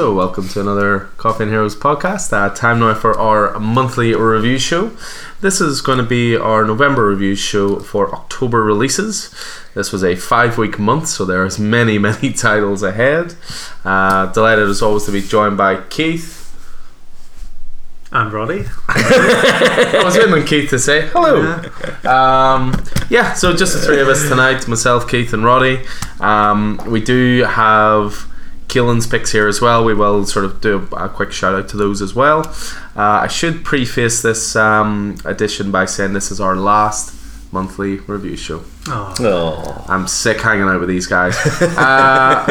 So, welcome to another Coffee and Heroes podcast. Uh, time now for our monthly review show. This is going to be our November review show for October releases. This was a five week month, so there's many, many titles ahead. Uh, delighted as always to be joined by Keith. And Roddy. I was waiting on Keith to say hello. Um, yeah, so just the three of us tonight myself, Keith, and Roddy. Um, we do have Keelan's picks here as well. We will sort of do a quick shout out to those as well. Uh, I should preface this um, edition by saying this is our last monthly review show. Oh. I'm sick hanging out with these guys. Uh,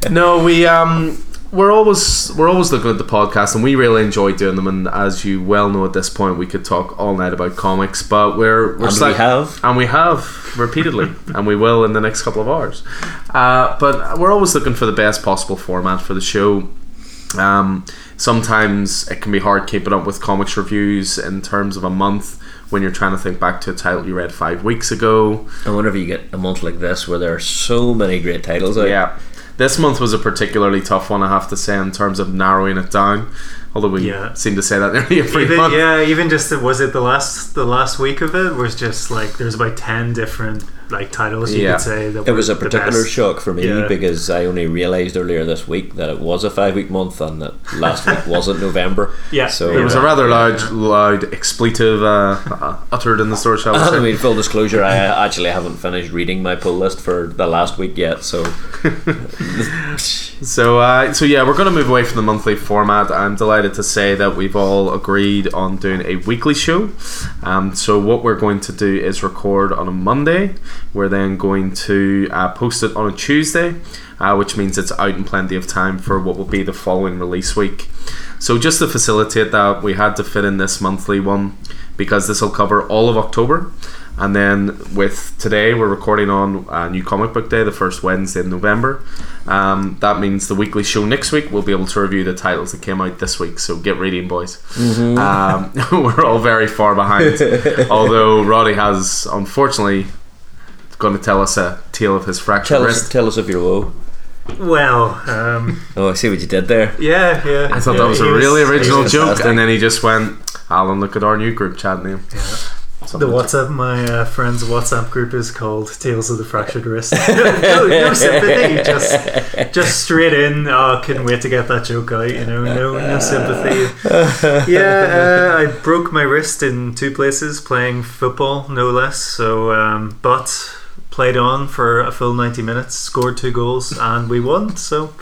no, we um, we're always we're always looking at the podcast, and we really enjoy doing them. And as you well know, at this point, we could talk all night about comics, but we're we're And slight- we have. and we have repeatedly, and we will in the next couple of hours. Uh, but we're always looking for the best possible format for the show. Um, sometimes it can be hard keeping up with comics reviews in terms of a month when you're trying to think back to a title you read five weeks ago. And whenever you get a month like this where there are so many great titles out, Yeah. This month was a particularly tough one, I have to say, in terms of narrowing it down. Although we Yeah. seem to say that nearly every Even, month. yeah, even just the, was it the last the last week of it was just like there's about ten different like titles you Yeah. could say that it was a particular shock for me Yeah. because I only realised earlier this week that it was a five week month and that last week wasn't November. Yeah, So it was a uh, rather loud, loud expletive uh, uh, uttered in the store, shall we I say. mean, full disclosure, I actually haven't finished reading my pull list for the last week yet, so So, uh, so yeah, we're going to move away from the monthly format. I'm delighted to say that we've all agreed on doing a weekly show. Um, so, what we're going to do is record on a Monday. We're then going to uh, post it on a Tuesday, uh, which means it's out in plenty of time for what will be the following release week. So, just to facilitate that, we had to fit in this monthly one because this will cover all of October. And then with today, we're recording on uh, New Comic Book Day, the first Wednesday in November. Um, that means the weekly show next week, we'll be able to review the titles that came out this week. So get reading, boys. Um, we're all very far behind. Although Roddy has, unfortunately, going to tell us a tale of his fractured tell us, wrist. tell us of your woe. Well, um, Oh, I see what you did there. yeah, yeah. I thought yeah, that was a he really he original was- joke, and then he just went, "Alan, look at our new group chat name." Yeah. The WhatsApp, my uh, friend's WhatsApp group is called Tales of the Fractured Wrist. no, no, sympathy, just just straight in. Oh, couldn't wait to get that joke out. You know, no, no sympathy. Yeah, uh, I broke my wrist in two places playing football, no less. So, um, but played on for a full ninety minutes, scored two goals, and we won. So.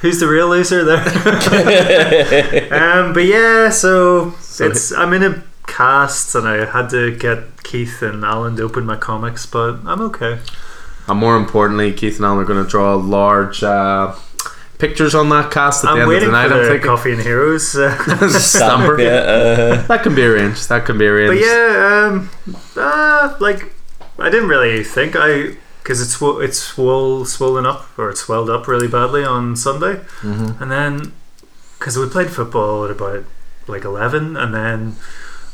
Who's the real loser there? um, but yeah, so, So- it's I'm in a cast, and I had to get Keith and Alan to open my comics, but I'm okay. And more importantly, Keith and Alan are going to draw large uh, pictures on that cast at the I'm end of the night. for I'm the thinking Coffee and Heroes. Uh, stamper. Yeah, uh, That can be arranged. That can be arranged. but yeah, um, uh, like I didn't really think I because it's swo- it's swole, swollen up or it swelled up really badly on Sunday, Mhm. and then because we played football at about like eleven, and then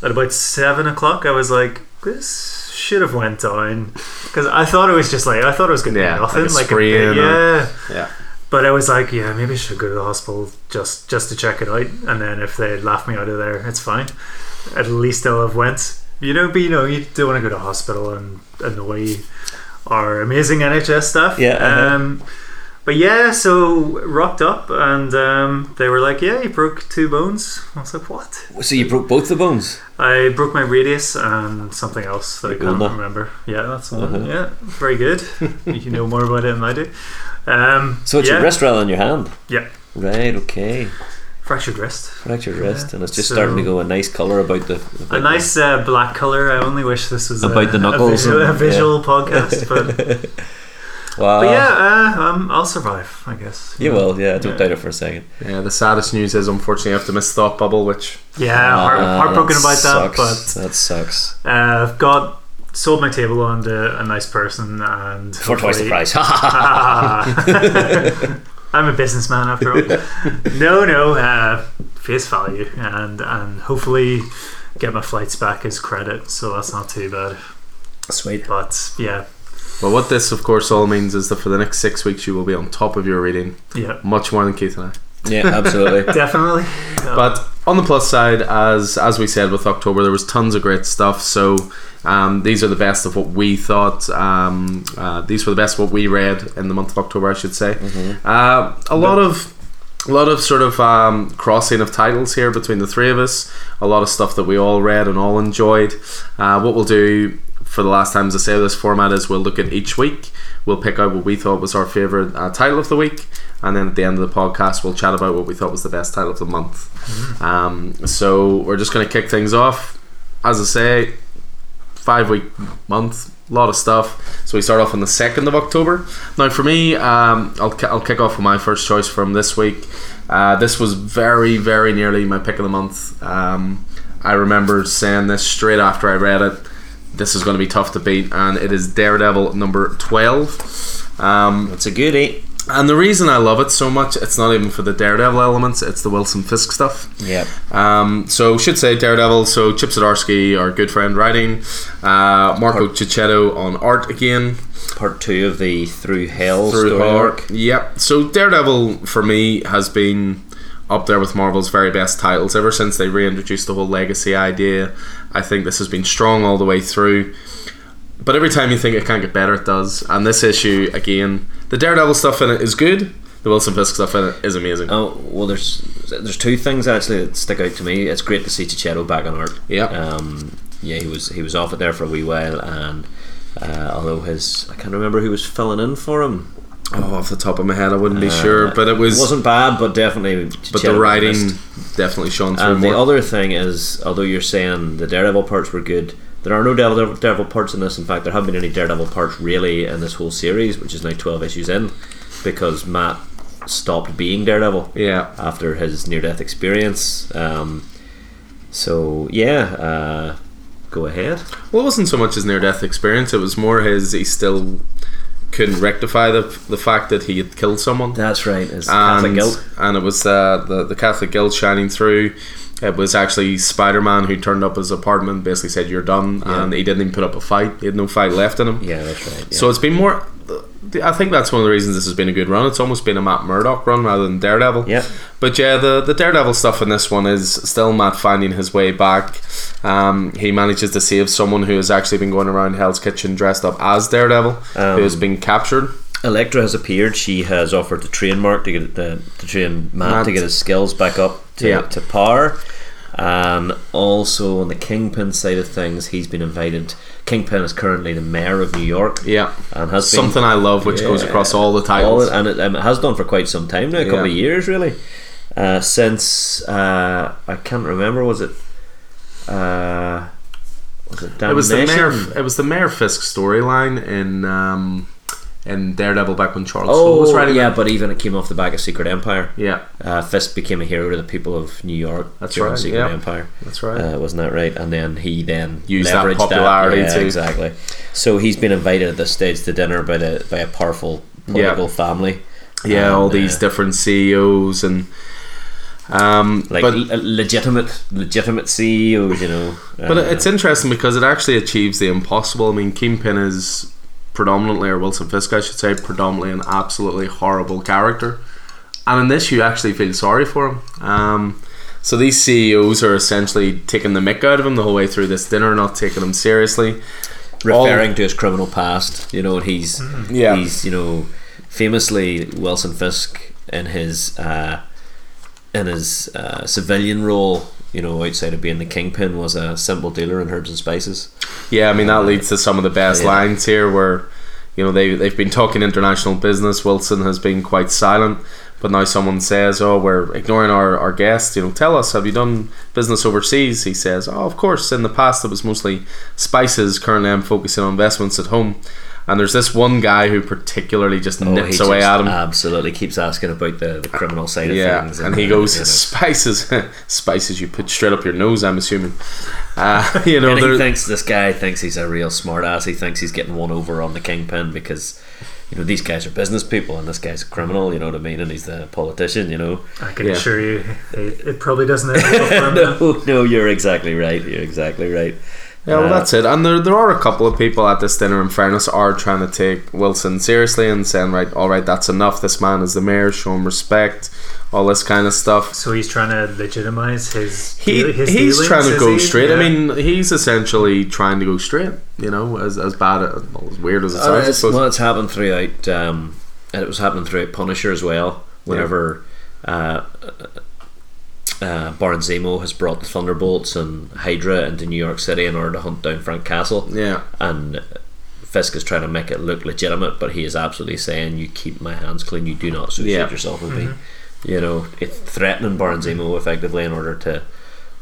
at about seven o'clock, I was like, this should have went down because I thought it was just like I thought it was going to Yeah, be nothing, like a like, sprain bit- or- yeah. Yeah. But I was like, yeah, maybe I should go to the hospital just just to check it out, and then if they laugh me out of there, it's fine. At least I'll have went. You know, but you know, you don't want to go to hospital and annoy our amazing NHS staff. Yeah, uh-huh. Um, but yeah, so rocked up, and um, they were like, "Yeah, you broke two bones." I was like, "What?" so you broke both the bones. I broke my radius and something else that I can't remember. Yeah, that's one. Uh-huh. Yeah, very good. you know more about it than I do. Um, So it's yeah, your wrist rather than your hand. Yeah. Right. Okay. fractured wrist. Fractured Yeah, wrist, and it's just so- starting to go a nice color about the. About A nice uh, black color. I only wish this was About a, the knuckles a visual, a visual podcast, but, wow. but yeah, uh, um, I'll survive. I guess. You will. Yeah. Don't Yeah. doubt it for a second. Yeah, the saddest news is unfortunately I have to miss Thought Bubble, which Yeah, heart, Ah, heartbroken about that, but that sucks. uh, I've got sold my table on to a nice person and For twice the price. I'm a businessman after all. no, no, uh, face value, and and hopefully get my flights back as credit, so that's not too bad. Sweet. But yeah, But what this, of course, all means is that for the next six weeks you will be on top of your reading, Yeah, much more than Keith and I. Yeah, absolutely. definitely. Uh, But on the plus side, as as we said with October, there was tons of great stuff. So um, these are the best of what we thought. Um, uh, these were the best of what we read in the month of October, I should say. Uh, a lot of a lot of sort of um, crossing of titles here between the three of us. A lot of stuff that we all read and all enjoyed. Uh, what we'll do for the last times I say this format is we'll look at each week. We'll pick out what we thought was our favorite uh, title of the week, and then at the end of the podcast, we'll chat about what we thought was the best title of the month. Um, so we're just going to kick things off. As I say, five week month, a lot of stuff. So we start off on the second of October. Now, for me, um, I'll I'll kick off with my first choice from this week. Uh, this was very very nearly my pick of the month. Um, I remember saying this straight after I read it. This is going to be tough to beat, and it is Daredevil number twelve. Um, It's a goodie. and the reason I love it so much, it's not even for the Daredevil elements; it's the Wilson Fisk stuff. Yep. Um, so should say Daredevil. So Chip Zdarsky, our good friend, writing. Uh, Marco Checchetto on art again. Part two of the Through Hell Through story arc. Yep. So Daredevil for me has been up there with Marvel's very best titles ever since they reintroduced the whole legacy idea. I think this has been strong all the way through. But every time you think it can't get better, it does. And this issue again, the Daredevil stuff in it is good. The Wilson Fisk stuff in it is amazing. Oh well, there's there's two things actually that stick out to me. It's great to see Checchetto back on art. Yeah. Um, yeah, he was he was off it there for a wee while, and uh, although his I can't remember who was filling in for him. Oh, off the top of my head, I wouldn't be Uh, sure, but it was. wasn't bad, but definitely. but the writing definitely shone through And the other thing is, although you're saying the Daredevil parts were good, there are no Daredevil, Daredevil parts in this. In fact, there haven't been any Daredevil parts really in this whole series, which is now 12 issues in, because Matt stopped being Daredevil yeah, after his near death experience. Um, so, yeah, uh, go ahead. well, it wasn't so much his near-death experience; it was more his he still couldn't rectify the the fact that he had killed someone. That's right, his and, Catholic guilt. and it was uh, the the Catholic guilt shining through. It was actually Spider Man who turned up at his apartment, basically said you're done, Yeah. and he didn't even put up a fight. He had no fight left in him. Yeah, that's right. Yeah. So it's been more. I think that's one of the reasons this has been a good run. It's almost been a Matt Murdock run rather than Daredevil. yeah, But yeah, the, the Daredevil stuff in this one is still Matt finding his way back. Um, he manages to save someone who has actually been going around Hell's Kitchen dressed up as Daredevil, Um, who has been captured. Elektra has appeared. She has offered to train Mark to get the to train Matt, Matt. to get his skills back up to, Yeah. to par. And also on the Kingpin side of things, he's been invited. Kingpin is currently the mayor of New York Yeah. and has been Something I love, which goes across all the all titles. it- and it, um, it has done for quite some time now, a couple Yeah. of years really. Uh, since uh, I can't remember, was it? Uh, was it it was the Mayor. It was the Mayor Fisk storyline in um, in Daredevil back when Charles Oh, Soule was writing. yeah, it. but even it came off the back of Secret Empire. yeah, Uh, Fisk became a hero to the people of New York. That's right, Secret yeah. Empire. that's right. Uh, wasn't that right? And then he then Used that popularity yeah, to- exactly. So he's been invited at this stage to dinner by the by a powerful political family. yeah, And, all these uh, different CEOs and. Um, like but l- legitimate legitimate CEOs, you know. But Uh, it's interesting because it actually achieves the impossible. I mean, Kingpin is predominantly, or Wilson Fisk, I should say, predominantly an absolutely horrible character. And in this, you actually feel sorry for him. Um, so these CEOs are essentially taking the mick out of him the whole way through this dinner, not taking him seriously. referring to his criminal past, you know, and he's Yeah. he's you know famously Wilson Fisk in his uh, in his uh, civilian role, you know, outside of being the kingpin, was a simple dealer in herbs and spices. Yeah, I mean that uh, leads to some of the best Yeah. lines here, where you know they they've been talking international business. Wilson has been quite silent, but now someone says, "Oh, we're ignoring our our guest." You know, tell us, have you done business overseas? He says, "Oh, of course. In the past, it was mostly spices. Currently, I'm focusing on investments at home." And there's this one guy who particularly just Oh, nips he away just at him. Absolutely keeps asking about the, the criminal side of yeah, things, and he goes, you know, "Spices, spices. You put straight up your nose. I'm assuming." Uh, you know, and he thinks this guy thinks he's a real smart ass. He thinks he's getting one over on the kingpin because you know these guys are business people and this guy's a criminal. You know what I mean? And he's the politician. You know. I can Yeah. assure you, it, it probably doesn't end well for him. no, no, you're exactly right. You're exactly right. Yeah, well, Uh, that's it. And there, there are a couple of people at this dinner, in fairness, are trying to take Wilson seriously and saying, right, all right, that's enough. This man is the mayor. Show him respect. All this kind of stuff. So he's trying to legitimize his. He, his he's dealings, trying to go he? straight. I mean, he's essentially trying to go straight. You know, as as bad, as, well, as weird as it Uh, sounds. I it's- well, it's happened throughout. Um, and it was happening throughout Punisher as well. Whenever uh, uh, Baron Zemo has brought the Thunderbolts and Hydra into New York City in order to hunt down Frank Castle, yeah, and Fisk is trying to make it look legitimate, but he is absolutely saying, "You keep my hands clean. You do not associate Yeah. yourself with me." You know, it's threatening Baron Zemo effectively in order to.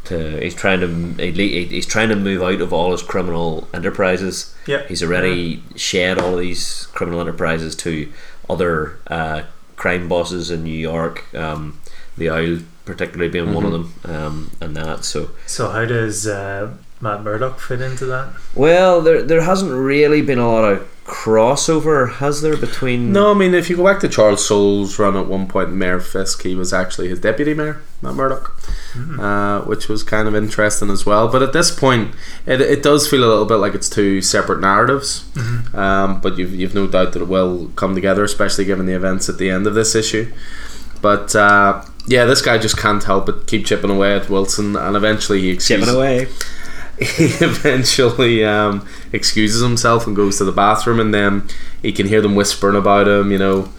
To, he's trying to he- he's trying to move out of all his criminal enterprises. Yeah. He's already shared all these criminal enterprises to other uh, crime bosses in New York. Um, the Owl, particularly being one of them, um, and that. So, So how does uh, Matt Murdock fit into that? well, there there hasn't really been a lot of crossover, has there, between? No, I mean, if you go back to Charles Soule's run at one point, Mayor Fisk, he was actually his deputy mayor, Matt Murdock, uh, which was kind of interesting as well. But at this point, it, it does feel a little bit like it's two separate narratives. Um, but you've, you've no doubt that it will come together, especially given the events at the end of this issue. But uh, yeah, this guy just can't help but keep chipping away at Wilson, and eventually he excuses, chipping away. he eventually um, excuses himself and goes to the bathroom, and then he can hear them whispering about him. You know,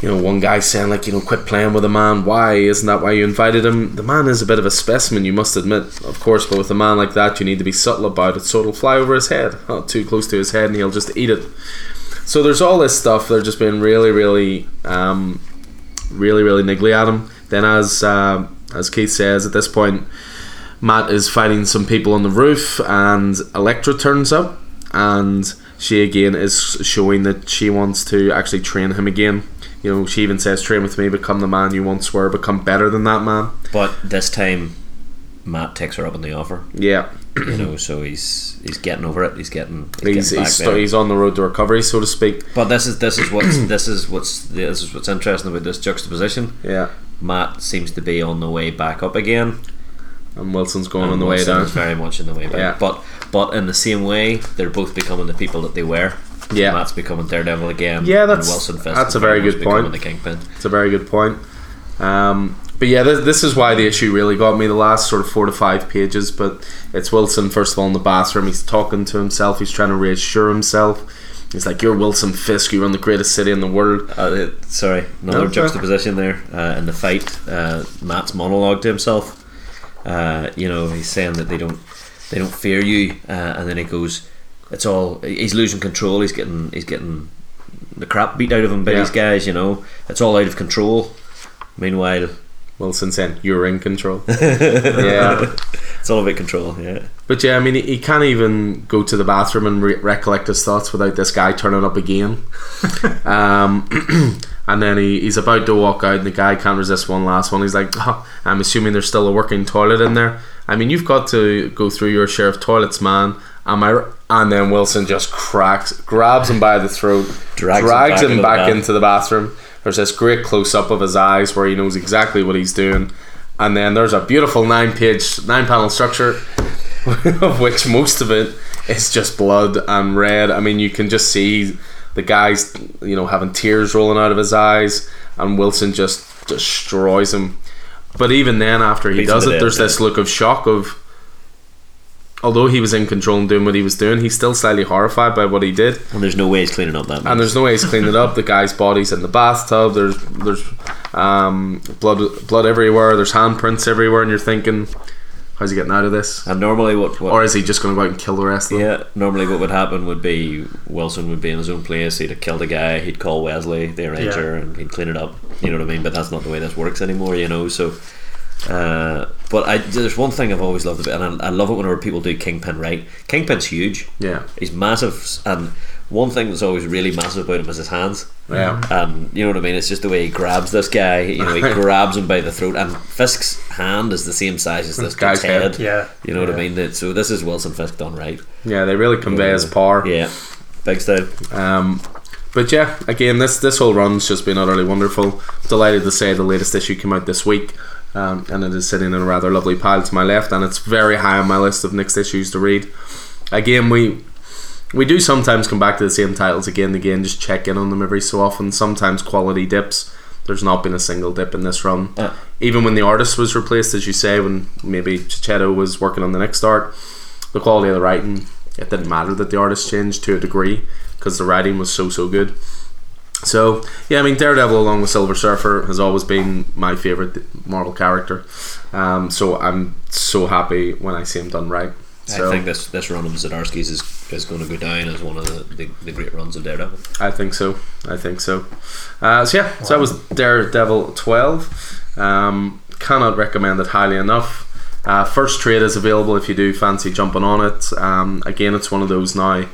you know, one guy saying like, you know, quit playing with a man. Why isn't that why you invited him? The man is a bit of a specimen, you must admit, of course. But with a man like that, you need to be subtle about it, so it'll fly over his head, not too close to his head, and he'll just eat it. So there's all this stuff. They're just being really, really, um, really, really niggly at him. Then, as uh, as Keith says, at this point, Matt is fighting some people on the roof, and Elektra turns up, and she again is showing that she wants to actually train him again. You know, she even says, "Train with me, become the man you once were, become better than that man." But this time, Matt takes her up on the offer. Yeah, You know, so he's he's getting over it. He's getting he's, he's getting he's, there. he's on the road to recovery, so to speak. But this is this is what's this is what's this is what's interesting about this juxtaposition. Yeah, Matt seems to be on the way back up again. and Wilson's going and on the way down. very much in the way back. Yeah. But but in the same way, they're both becoming the people that they were. Yeah. Matt's becoming Daredevil again. Yeah, and that's- Wilson Fisk that's a very much good point. The Kingpin. It's a very good point. Um, but yeah, this, this is why the issue really got me the last sort of four to five pages. But it's Wilson, first of all, in the bathroom. He's talking to himself, he's trying to reassure himself. He's like, You're Wilson Fisk, you run the greatest city in the world. Uh, it- sorry, another No, it's all right. juxtaposition there uh, in the fight. Uh, Matt's monologue to himself. Uh, you know, he's saying that they don't they don't fear you, uh, and then he goes, "It's all." He's losing control. He's getting he's getting the crap beat out of him by Yeah. these guys. You know, it's all out of control. Meanwhile, Wilson saying, You're in control. yeah. it's all about control. Yeah. But yeah, I mean, he, he can't even go to the bathroom and re- recollect his thoughts without this guy turning up again. um, and then he, he's about to walk out, and the guy can't resist one last one. He's like, oh, I'm assuming there's still a working toilet in there. I mean, you've got to go through your share of toilets, man. Am I? r-" And then Wilson just cracks, grabs him by the throat, Drags drags, him him back back, the into the bathroom. There's this great close up of his eyes where he knows exactly what he's doing. And then there's a beautiful nine page, nine panel structure, of which most of it is just blood and red. I mean, you can just see the guy's, you know, having tears rolling out of his eyes, and Wilson just destroys him. But even then, after he Beats does it, there's this look of shock of. Although he was in control and doing what he was doing, he's still slightly horrified by what he did And there's no way he's cleaning up that. Man. And there's no way he's cleaning it up. The guy's body's in the bathtub. There's there's um, blood blood everywhere. There's handprints everywhere, and you're thinking, how's he getting out of this? And normally, what, what Or is he just going to go out and kill the rest of them? Yeah, normally what would happen would be Wilson would be in his own place. He'd have killed a guy. He'd call Wesley, the arranger, and he'd clean it up. You know what I mean? But that's not the way this works anymore. You know, so. Uh, but I, there's one thing I've always loved about, and I, I love it whenever people do Kingpin right. Kingpin's huge. Yeah, He's massive, and one thing that's always really massive about him is his hands. yeah. And you know what I mean? It's just the way he grabs this guy. You know, he grabs him by the throat, and Fisk's hand is the same size as this Guy's guy's head. head. Yeah. You know what I mean? That- So this is Wilson Fisk done right. Yeah, they really convey his power. Yeah, big style. Um, but yeah, again, this this whole run's just been utterly wonderful. Delighted to say the latest issue came out this week. Um, and it is sitting in a rather lovely pile to my left, and it's very high on my list of next issues to read. Again, we we do sometimes come back to the same titles again and again, just check in on them every so often. Sometimes quality dips. There's not been a single dip in this run. Even when the artist was replaced, as you say, when maybe Checchetto was working on the next art, the quality of the writing, it didn't matter that the artist changed to a degree because the writing was so, so good. So, yeah, I mean, Daredevil along with Silver Surfer has always been my favourite Marvel character. Um, so I'm so happy when I see him done right. So I think this this run of Zdarsky's is, is going to go down as one of the, the, the great runs of Daredevil. I think so. I think so. Uh, so yeah, so that was Daredevil 12. Um, cannot recommend it highly enough. Uh, first trade is available if you do fancy jumping on it. Um, again, it's one of those now.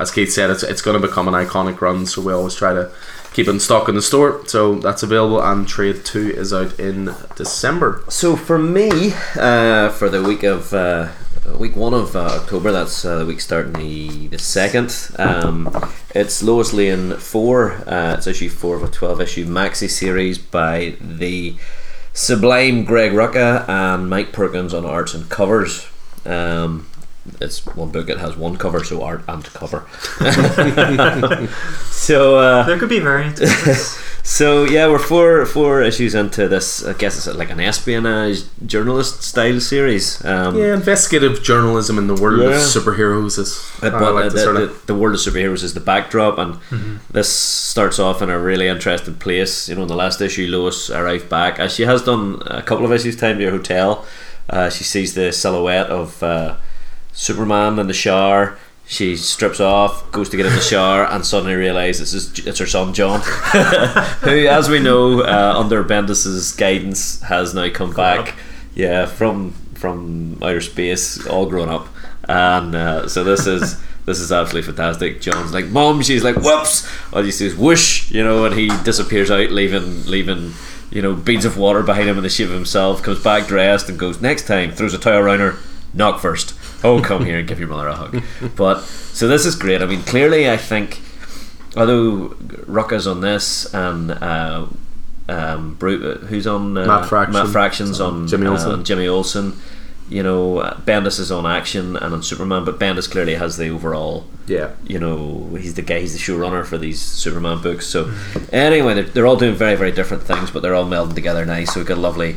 As Keith said, it's, it's going to become an iconic run, so we always try to keep it in stock in the store. So that's available, and Trade 2 is out in December. So for me, uh, for the week of uh, week one of uh, October, that's uh, the week starting the the second. Um, it's Lois Lane four. Uh, it's issue four of a twelve issue maxi series by the sublime Greg Rucka and Mike Perkins on arts and covers. Um, it's one book. It has one cover, so art and cover. so uh, There could be variants. so yeah, we're four four issues into this. I guess it's like an espionage journalist style series. Um, Yeah, investigative journalism in the world of superheroes is. But, I but like uh, the, the, the world of superheroes is the backdrop, and this starts off in a really interesting place. You know, in the last issue, Lois arrived back, as she has done a couple of issues. Time to your hotel. Uh, she sees the silhouette of uh, Superman in the shower. She strips off, goes to get in the shower, and suddenly realizes it's, it's her son John, who, as we know, uh, under Bendis's guidance, has now come back. Yeah, from from outer space, all grown up, and uh, so this is this is absolutely fantastic. John's like, "Mom," she's like, "Whoops!" All you see is whoosh, you know, and he disappears out, leaving leaving you know beads of water behind him in the shape of himself. Comes back dressed and goes next time. Throws a towel around her. Knock first. Oh, come here and give your mother a hug. But so this is great. I mean, clearly, I think although Rucka's on this and uh, um, Bru- who's on uh, Matt Fraction. Matt Fraction's on Jimmy uh, Olsen. on Jimmy Olsen. You know, uh, Bendis is on action and on Superman, but Bendis clearly has the overall. Yeah. You know, he's the guy. He's the showrunner for these Superman books. So, anyway, they're, they're all doing very, very different things, but they're all melding together nice. So we've got a lovely,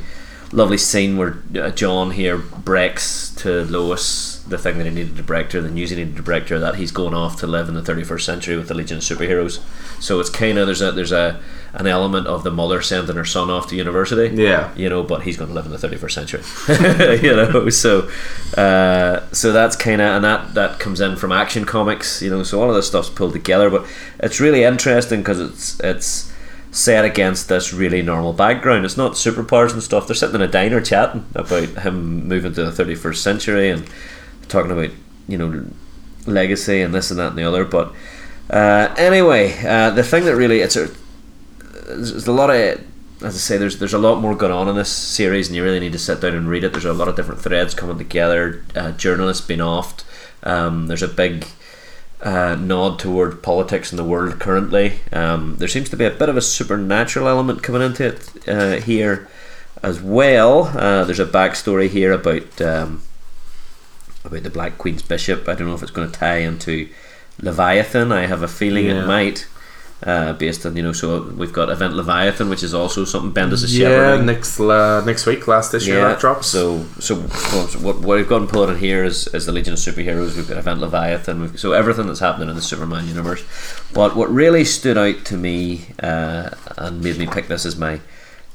lovely scene where uh, John here breaks to Lois the thing that he needed to break to her, the news he needed to break to her, that he's going off to live in the 31st century with the Legion of Superheroes. So it's kind of there's a there's a an element of the mother sending her son off to university Yeah. you know, but he's going to live in the 31st century, you know. So, uh, so that's kind of, and that that comes in from Action Comics, you know. So all of this stuff's pulled together, but it's really interesting because it's it's set against this really normal background. It's not superpowers and stuff. They're sitting in a diner chatting about him moving to the 31st century and talking about you know legacy and this and that and the other. But uh, anyway, uh, the thing that really it's a there's a lot of as I say there's there's a lot more going on in this series and you really need to sit down and read it there's a lot of different threads coming together uh, journalists being offed um, there's a big uh, nod toward politics in the world currently. Um, there seems to be a bit of a supernatural element coming into it uh, here as well. Uh, there's a backstory here about um, about the Black Queen's bishop. I don't know if it's going to tie into Leviathan. I have a feeling Yeah. it might uh, based on you know so we've got event Leviathan which is also something Bendis is Yeah, shepherding next uh, next week, last issue that drops. so so, what, what we've got and pull in here is, is the Legion of Superheroes. We've got event Leviathan. We've, so everything that's happening in the Superman universe. But what really stood out to me uh, and made me pick this as my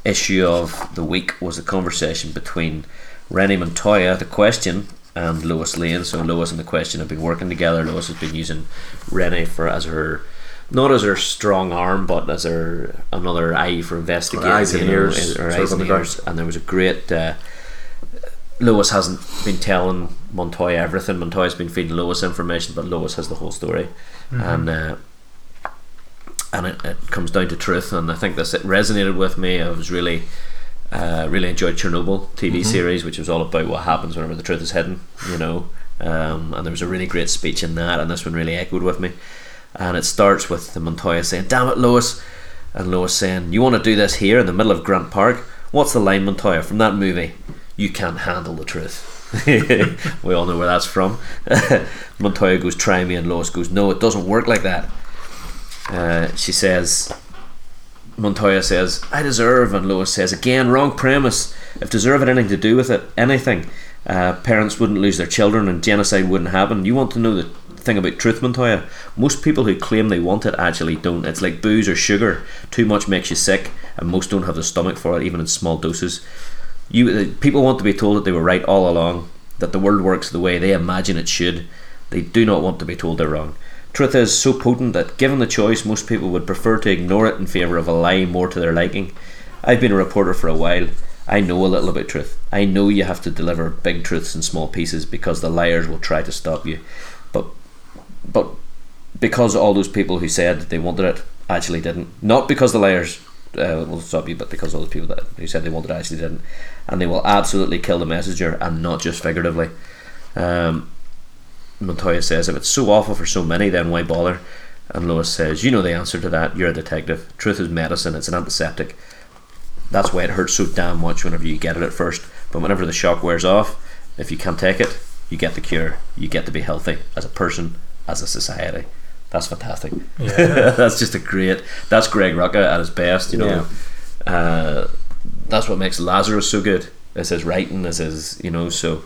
issue of the week was the conversation between Renee Montoya the question and Lois Lane. So Lois and the question have been working together. Lois has been using Renee for as her not as her strong arm, but as her another eye for investigating. eyes and know, ears, eyes and the ears. And there was a great. Uh, Lois hasn't been telling Montoya everything. Montoya's been feeding Lois information, but Lois has the whole story, and uh, and it, it comes down to truth. And I think this it resonated with me. I was really. Uh, really enjoyed Chernobyl TV series, which was all about what happens whenever the truth is hidden, you know. Um, and there was a really great speech in that, and this one really echoed with me. And it starts with the Montoya saying, "Damn it, Lois," and Lois saying, "You want to do this here in the middle of Grant Park? What's the line, Montoya, from that movie? You can't handle the truth. we all know where that's from. Montoya goes, try me, and Lois goes, no, it doesn't work like that. Uh, she says, Montoya says, I deserve, and Lois says, again, wrong premise. If deserve had anything to do with it, anything, uh, parents wouldn't lose their children and genocide wouldn't happen. You want to know the thing about truth, Montoya? Most people who claim they want it actually don't. It's like booze or sugar. Too much makes you sick, and most don't have the stomach for it, even in small doses. You uh, people want to be told that they were right all along, that the world works the way they imagine it should. They do not want to be told they're wrong. Truth is so potent that, given the choice, most people would prefer to ignore it in favour of a lie more to their liking. I've been a reporter for a while. I know a little about truth. I know you have to deliver big truths in small pieces because the liars will try to stop you. But, because all those people who said they wanted it actually didn't. Not because the liars uh, will stop you, but because all those people that who said they wanted it actually didn't, and they will absolutely kill the messenger, and not just figuratively. Um, Montoya says, "If it's so awful for so many, then why bother?" And Lois says, "You know the answer to that. You're a detective. Truth is medicine. It's an antiseptic. That's why it hurts so damn much whenever you get it at first. But whenever the shock wears off, if you can't take it, you get the cure. You get to be healthy as a person, as a society." That's fantastic. Yeah. that's just a great. That's Greg Rucka at his best. You know, uh, that's what makes Lazarus so good. Is his writing, is his you know. So,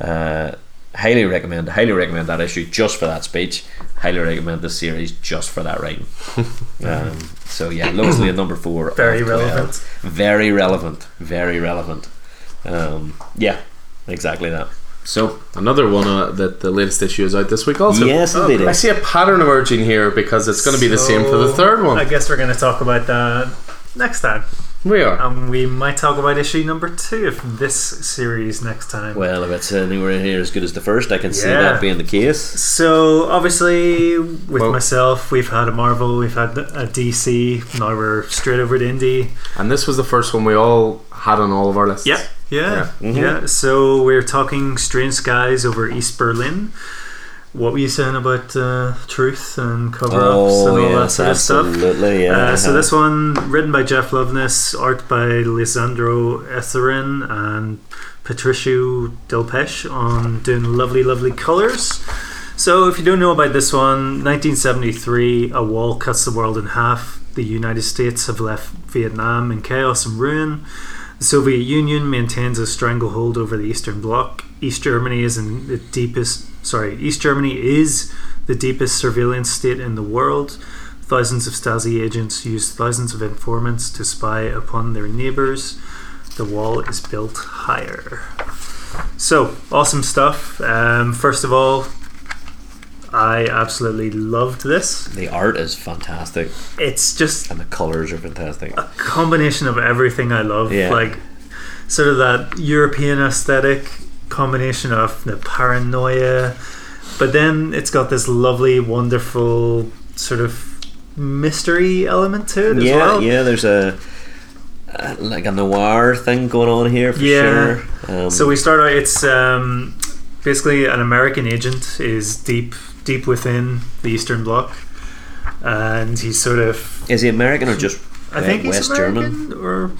uh, highly recommend. Highly recommend that issue just for that speech. Highly recommend this series just for that writing. um, so yeah, Lois Lane number four. Very relevant. Very relevant. Very relevant. Um, yeah, exactly that. So Another one uh, that the latest issue is out this week also. yes, indeed. I see a pattern emerging here because it's going to be the same for the third one. I guess we're going to talk about that next time. we are. And we might talk about issue number two of this series next time. Well, if it's anywhere in here as good as the first, I can see that being the case. So obviously, with Well- myself, we've had a Marvel, we've had a DC. Now we're straight over to Indie. and this was the first one we all had on all of our lists. Yeah, yeah, Yeah. Mhm. yeah. So we're talking Strange Skies over East Berlin. What were you saying about uh, truth and cover-ups Oh, and all that sort of stuff? absolutely. Yeah. Uh, so this one, written by Jeff Loveness, art by Lisandro Estherren and Patricio Delpeche on doing lovely, lovely colours. So if you don't know about this one, 1973, a wall cuts the world in half. The United States have left Vietnam in chaos and ruin. The Soviet Union maintains a stranglehold over the Eastern Bloc. East Germany is in the deepest. Sorry, East Germany is the deepest surveillance state in the world. Thousands of Stasi agents use thousands of informants to spy upon their neighbors. The wall is built higher. So, awesome stuff. Um, first of all, I absolutely loved this. the art is fantastic, It's just and the colors are fantastic. a combination of everything I love. Yeah. Like, sort of that European aesthetic combination of the paranoia, but then it's got this lovely, wonderful sort of mystery element to it as yeah, well. yeah. There's a uh, like a noir thing going on here for Yeah. sure. Um, So we start out. It's um, basically an American agent is deep, deep within the Eastern Bloc, and he's sort of. is he American or just I uh, think he's West American German? or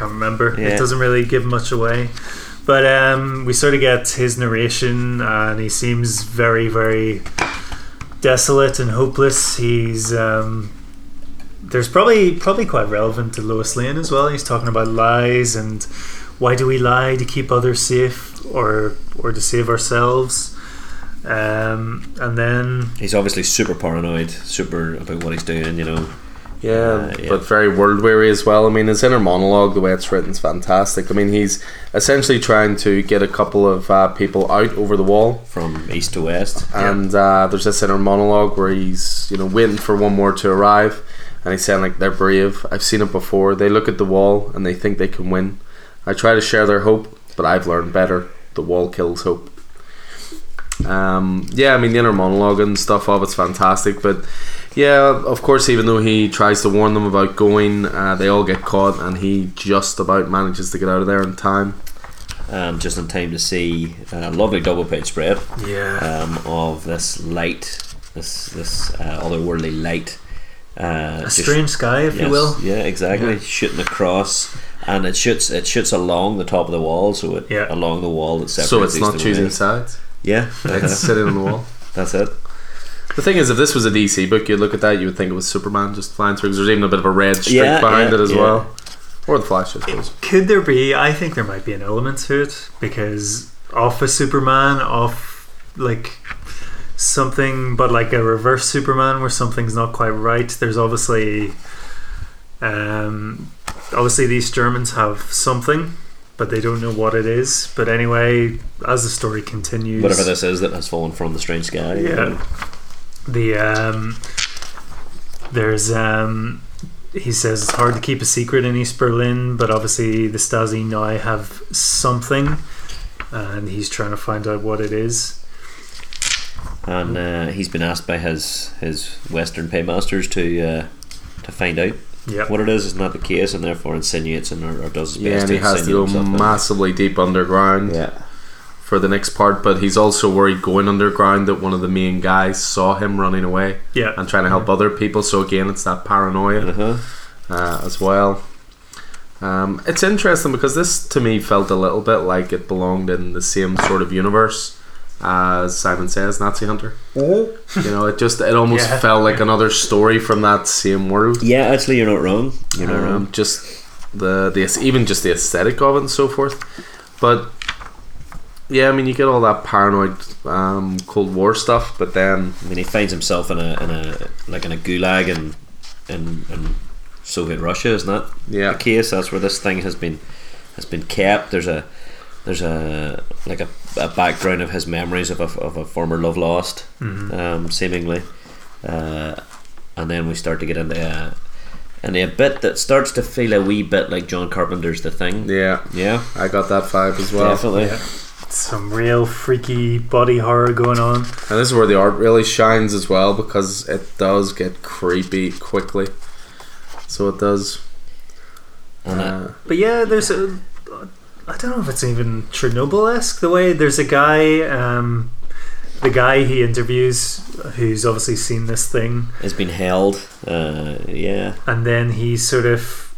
can't remember. Yeah. It doesn't really give much away. But um, we sort of get his narration, and he seems very, very desolate and hopeless. He's um, there's probably probably quite relevant to Lois Lane as well. He's talking about lies and why do we lie to keep others safe or or to save ourselves. Um, and then He's obviously super paranoid, super about what he's doing. You know. Yeah, Uh, yeah. but very world weary as well. I mean, his inner monologue, the way it's written, is fantastic. I mean, he's essentially trying to get a couple of uh, people out over the wall, From east to west. and uh, there's this inner monologue where he's, you know, waiting for one more to arrive, and he's saying like they're brave. I've seen it before. They look at the wall and they think they can win. I try to share their hope, but I've learned better. The wall kills hope. Um, yeah, I mean the inner monologue and stuff of it's fantastic, but yeah, of course, even though he tries to warn them about going, uh, they all get caught, and he just about manages to get out of there in time. Um, just in time to see a lovely double page spread yeah, um, of this light, this this uh, otherworldly light. Uh, a just- strange sky, if you will. Yeah, exactly. Yeah. Shooting across, and it shoots it shoots along the top of the wall, so it Yeah. along the wall that separates. So it's not and choosing sides. Yeah, It's sitting on the wall. that's it. The thing is, if this was a DC book, you'd look at that, you would think it was Superman just flying through. Because there's even a bit of a red streak Yeah, behind yeah, it as yeah. well, or the Flash, I suppose. Could there be? I think there might be an element to it because off a Superman, off like something, but like a reverse Superman where something's not quite right. There's obviously, um, obviously these Germans have something, but they don't know what it is. But anyway, as the story continues, Whatever this is that has fallen from the strange sky. Yeah. the um, there's um, he says it's hard to keep a secret in East Berlin, but obviously the Stasi now have something, and he's trying to find out what it is. and uh, he's been asked by his his Western paymasters to uh, to find out Yeah, what it is. Is not the case, and therefore insinuates and or, or does his Yeah, best and to he has to go massively deep underground Yeah, for the next part. But he's also worried going underground that one of the main guys saw him running away yeah, and trying to help other people. So again, it's that paranoia. uh-huh. uh, as well. Um, it's interesting because this to me felt a little bit like it belonged in the same sort of universe as Simon Says Nazi Hunter. you know, it just it almost Yeah. felt like another story from that same world. yeah. Actually, you're not wrong. You're not wrong. Um, just the the even just the aesthetic of it and so forth. But yeah, I mean, you get all that paranoid um, Cold War stuff, but then I mean, he finds himself in a in a like in a gulag in in, in Soviet Russia, isn't that yeah, the case? That's where this thing has been has been kept. There's a there's a like a, a background of his memories of a, of a former love lost, Mhm. um, seemingly, uh, and then we start to get into a into a bit that starts to feel a wee bit like John Carpenter's The Thing. yeah, Yeah, I got that vibe as well. definitely. yeah. Some real freaky body horror going on. And this is where the art really shines as well because it does get creepy quickly. So it does. Uh, Uh, But yeah, there's a. I don't know if it's even Chernobyl esque. The way there's a guy, um, the guy he interviews, who's obviously seen this thing, it's been held. Uh, yeah, and then he sort of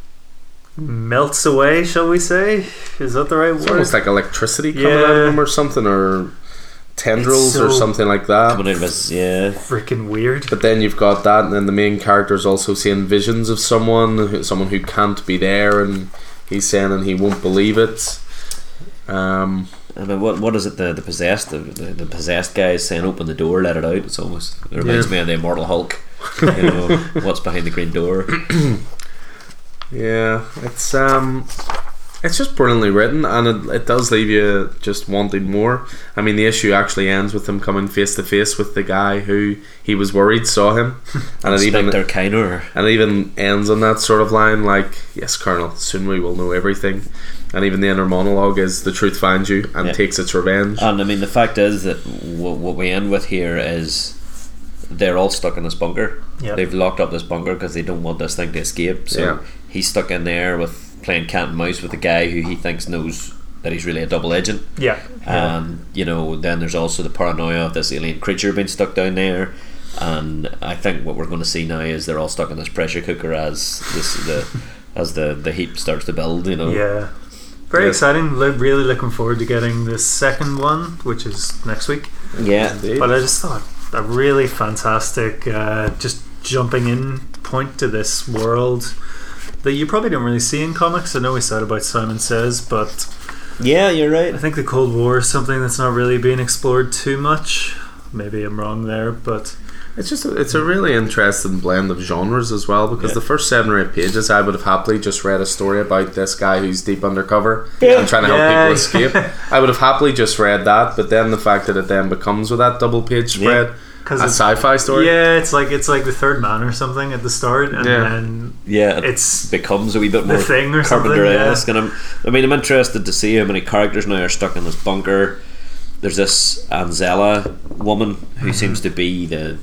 melts away. Shall we say? Is that the right word? it's word? almost like electricity coming out of him or something, or tendrils or something like that. coming out of his yeah. freaking weird. But then you've got that, and then the main character is also seeing visions of someone, someone who can't be there, and he's saying and he won't believe it. Um, I mean, what what is it? The the possessed the, the, the possessed guy is saying, "Open the door, let it out." It's almost it reminds Yeah. me of the Immortal Hulk. You know what's behind the green door. yeah, it's um, it's just brilliantly written, and it, it does leave you just wanting more. I mean, the issue actually ends with him coming face to face with the guy who he was worried saw him, and it even Kiner. and it even ends on that sort of line like, "Yes, Colonel, soon we will know everything." And even the inner monologue is, "The truth finds you and Yeah. takes its revenge." And I mean, the fact is that w- what we end with here is they're all stuck in this bunker. Yeah. They've locked up this bunker because they don't want this thing to escape. So Yeah. he's stuck in there with playing cat and mouse with a guy who he thinks knows that he's really a double agent. Yeah. yeah. And you know, then there's also the paranoia of this alien creature being stuck down there. And I think what we're going to see now is they're all stuck in this pressure cooker as this the as the the heat starts to build. You know, Yeah. Very Yeah. exciting. Lo- really looking forward to getting the second one, which is next week. yeah. Indeed. But I just thought a really fantastic, uh, just jumping in point to this world that you probably don't really see in comics. I know we said about Simon Says, but yeah, you're right. I think the Cold War is something that's not really being explored too much. Maybe I'm wrong there, but It's just a, it's a really interesting blend of genres as well because Yeah. the first seven or eight pages I would have happily just read a story about this guy who's deep undercover Yeah. and trying to Yeah. help people escape. I would have happily just read that, but then the fact that it then becomes with that double page Yeah. spread, because a sci-fi story. yeah, it's like it's like the Third Man or something at the start, and Yeah. then Yeah, it it's becomes a wee bit the more thing or something. Carpenter Yeah. esque, and I'm, I mean, I'm interested to see how many characters now are stuck in this bunker. There's this Anzella woman who Mm-hmm. seems to be the,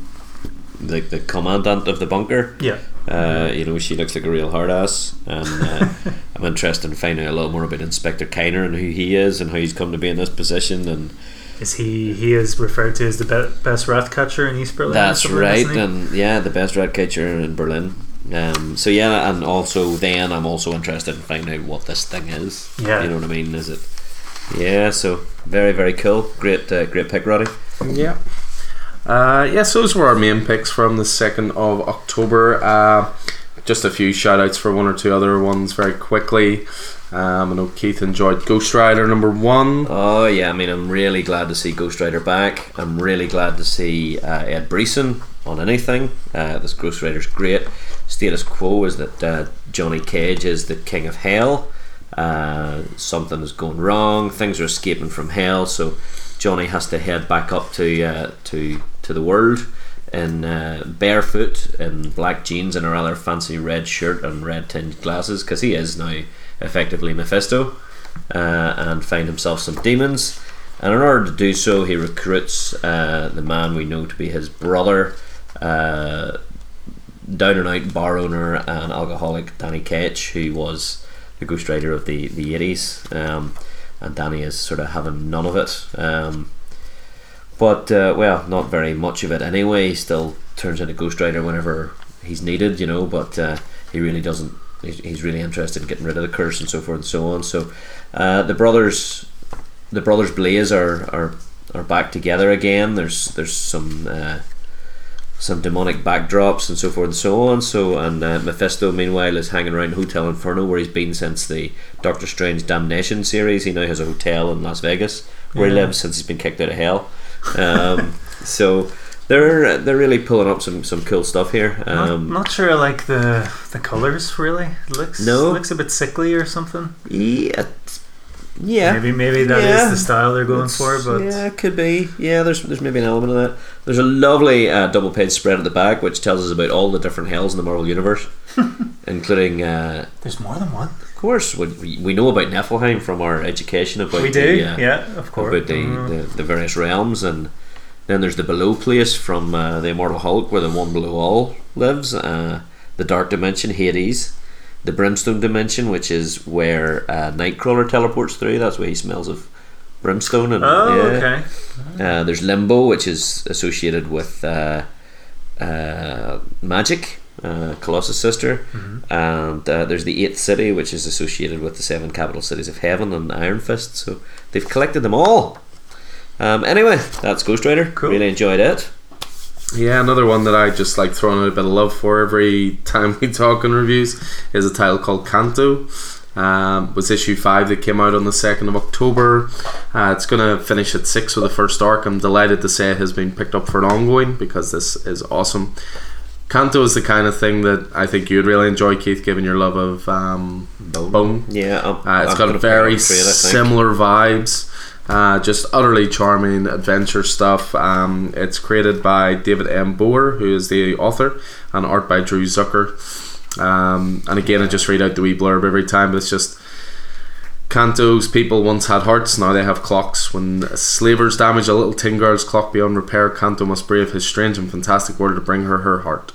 the the commandant of the bunker. Yeah, Uh, you know, she looks like a real hard ass, and uh, I'm interested in finding out a little more about Inspector Kiner and who he is and how he's come to be in this position. And is he? He is referred to as the be- best rat catcher in East Berlin. that's right, and yeah, the best rat catcher in Berlin. Um, so yeah, and also then I'm also interested in finding out what this thing is. Yeah. you know what I mean? Is it? Yeah, so very very cool. Great uh, great pick, Roddy. Yeah. Uh, yes, those were our main picks from the 2nd of October. Uh, just a few shout outs for one or two other ones very quickly. Um, I know Keith enjoyed Ghost Rider number one. Oh yeah, I mean I'm really glad to see Ghost Rider back. I'm really glad to see uh, Ed Brisson on anything. Uh, this Ghost Rider's great. Status quo is that uh, Johnny Cage is the king of hell. Uh, something is going wrong. Things are escaping from hell, so Johnny has to head back up to uh, to to the world in uh, barefoot in black jeans and a rather fancy red shirt and red tinged glasses because he is now effectively Mephisto uh, and find himself some demons. And in order to do so, he recruits uh, the man we know to be his brother, down and out bar owner and alcoholic Danny Ketch, who was the Ghost Rider of the the eighties. Um, and Danny is sort of having none of it. Um, but uh, well, not very much of it anyway. He still turns into Ghost Rider whenever he's needed, you know. But uh, he really doesn't. He's, really interested in getting rid of the curse and so forth and so on. So uh, the brothers, the brothers Blaze are are are back together again. There's there's some. Some demonic backdrops and so forth and so on. So, and uh, Mephisto, meanwhile, is hanging around Hotel Inferno, where he's been since the Doctor Strange Damnation series. He now has a hotel in Las Vegas where he lives since he's been kicked out of hell. Um, so they're they're really pulling up some, some cool stuff here. Um, not, not sure I like the the colors really. It looks No. looks a bit sickly or something. yeah, yeah. Maybe maybe that is Yeah. the style they're going for, but yeah, it could be. Yeah, there's there's maybe an element of that. There's a lovely uh, double page spread at the back which tells us about all the different hells in the Marvel universe, including. Uh, there's more than one. Of course, we, we- we know about Niflheim from our education about we do, the, uh, yeah, of course. about the, Mm. the, the various realms, and then there's the below place from uh, the Immortal Hulk, where the one below all lives, uh, the Dark Dimension, Hades, the Brimstone Dimension, which is where uh, Nightcrawler teleports through. That's where he smells of brimstone, and Oh, yeah. okay. Uh, there's Limbo, which is associated with uh, uh, magic, uh, Colossus' sister, Mm-hmm. and uh, there's the Eighth City, which is associated with the seven capital cities of heaven and Iron Fist. So they've collected them all. Um, anyway, that's Ghost Rider. Cool. Really enjoyed it. Yeah, another one that I just like throwing out a bit of love for every time we talk in reviews is a title called Canto. Um, was issue five that came out on the second of October. Uh, it's going to finish at six with the first arc. I'm delighted to say it has been picked up for an ongoing because this is awesome. Canto is the kind of thing that I think you'd really enjoy, Keith, given your love of um, Bone. Yeah, Uh, it's I'm got very put it on trade, similar vibes. Uh, just utterly charming adventure stuff. Um, it's created by David M. Booher, who is the author, and art by Drew Zucker. Um, and again, I just read out the wee blurb every time, but it's just Canto's people once had hearts, now they have clocks. When slavers damage a little tin girl's clock beyond repair, Kanto must brave his strange and fantastic order to bring her her heart.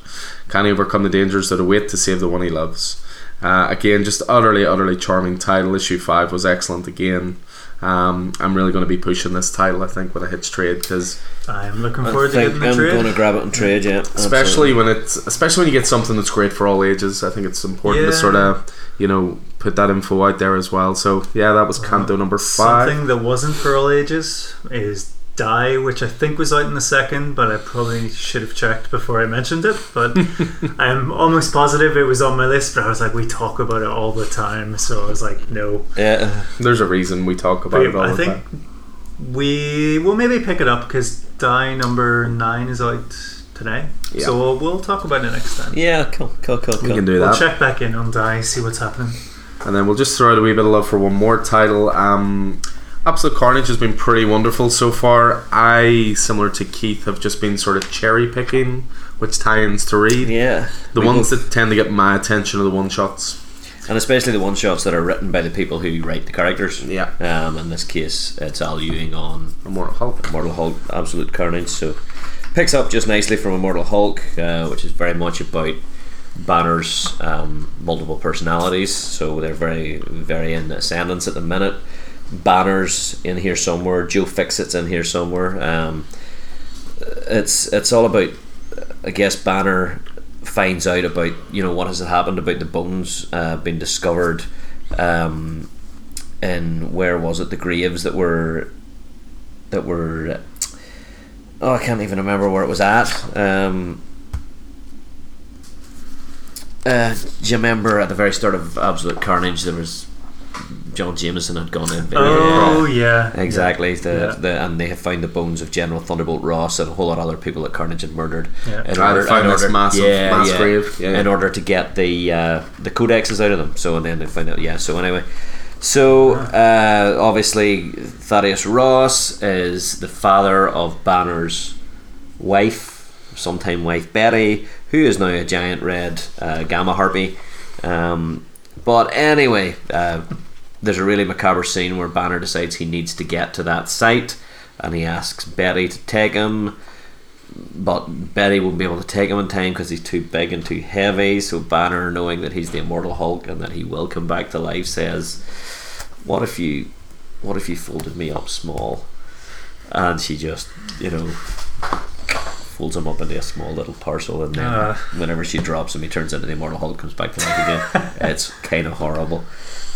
Can he overcome the dangers that await to save the one he loves? Uh, again, just utterly, utterly charming title. Issue 5 was excellent again. Um, I'm really going to be pushing this title, I think, with a hitch trade because I'm looking I forward to think getting the I'm trade. going to grab it and trade. Yeah, especially absolutely. when it's especially when you get something that's great for all ages. I think it's important to sort of you know put that info out there as well. So yeah, that was Canto number five. Something that wasn't for all ages is Die, which I think was out in the second, but I probably should have checked before I mentioned it. But I'm almost positive it was on my list, but I was like, we talk about it all the time, so I was like, no. Yeah, There's a reason we talk about But it all I the think time. we will maybe pick it up because Die number nine is out today, Yeah. so we'll, we'll talk about it next time. yeah, cool, cool, cool, We cool. can do that. We'll check back in on Die, see what's happening. and then we'll just throw out a wee bit of love for one more title. Um, Absolute Carnage has been pretty wonderful so far. I, similar to Keith, have just been sort of cherry picking which tie-ins to read. Yeah, The ones both- that tend to get my attention are the one shots. and especially the one shots that are written by the people who write the characters. Yeah, Um, in this case, it's Al Ewing on Immortal Hulk. Immortal Hulk, Absolute Carnage. So picks up just nicely from Immortal Hulk, uh, which is very much about Banner's um, multiple personalities. So they're very, very in ascendance at the minute. Banner's in here somewhere. Joe Fixit's in here somewhere. Um, it's it's all about, I guess, Banner finds out about you know what has happened about the bones uh, being discovered um, in where was it the graves that were that were oh I can't even remember where it was at. Um, uh, do you remember at the very start of Absolute Carnage there was John Jameson had gone in. Oh yeah, Exactly, the, Yeah. the and they have found the bones of General Thunderbolt Ross and a whole lot of other people that Carnage had murdered. Yeah. In Ah, order, found in order- massive mass grave. Yeah, in order to get the uh, the codexes out of them. So and then they find out. Yeah. So anyway, so uh, obviously Thaddeus Ross is the father of Banner's wife, sometime wife Betty, who is now a giant red uh, gamma harpy. Um, but anyway, uh, there's a really macabre scene where Banner decides he needs to get to that site, and he asks Betty to take him. But Betty won't be able to take him in time because he's too big and too heavy. So Banner, knowing that he's the immortal Hulk and that he will come back to life, says, "What if you, what if you folded me up small?" And she just, you know, folds him up into a small little parcel, and then Ah. whenever she drops him, he turns into the immortal Hulk, comes back to life again. it's kind of horrible.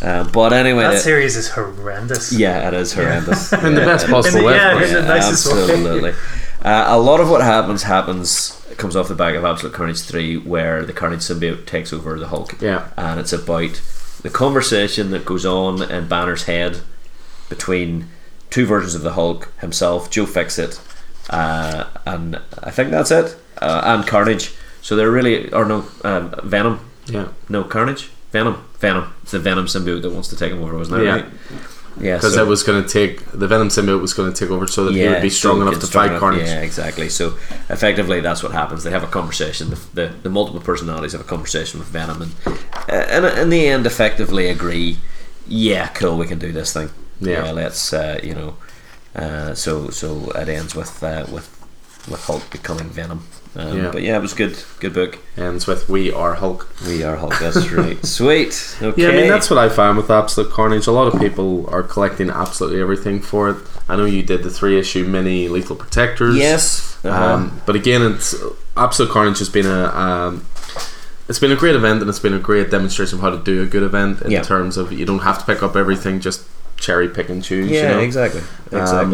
Uh, but anyway, that it- series is horrendous. yeah, it is horrendous. In the best possible way. yeah, of course. in the nicest way. absolutely. Uh, a lot of what happens happens comes off the back of Absolute Carnage three, where the Carnage symbiote takes over the Hulk. Yeah. and it's about the conversation that goes on in Banner's head between two versions of the Hulk, himself, Joe Fixit, uh, and I think that's it, uh, and Carnage. So they're really, or no, um, Venom. Yeah. No, Carnage? Venom. Venom. It's the Venom symbiote that wants to take him over, wasn't it? Yeah. Right? Yeah. Because so- it was going to take the Venom symbiote was going to take over so that he would be strong he enough to strong fight enough- Carnage. Yeah, exactly. So effectively, that's what happens. They have a conversation. The, the, the multiple personalities have a conversation with Venom, and uh, and in the end, effectively agree. Yeah, cool. We can do this thing. Yeah. let's uh, you know. Uh, so so it ends with uh, with with Hulk becoming Venom. Um, Yeah. But yeah, it was good. Good book. Ends with "We are Hulk." We are Hulk. That's right. Sweet. Okay. Yeah, I mean that's what I found with Absolute Carnage. A lot of people are collecting absolutely everything for it. I know you did the three issue mini Lethal Protectors. Yes. Uh-huh. Um, but again, it's Absolute Carnage has been a um, it's been a great event and it's been a great demonstration of how to do a good event in Yeah. terms of you don't have to pick up everything, just cherry pick and choose. yeah, you know? exactly. Exactly. Um,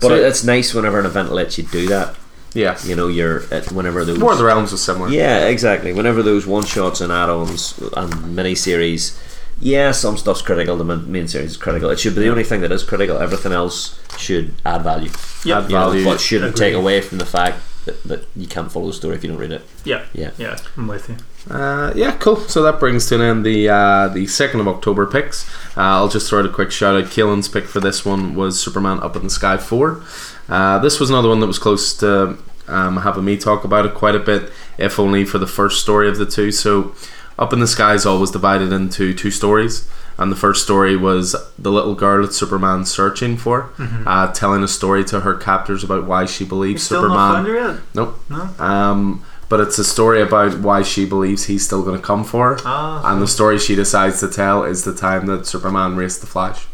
but so- it's nice whenever an event lets you do that. Yeah, You know, you're at whenever those War of the Realms was similar. Yeah, exactly. Whenever those one shots and add-ons and mini-series, yeah, some stuff's critical. The main main series is critical. It should be the only thing that is critical. Everything else should add value. Yeah, Add You know, value. but shouldn't Agree. take away from the fact that, that you can't follow the story if you don't read it. Yeah. Yeah. Yeah. I'm with you. Uh, yeah, cool. So that brings to an end the uh, the second of October picks. Uh, I'll just throw out a quick shout out. Keelan's pick for this one was Superman Up in the Sky four. Uh, this was another one that was close to um, having me talk about it quite a bit, if only for the first story of the two. So, Up in the Sky is always divided into two stories. And the first story was the little girl that Superman's searching for, uh, telling a story to her captors about why she believes Still Superman. not found her yet? Nope. No. Um, but it's a story about why she believes he's still going to come for her. Ah. and the story she decides to tell is the time that Superman raced the Flash.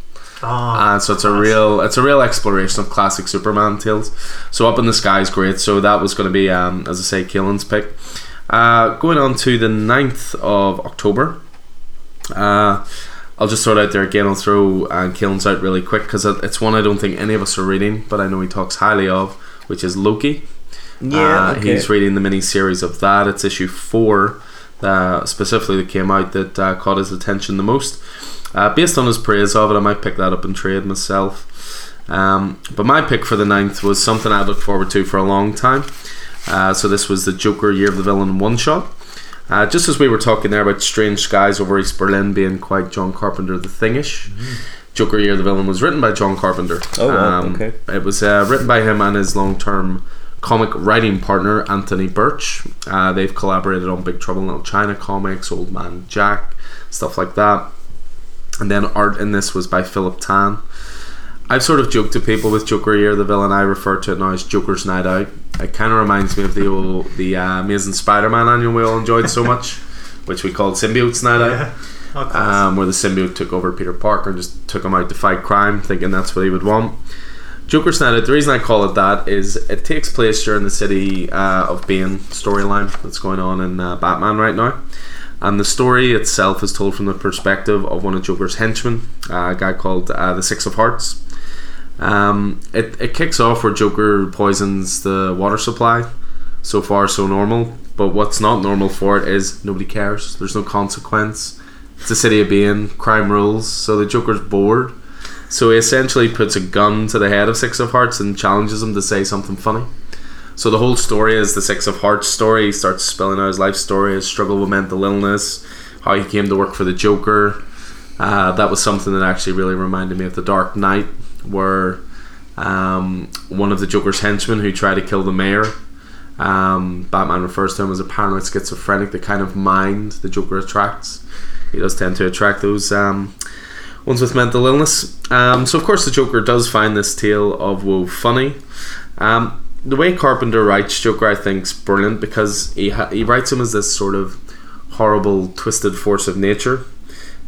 Ah. And so it's a real it's a real exploration of classic Superman tales. So Up in the Sky is great. So that was going to be, um, as I say, Keelan's pick. Uh, going on to the 9th of October. Uh, I'll just throw it out there again. I'll throw uh, Keelan's out really quick because it's one I don't think any of us are reading, but I know he talks highly of, which is Loki. Uh, He's reading the mini series of that. It's issue four, uh, specifically that came out that uh, caught his attention the most. Uh, based on his praise of it, I might pick that up and trade myself. Um, but my pick for the ninth was something I looked forward to for a long time. Uh, so this was the Joker Year of the Villain one shot. Uh, just as we were talking there about Strange Skies over East Berlin being quite John Carpenter the thingish, Joker Year of the Villain was written by John Carpenter. Um, Oh, wow, okay. It was uh, written by him and his long term comic writing partner Anthony Burch. Uh, they've collaborated on Big Trouble in Little China comics, Old Man Jack, stuff like that. And then art in this was by Philip Tan. I've sort of joked to people with Joker Year the villain. I refer to it now as Joker's Night Out. It kind of reminds me of the old, the uh, Amazing Spider-Man annual we all enjoyed so much, which we called Symbiote's Night Out Yeah. Oh, um, where the symbiote took over Peter Parker and just took him out to fight crime, thinking that's what he would want. Joker's Night Out. The reason I call it that is it takes place during the city uh, of Bane storyline that's going on in uh, Batman right now. And the story itself is told from the perspective of one of Joker's henchmen, uh, a guy called uh, the Six of Hearts. Um, it, it kicks off where Joker poisons the water supply. So far, so normal. But what's not normal for it is nobody cares. There's no consequence. It's a city of Bane. Crime rules. So the Joker's bored. So he essentially puts a gun to the head of Six of Hearts and challenges him to say something funny. So the whole story is the Six of Hearts story. He starts spelling out his life story, his struggle with mental illness, how he came to work for the Joker. Uh, that was something that actually really reminded me of The Dark Knight, where um, one of the Joker's henchmen who tried to kill the mayor, um, Batman refers to him as a paranoid schizophrenic, the kind of mind the Joker attracts. He does tend to attract those um, ones with mental illness. Um, so, of course, the Joker does find this tale of woe funny. Um, the way Carpenter writes Joker, I think, is brilliant because he ha- he writes him as this sort of horrible, twisted force of nature.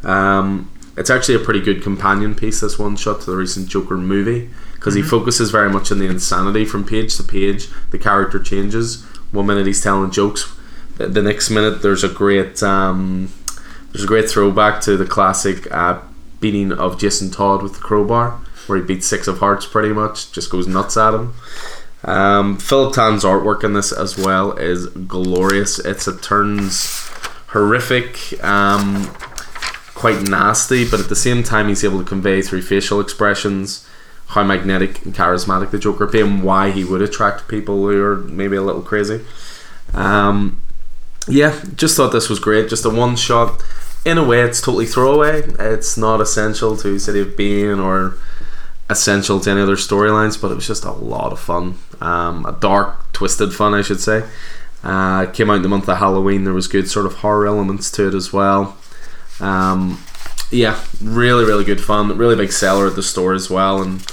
Um, it's actually a pretty good companion piece. This one shot to the recent Joker movie because he focuses very much on the insanity from page to page. The character changes. One minute he's telling jokes, the, the next minute there's a great um, there's a great throwback to the classic uh, beating of Jason Todd with the crowbar, where he beats Six of Hearts pretty much, just goes nuts at him. Um, Philip Tan's artwork in this as well is glorious. It's it turns horrific, um, quite nasty, but at the same time he's able to convey through facial expressions how magnetic and charismatic the Joker be and why he would attract people who are maybe a little crazy. Um, yeah, just thought this was great. Just a one shot. In a way, it's totally throwaway. It's not essential to City of Bane or essential to any other storylines, but it was just a lot of fun. Um, a dark, twisted fun, I should say. Uh, came out in the month of Halloween. There was good sort of horror elements to it as well. Um, yeah, really, really good fun. Really big seller at the store as well, and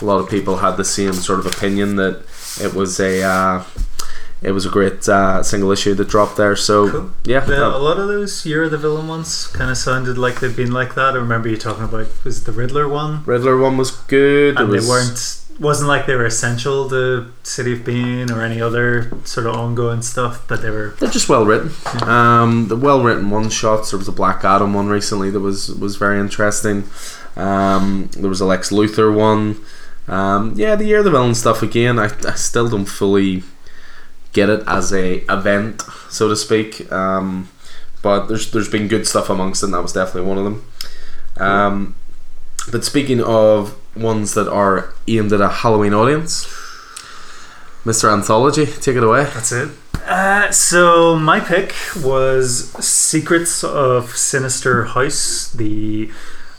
a lot of people had the same sort of opinion that it was a uh, it was a great uh, single issue that dropped there. So Cool. yeah, The, a lot of those Year of the Villain ones kind of sounded like they've been like that. I remember you talking about was the Riddler one, Riddler one was good. and was, they weren't wasn't like they were essential to City of Bane or any other sort of ongoing stuff, but they were They're just well written. Um, the well written one shots. There was a Black Adam one recently that was was very interesting. Um, there was a Lex Luthor one. Um, yeah, the year of the villain stuff again. I, I still don't fully get it as a event, so to speak. Um, but there's there's been good stuff amongst them. That was definitely one of them. Um, but speaking of ones that are aimed at a Halloween audience, Mr. Anthology, take it away. That's it. Uh, so my pick was Secrets of Sinister House, the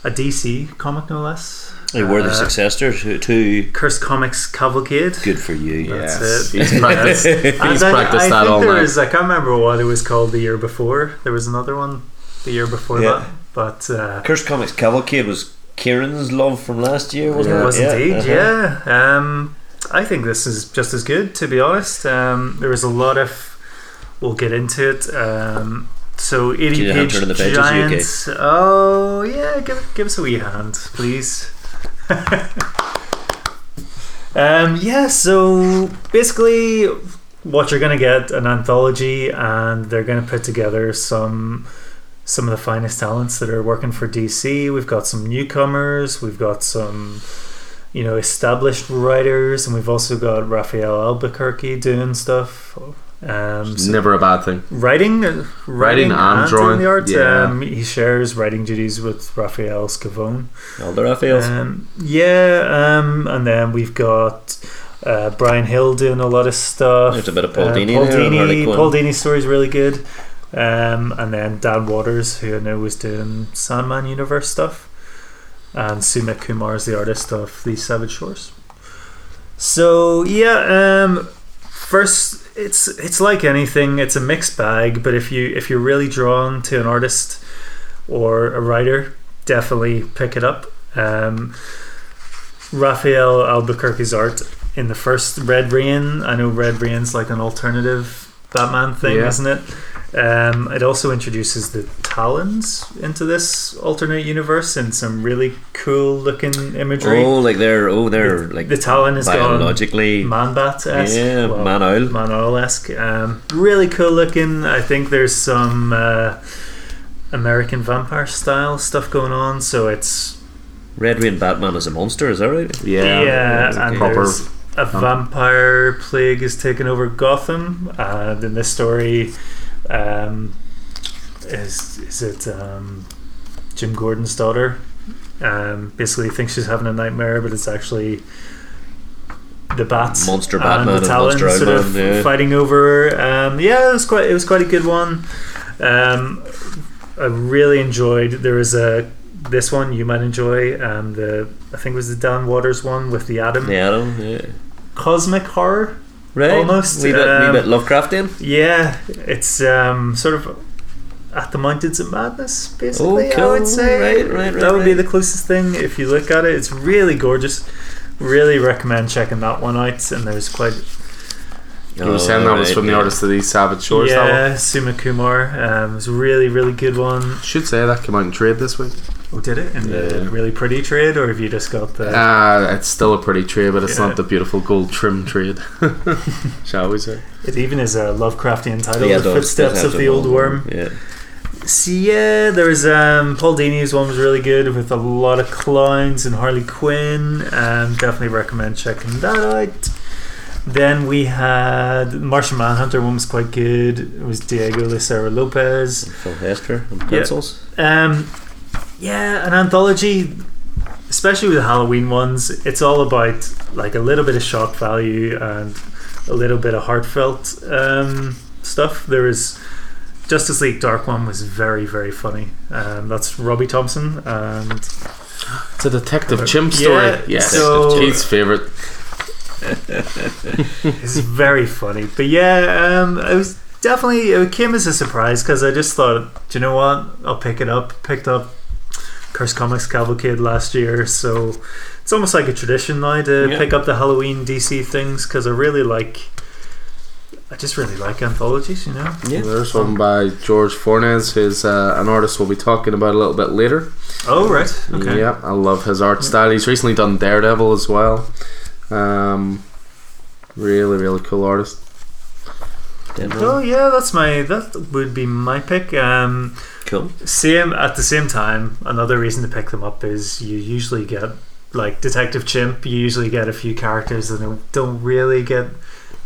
a DC comic no less. They were the Uh, successor to, to Curse Comics Cavalcade. Good for you. That's Yes, it. he's practiced. And he's I, practiced I that think all there night. was I can't remember what it was called the year before. There was another one the year before Yeah. that, but uh, Curse Comics Cavalcade was Kieran's love from last year, wasn't it it? was indeed. uh-huh. Yeah. Um, I think this is just as good, to be honest. Um, there was a lot of. We'll get into it. Um, so eighty you page turning the pages, giants. Oh yeah, give give us a wee hand, please. um, yeah. So basically, what you're gonna get an anthology, and they're gonna put together some some of the finest talents that are working for DC. We've got some newcomers. We've got some you know established writers, and we've also got Rafael Albuquerque doing stuff. Um, so Never a bad thing. writing, uh, writing, and doing drawing, the art. yeah. Um, he shares writing duties with Rafael Scavone. All the Raphaels. Um, yeah, um, and then we've got uh, Bryan Hill doing a lot of stuff. There's a bit of Paul Uh, Dini Paul there. Dini, Paul Dini's story is really good. Um, and then Dan Watters, who I know was doing Sandman Universe stuff, and Sumit Kumar is the artist of The Savage Shores. So yeah, um, first it's it's like anything; it's a mixed bag. But if you if you're really drawn to an artist or a writer, definitely pick it up. Um, Rafael Albuquerque's art in the first Red Rain. I know Red Rain's like an alternative Batman thing, Yeah. isn't it? Um, it also introduces the Talons into this alternate universe and some really cool looking imagery. Oh, like they're oh they're like the Talon is gone biologically man bat esque. yeah man owl. Man owl esque. Um, really cool looking. I think there's some uh, American vampire style stuff going on. So it's Red Rain Batman is a monster, is that right? Yeah, yeah, it's a and proper. there's a vampire plague is taking over Gotham, and in this story, um, is is it um, Jim Gordon's daughter? Um, basically, thinks she's having a nightmare, but it's actually the bats, Monster and Batman the and Talons Monster sort of yeah. fighting over. Um, yeah, it was quite it was quite a good one. Um, I really enjoyed. There was a this one you might enjoy. Um, the I think it was the Dan Watters one with the Atom Yeah, I don't- yeah. cosmic horror. Right, Almost, wee bit, um, wee bit Lovecraftian. Yeah, it's um, sort of at the mountains of madness, basically. Oh, cool. I would say Right, right, right, that would be the closest thing if you look at it. It's really gorgeous. Really recommend checking that one out. And there's quite You were saying that was right, from the artist of these Savage Shores. Yeah, Sumit Kumar. Um, it was a really really good one. Should say that came out in trade this week. Oh, did it in the Yeah. really pretty trade, or have you just got the? Uh, it's still a pretty trade, but it's Yeah. not the beautiful gold trim trade. Shall we say? it even is a Lovecraftian title. Yeah, the footsteps of the old worm. Yeah. See, yeah, there was um, Paul Dini's one was really good with a lot of clowns and Harley Quinn. Um, definitely recommend checking that out. Then we had Martian Manhunter one was quite good. It was Diego Lucero Lopez. Phil Hester and pencils. Um, yeah, an anthology, especially with the Halloween ones. It's all about like a little bit of shock value and a little bit of heartfelt um, stuff. There is was Justice League Dark one was very very funny. Um, that's Robbie Thompson and It's a Detective Chimp story. Yeah, yes, so- Keith's favorite. it's very funny. But yeah, um, it was definitely it came as a surprise because I just thought, do you know what? I'll pick it up. Picked up Curse Comics Cavalcade last year, so it's almost like a tradition now to Yeah. pick up the Halloween DC things because I really like. I just really like anthologies, you know. Yeah. There's one by George Fornes, who's uh, an artist we'll be talking about a little bit later. Oh right, okay. Yeah, I love his art style. He's recently done Daredevil as well. Um, really, really cool artist. Oh yeah, that's my that would be my pick. Um, Cool. Same at the same time. Another reason to pick them up is you usually get like Detective Chimp. You usually get a few characters that don't- don't really get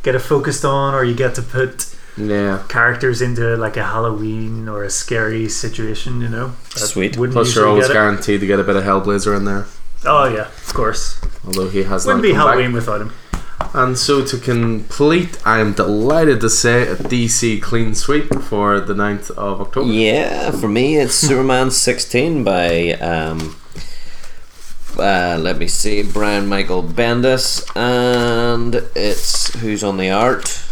get it focused on, or you get to put Yeah. characters into like a Halloween or a scary situation. You know, That Sweet. Plus, you're always guaranteed to get a bit of Hellblazer in there. Oh yeah, of course. Although he has Wouldn't be come back. Halloween without him. And so to complete, I am delighted to say a DC clean sweep for the 9th of October. Yeah, for me it's Superman 16 by um, uh, let me see Brian Michael Bendis and it's who's on the art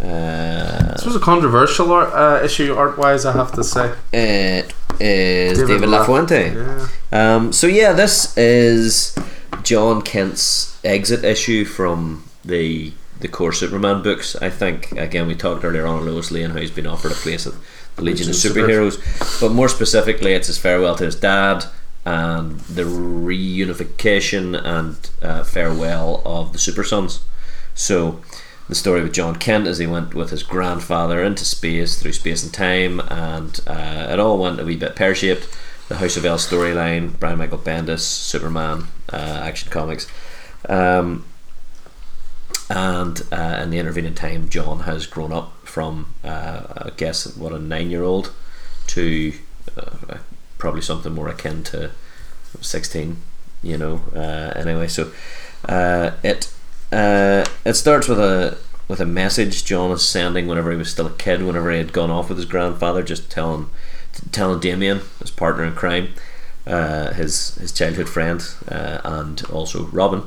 uh, This was a controversial art, uh, issue art wise, I have to say. it is David David, Lafuente. Yeah. um, so yeah this is Jon Kent's exit issue from the the core Superman books. I think again we talked earlier on Lois Lane how he's been offered a place at the Legion of Legion of Superheroes. but more specifically it's his farewell to his dad and the reunification and uh, farewell of the Super Sons. So the story with Jon Kent as he went with his grandfather into space through space and time, and uh, it all went a wee bit pear shaped. The House of El storyline, Brian Michael Bendis, Superman, uh, Action Comics. Um, and uh, in the intervening time, Jon has grown up from, uh, I guess, what a nine year old to uh, probably something more akin to 16, you know. Uh, anyway, so it uh, it starts with a with a message Jon is sending whenever he was still a kid, whenever he had gone off with his grandfather, just telling telling Damian, his partner in crime, uh, his his childhood friend, uh, and also Robin,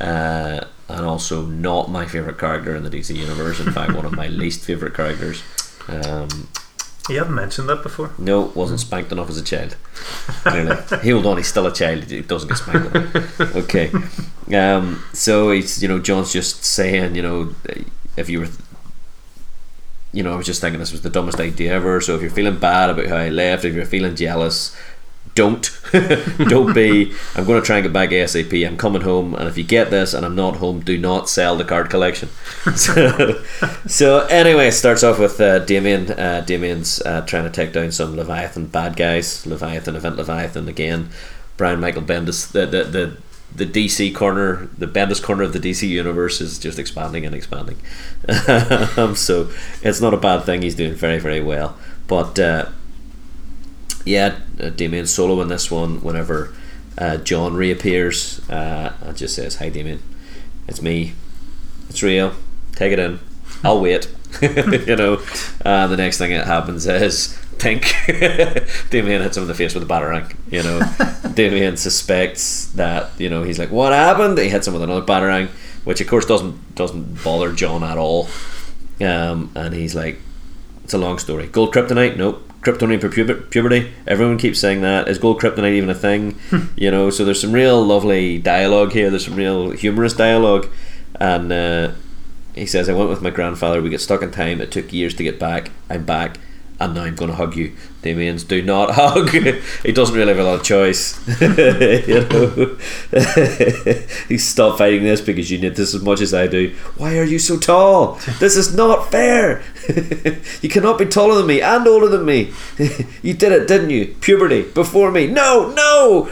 uh, and also not my favorite character in the DC universe. In fact, one of my least favorite characters. Um, You haven't mentioned that before. no, wasn't spanked enough as a child. Clearly, hold on, he's still a child. He doesn't get spanked. enough. Okay, um, so it's you know John's just saying you know if you were you know, I was just thinking this was the dumbest idea ever. So if you're feeling bad about how I left, if you're feeling jealous, don't don't be i'm going to try and get back asap i'm coming home and if you get this and i'm not home do not sell the card collection so, so anyway it starts off with uh, damian uh, damian's uh, trying to take down some leviathan bad guys leviathan event leviathan again brian michael bendis the, the, the the DC corner, the Bendis corner of the DC universe is just expanding and expanding. um, so it's not a bad thing. He's doing very, very well. But uh, yeah, uh, Damian solo in this one. Whenever uh, Jon reappears, uh, and just says, "Hi, Damian, it's me. It's real. Take it in. I'll wait." you know, uh, the next thing that happens is Pink. Damian hits him in the face with a batarang. You know, Damian suspects that you know he's like, "What happened?" He hits him with another batarang, which of course doesn't doesn't bother Jon at all. Um, and he's like, "It's a long story. Gold kryptonite? Nope kryptonite for puberty. Everyone keeps saying that. Is gold kryptonite even a thing? you know, so there's some real lovely dialogue here. There's some real humorous dialogue, and uh, he says, "I went with my grandfather. We get stuck in time. It took years to get back. I'm back." And now I'm going to hug you. Damian's do not hug. he doesn't really have a lot of choice. you know, he stopped fighting this because you need this as much as I do. Why are you so tall? This is not fair. you cannot be taller than me and older than me. you did it, didn't you? Puberty before me. No, no.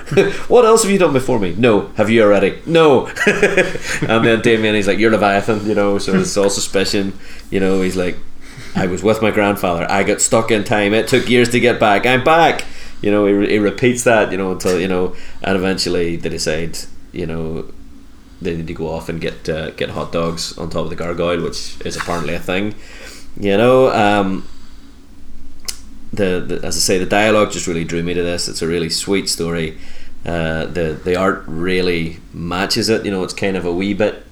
what else have you done before me? No. Have you already? No. and then Damian, he's like, "You're Leviathan," you know. So it's all suspicion. You know, he's like, "I was with my grandfather. I got stuck in time. It took years to get back. I'm back." You know, he, he repeats that. You know, until you know, and eventually they decide. You know, they need to go off and get uh, get hot dogs on top of the gargoyle, which is apparently a thing. You know, um, the, the as I say, the dialogue just really drew me to this. It's a really sweet story. Uh, the the art really matches it. You know, it's kind of a wee bit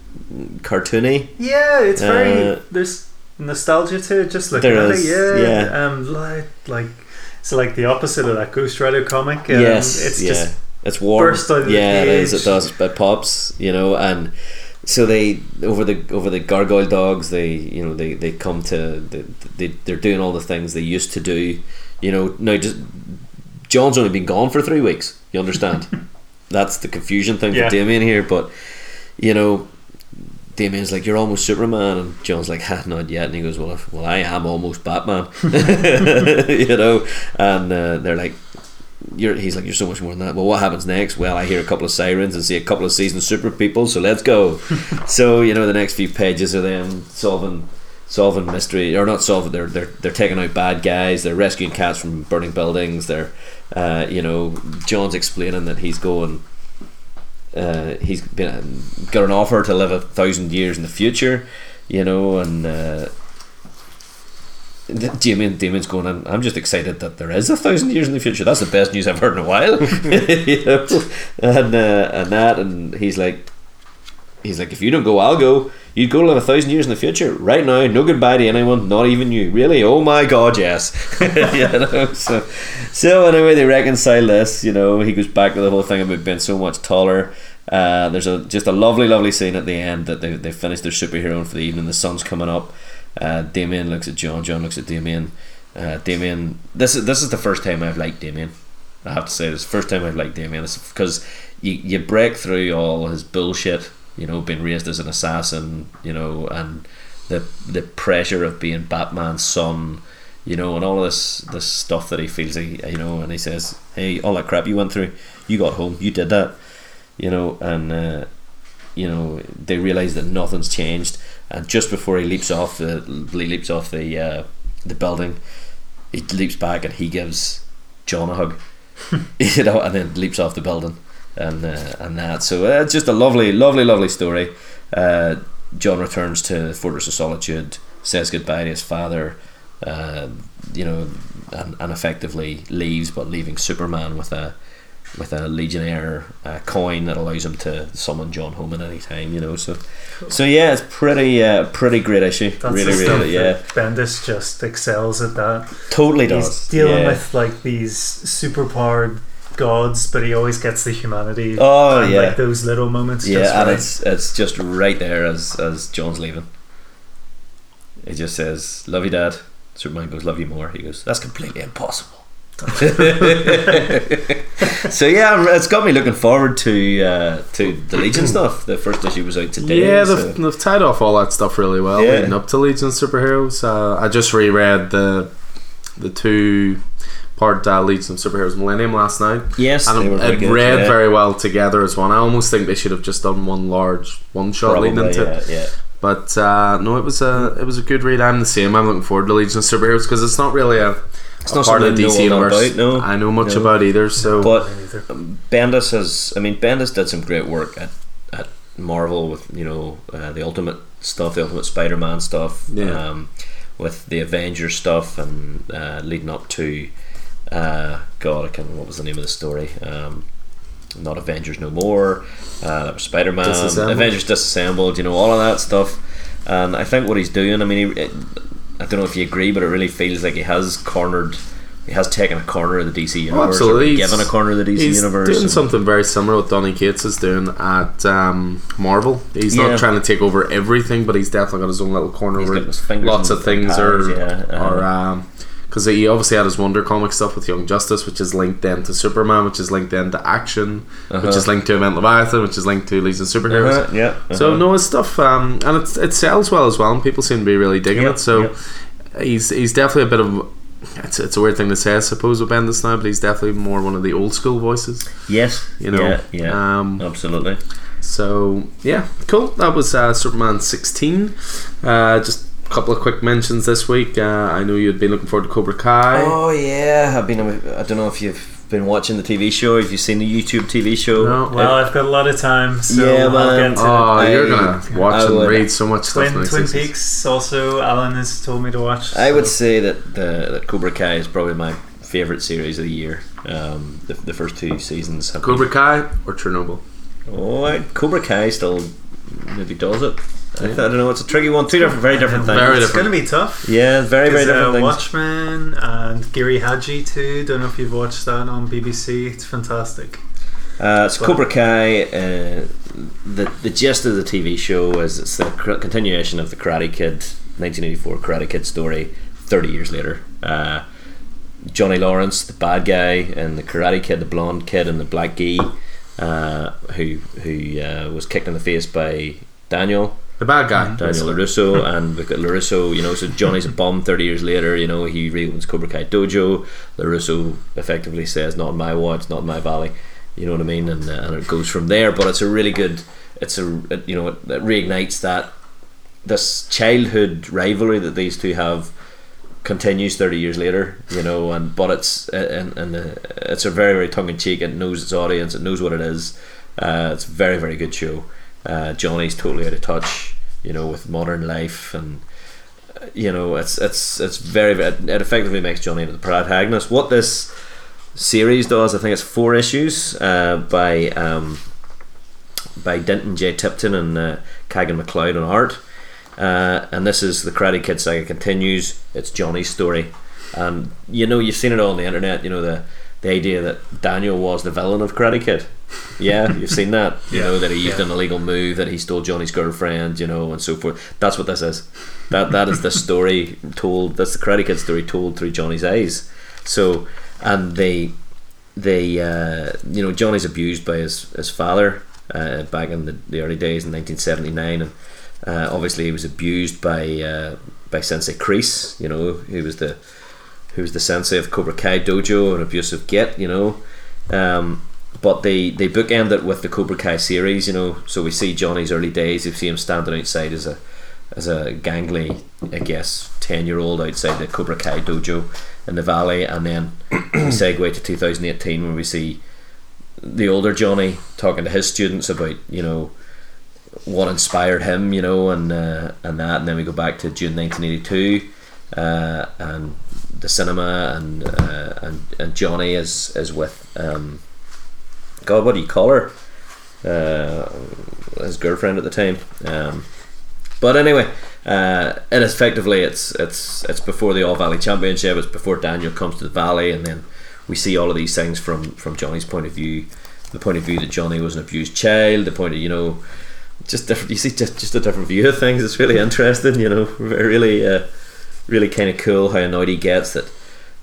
cartoony. Yeah, it's very Uh, there's nostalgia to it. Just looking there at is, it, yeah. yeah. Um, like like it's like the opposite of that Ghost Rider comic. Um, yes, it's yeah. just it's warm. burst out of the yeah, it is. It does. It pops. You know, and so they over the over the gargoyle dogs. They you know they, they come to they, they they're doing all the things they used to do. You know, now just Jon's only been gone for three weeks. You understand? That's the confusion thing Yeah. for Damian here. But you know, Damian's like, "You're almost Superman," and Jon's like, ha, "Not yet." And he goes, "Well, if, well, I am almost Batman," you know. And uh, they're like, "You're." He's like, "You're so much more than that." Well, what happens next? Well, I hear a couple of sirens and see a couple of seasoned super people. So let's go. so you know, the next few pages are them solving. Solving mystery, or not solving. They're they're they're taking out bad guys. They're rescuing cats from burning buildings. They're, uh, you know, Jon's explaining that he's going uh, he's been got an offer to live a thousand years in the future, you know, and uh, Damian Damian's going. I'm, I'm just excited that there is a thousand years in the future. That's the best news I've heard in a while, you know, and uh, and that, and he's like, he's like, if you don't go, I'll go. You'd go live a thousand years in the future. Right now, no goodbye to anyone, not even you. Really? Oh my God, yes. you know, so, so anyway, they reconcile this. You know, he goes back to the whole thing about being so much taller. Uh, there's a just a lovely, lovely scene at the end that they they finished their superhero for the evening. The sun's coming up. Uh, Damian looks at Jon. Jon looks at Damian. Uh, Damian. This is this is the first time I've liked Damian. I have to say, this is the first time I've liked Damian. Because you you break through all his bullshit. You know, being raised as an assassin. You know, and the the pressure of being Batman's son. You know, and all of this this stuff that he feels. He you know, and he says, "Hey, all that crap you went through, you got home, you did that." You know, and uh, you know they realize that nothing's changed. And just before he leaps off the he leaps off the uh, the building, he leaps back and he gives Jon a hug. you know, and then leaps off the building and uh, and that. So uh, it's just a lovely, lovely, lovely story. Uh, Jon returns to Fortress of Solitude, says goodbye to his father, uh, you know, and, and effectively leaves, but leaving Superman with a with a Legionnaire uh, coin that allows him to summon Jon home at any time. You know, so so yeah, it's pretty uh, pretty great issue. That's really, really, yeah, Bendis just excels at that. totally He's does. dealing yeah. with like these super powered gods, but he always gets the humanity. Oh, and, yeah. like those little moments. yeah, just and right. it's it's just right there as as Jon's leaving. he just says, "Love you, Dad." Superman goes, "Love you more." He goes, "That's completely impossible." so yeah, it's got me looking forward to uh, to the Legion stuff. The first issue was out today. Yeah, they've, they've tied off all that stuff really well Yeah. leading up to Legion Superheroes. Uh, I just reread the the two part uh, Legion of Superheroes Millennium last night, yes, and it good, read yeah. very well together as one. I almost think they should have just done one large one shot leading into it. yeah, yeah. But uh, no, it was a it was a good read. I'm the same. I'm looking forward to Legion of Superheroes because it's not really a, It's not part of the DC all universe about, no. I know much No. about either. So But. Bendis has, I mean, Bendis did some great work at, at Marvel with you know uh, the Ultimate stuff, the Ultimate Spider-Man stuff, Yeah. um, with the Avengers stuff, and uh, leading up to uh, God, I can't remember what was the name of the story. Um, not Avengers No More. Uh, that was Spider Man. Avengers Disassembled. You know all of that stuff. And I think what he's doing. I mean, he, it, I don't know if you agree, but it really feels like he has cornered. He has taken a corner of the DC universe. Oh, absolutely. given a corner of the DC universe. he's universe. doing and- something very similar what Donny Cates is doing at um, Marvel. He's Yeah. not trying to take over everything, but he's definitely got his own little corner He's where got his fingers lots of things are yeah, uh-huh. are um, because he obviously had his Wonder Comic stuff with Young Justice, which is linked then to Superman, which is linked then to Action, which Uh-huh. is linked to Event Leviathan, which is linked to Legion Superheroes. Uh-huh, yeah. So uh-huh. no, his stuff, um, and it, it sells well as well, and people seem to be really digging Yep, it. So yep. he's he's definitely a bit of it's, it's a weird thing to say, I suppose, with Bendis now, but he's definitely more one of the old school voices. yes, You know, yeah, yeah, um, absolutely. So yeah, cool. That was uh, Superman sixteen. Uh, just couple of quick mentions this week. Uh, I know you'd been looking forward to Cobra Kai. Oh yeah, I've been. I don't know if you've been watching the TV show. Have you've seen the YouTube TV show? No. Well, I've got a lot of time, so Yeah, I'll man. get to Oh, I- you're gonna watch I and would- read so much stuff. Twin, next Twin. Peaks. Also, Alan has told me to watch. I would say that the that Cobra Kai is probably my favorite series of the year. Um, the, the first two seasons. Have Cobra Kai or Chernobyl. Been, oh, I, Cobra Kai still maybe does it. I, I don't know. It's a tricky one. Two different, very different things. Very It's different. going to be tough. Yeah, very very different uh, things. Watchmen and Giri Haji too. Don't know if you've watched that on BBC. It's fantastic. Uh, it's But- Cobra Kai. Uh, the the gist of the TV show is it's the cr- continuation of the Karate Kid, 1984 Karate Kid story, 30 years later. Uh, Johnny Lawrence, the bad guy, and the Karate Kid, the blonde kid, and the black gi, uh, who who uh, was kicked in the face by Daniel. The bad guy. Daniel LaRusso, and we've got LaRusso, you know, so Johnny's a bum 30 years later, you know, he reopens Cobra Kai Dojo. LaRusso effectively says, not in my watch, not in my valley, you know what I mean? And, uh, and it goes from there, but it's a really good, it's a, it, you know, it, it reignites that, this childhood rivalry that these two have continues 30 years later, you know, and, but it's, and, and uh, it's a very, very tongue-in-cheek, it knows its audience, it knows what it is, uh, it's a very, very good show. Uh, Johnny's totally out of touch, you know, with modern life, and uh, you know, it's it's it's very, very it effectively makes Johnny into the protagonist. What this series does, I think it's four issues uh, by um, by Denton J. Tipton and uh, Kagan McLeod on art. Uh, and this is the Karate Kid saga continues. It's Johnny's story, and you know you've seen it all on the internet. You know the the idea that Daniel was the villain of Karate Kid. Yeah, you've seen that. You Yeah. know that he used Yeah. an illegal move, that he stole Johnny's girlfriend, you know, and so forth. That's what this is. That that is the story told. That's the Karate Kid story told through Johnny's eyes. So, and they they uh, you know Johnny's abused by his his father uh, back in the, the early days in 1979, and uh, obviously he was abused by uh, by Sensei Kreese, you know, who was the who was the sensei of Cobra Kai Dojo, an abusive git, you know. Um, but they they bookend it with the Cobra Kai series, you know. So we see Johnny's early days. You see him standing outside as a as a gangly, I guess, ten year old outside the Cobra Kai dojo in the valley, and then we segue to 2018 when we see the older Johnny talking to his students about you know what inspired him, you know, and uh, and that, and then we go back to June 1982, uh, and the cinema, and uh, and and Johnny is is with um, God, what do you call her? Uh, his girlfriend at the time. Um, but anyway, uh, and effectively it's it's it's before the All Valley Championship. It's before Daniel comes to the Valley, and then we see all of these things from from Johnny's point of view. The point of view that Johnny was an abused child. The point of you know just different. You see just just a different view of things. It's really interesting. You know, really uh, really kind of cool how annoyed he gets that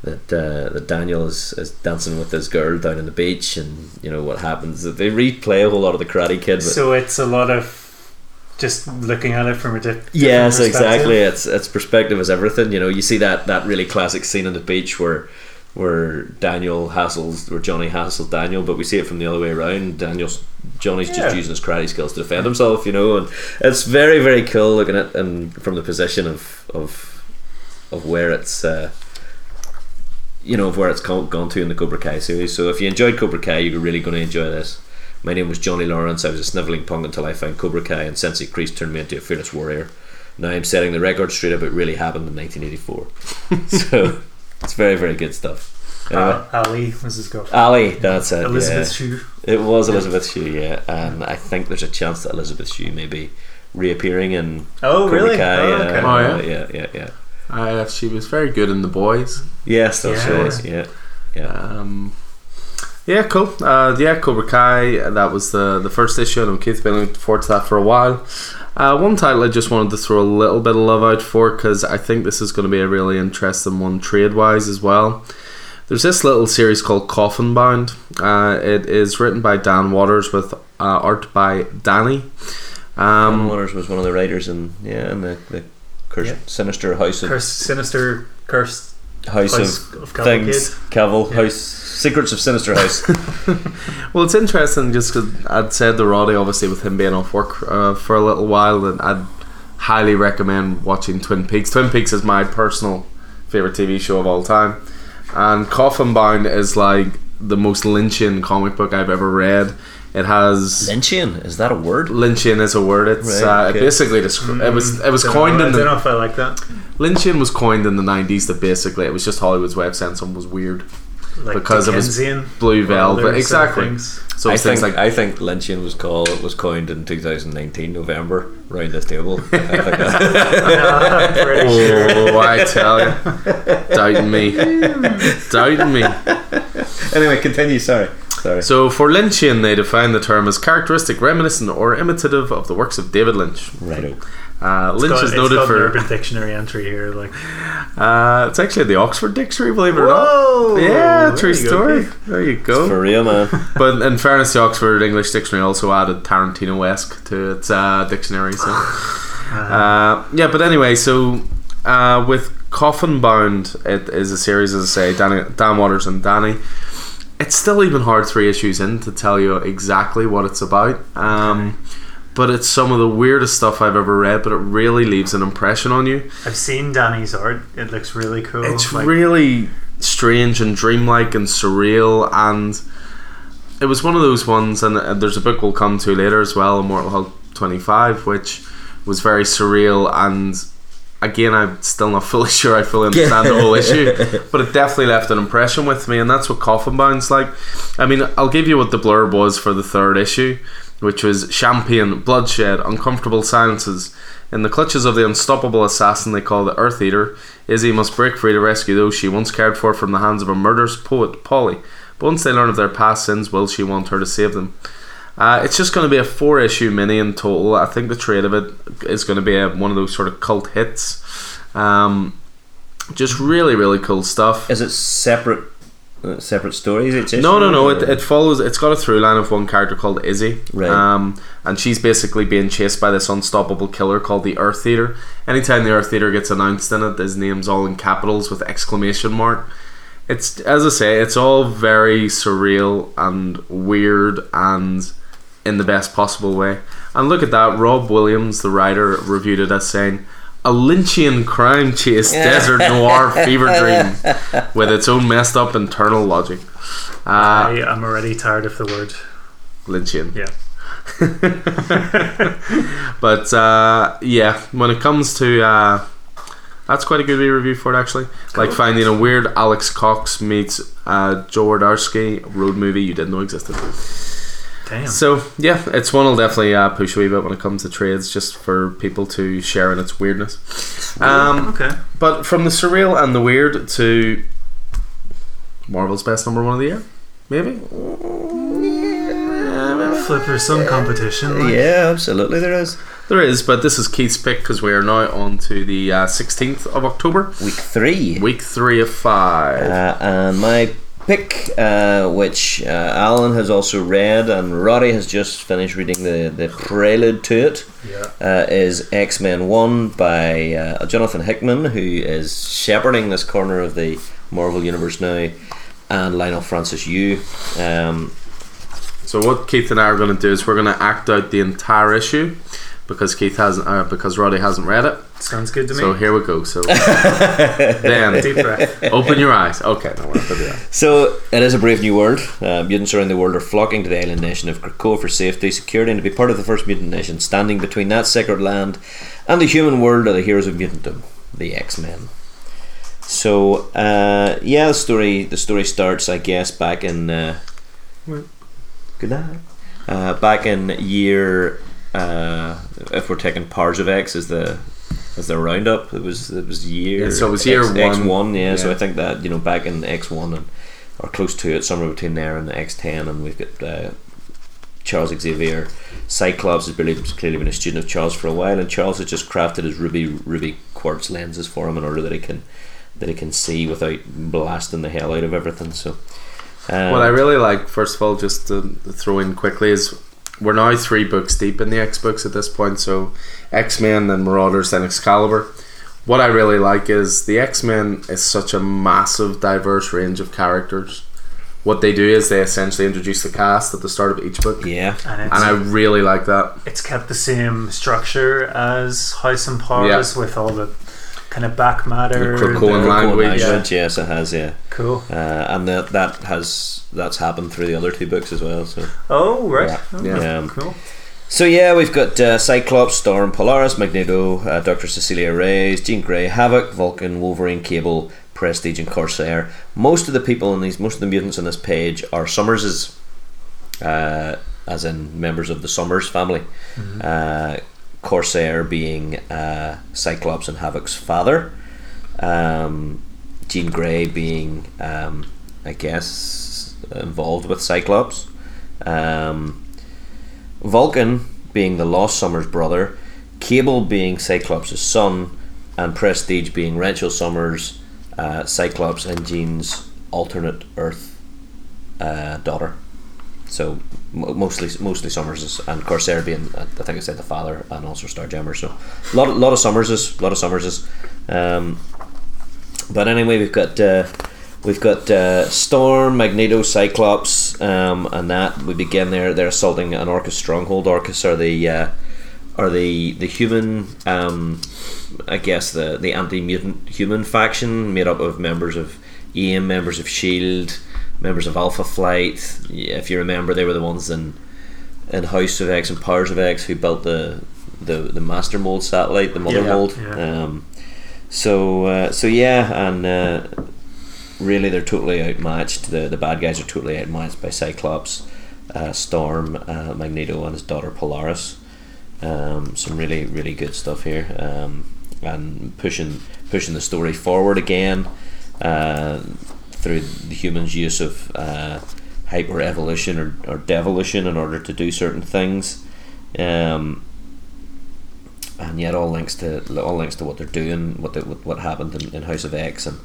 that uh, that Daniel is, is dancing with this girl down on the beach, and you know what happens. They replay a whole lot of the Karate Kid. But So it's a lot of just looking at it from a different yes, exactly. It's it's perspective is everything. You know, you see that that really classic scene on the beach where where Daniel hassles where Johnny hassles Daniel, but we see it from the other way around. Daniel's Johnny's Yeah. just using his karate skills to defend himself. You know, and it's very very cool looking at and from the position of of of where it's. Uh, you know of where it's gone, gone to in the Cobra Kai series. So if you enjoyed Cobra Kai, you're really going to enjoy this. My name was Johnny Lawrence. I was a snivelling punk until I found Cobra Kai, and Sensei Kreese turned me into a fearless warrior. Now I'm setting the record straight about really happened in 1984. so it's very very good stuff. Anyway, Uh, Ali was his girlfriend. Ali, that's it. Elizabeth yeah. Shue. It was Elizabeth Shue, yeah, and I think there's a chance that Elizabeth Shue may be reappearing in Oh, Cobra really? Kai. Oh, uh, okay. Oh, yeah? yeah, yeah, yeah. Uh, she was very good in The Boys. Yes, that's Yeah. right. Yeah, yeah. Um, yeah, cool. Uh, yeah, Cobra Kai. That was the the first issue. I know Keith's been looking forward to that for a while. Uh, one title I just wanted to throw a little bit of love out for because I think this is going to be a really interesting one trade wise as well. There's this little series called Coffin Bound. Uh, it is written by Dan Watters with uh, art by Danny. Alan Um, Watters was one of the writers in yeah, in the, the curse, Yeah. sinister house of Cursed, sinister, cursed house, house of of things, Cavill Yeah. House, Secrets of Sinister House. Well, it's interesting just because I'd said to Roddy, obviously, with him being off work uh, for a little while, that I'd highly recommend watching Twin Peaks. Twin Peaks is my personal favorite TV show of all time, and Coffin Bound is like the most Lynchian comic book I've ever read. It has Lynchian is that a word? Lynchian is a word. It's Right, uh, okay. basically descri- it was it was Don't coined know, in I don't know the if I like that. Lynchian was coined in the nineties. That basically it was just Hollywood's way of saying something was weird. Like Because it was Blue Velvet, other sort of exactly. So I things think like I think Lynchian was called it was coined in 2019 November round this table. I think that- I'm pretty sure. Oh, I tell you, doubting me, doubting me. anyway, continue. Sorry, sorry. So for Lynchian, they define the term as characteristic, reminiscent, or imitative of the works of David Lynch. Right. Uh, Lynch Got- is it's noted got an for. Urban Dictionary entry here. Like, Uh, it's actually the Oxford Dictionary, believe it or not. whoa, Yeah, there true you go, story. There you go. For real, man. But in fairness, the Oxford English Dictionary also added Tarantino esque to its uh, dictionary. So, uh, yeah. But anyway, so uh, with Coffin Bound, it is a series, as I say, Danny, Dan Watters and Danny. It's still even hard three issues in to tell you exactly what it's about. Um, But it's some of the weirdest stuff I've ever read, but it really leaves an impression on you. I've seen Danny's art. It looks really cool. It's Like, really strange and dreamlike and surreal, and it was one of those ones. And uh, there's a book we'll come to later as well, Immortal Hulk 25, which was very surreal. And again, I'm still not fully sure I fully understand the whole issue, but it definitely left an impression with me, and that's what Coffin Bound's like. I mean, I'll give you what the blurb was for the third issue, which was champagne, bloodshed, uncomfortable silences. In the clutches of the unstoppable assassin they call the Earth Eater, Izzy must break free to rescue those she once cared for from the hands of a murderous poet, Polly. But once they learn of their past sins, will she want her to save them? Uh, it's just going to be a four issue mini in total. I think the trade of it is going to be a, one of those sort of cult hits. Um, just really, really cool stuff. Is it separate? Uh, separate stories? Issue, No, no, no. It, it follows. It's got a through line of one character called Izzy, Right. um, and she's basically being chased by this unstoppable killer called the Earth Eater. Anytime the Earth Eater gets announced in it, his name's all in capitals with exclamation mark. It's as I say, it's all very surreal and weird and in the best possible way. And look at that, Rob Williams, the writer, reviewed it as saying. A Lynchian crime chase desert noir fever dream with its own messed up internal logic. Uh, I am already tired of the word. Lynchian. Yeah. But uh, yeah, when it comes to uh, that's quite a good review for it actually. Like finding a weird Alex Cox meets uh, Jodorowsky road movie you didn't know existed. Damn. So yeah, it's one will definitely uh, push a wee bit when it comes to trades, just for people to share in its weirdness. Um, okay. but from the surreal and the weird to Marvel's best number one of the year, maybe. flip. There's some competition. Like. Yeah, absolutely, there is. There is, but this is Keith's pick because we are now on to the uh, 16th of October, Week three. week three of five. Uh, and my pick, uh, which uh, Alan has also read, and Roddy has just finished reading the, the prelude to it, Yeah. uh, is X Men 1 by uh, Jonathan Hickman, who is shepherding this corner of the Marvel Universe now, and Leinil Francis Yu. Um, So what Keith and I are going to do is we're going to act out the entire issue because Keith hasn't, uh, because Roddy hasn't read it. Sounds good to me. So here we go. So then Deep breath. open your eyes. Okay, no, we're not gonna do that. So it is a brave new world. Uh, mutants around the world are flocking to the island nation of Krakoa for safety, security, and to be part of the first mutant nation. Standing between that sacred land and the human world are the heroes of mutantdom, the X Men. So uh, yeah, the story the story starts, I guess, back in. Uh, good night. Uh, back in year, uh, if we're taking Powers of X as the as the roundup, it was it was year. Yeah, so it was year X, X one. one, yeah, So I think that you know back in X one and or close to it, somewhere between there and the X ten, and we've got uh, Charles Xavier. Cyclops has really clearly been a student of Charles for a while, and Charles has just crafted his ruby ruby quartz lenses for him in order that he can that he can see without blasting the hell out of everything. So. Um, What I really like, first of all, just to throw in quickly, is we're now three books deep in the X books at this point. So X Men, then Marauders, then Excalibur. What I really like is the X Men is such a massive, diverse range of characters. What they do is they essentially introduce the cast at the start of each book, yeah, And it's, and I really like that. it's kept the same structure as House and Powers with all the kind of back matter. The Krakoan the- language. Yeah. yes, it has, yeah. Cool. uh, and that that has that's happened through the other two books as well. So, Oh, right. Yeah. Oh, Yeah. Um, Cool. so yeah, we've got uh, Cyclops, Storm, Polaris, Magneto, uh, Doctor Cecilia Reyes, Jean Grey, Havoc, Vulcan, Wolverine, Cable, Prestige, and Corsair. Most of the people in these, most of the mutants on this page are Summerses, uh, as in members of the Summers family. Uh, Corsair being uh, Cyclops and Havoc's father. Um, Jean Grey being, um, I guess, involved with Cyclops. Um, Vulcan being the Lost Summers brother. Cable being Cyclops' son. And Prestige being Rachel Summers, uh, Cyclops, and Jean's alternate Earth uh, daughter. So mostly mostly Summers and Corsair being uh, I think I said the father and also Starjammer. So a lot lot of Summerses, a lot of Summerses. Um, but anyway, we've got uh, we've got uh, Storm, Magneto, Cyclops, um, and that we begin there. They're assaulting an Orchis stronghold. Orchis are the uh, are the the human, um, I guess the the anti mutant human faction made up of members of EM, members of Shield, members of Alpha Flight. If you remember, they were the ones in in House of X and Powers of X who built the the, the Master Mold satellite, the Mother Yeah. Mold. Yeah. Um, so uh, so yeah, and uh, really they're totally outmatched. The the bad guys are totally outmatched by Cyclops, uh, Storm, uh, Magneto, and his daughter Polaris. Um, some really really good stuff here, um, and pushing pushing the story forward again uh, through the humans' use of uh, hyper evolution or, or devolution in order to do certain things. Um, and yet all links to all links to what they're doing, what they, what, happened in, in House of X and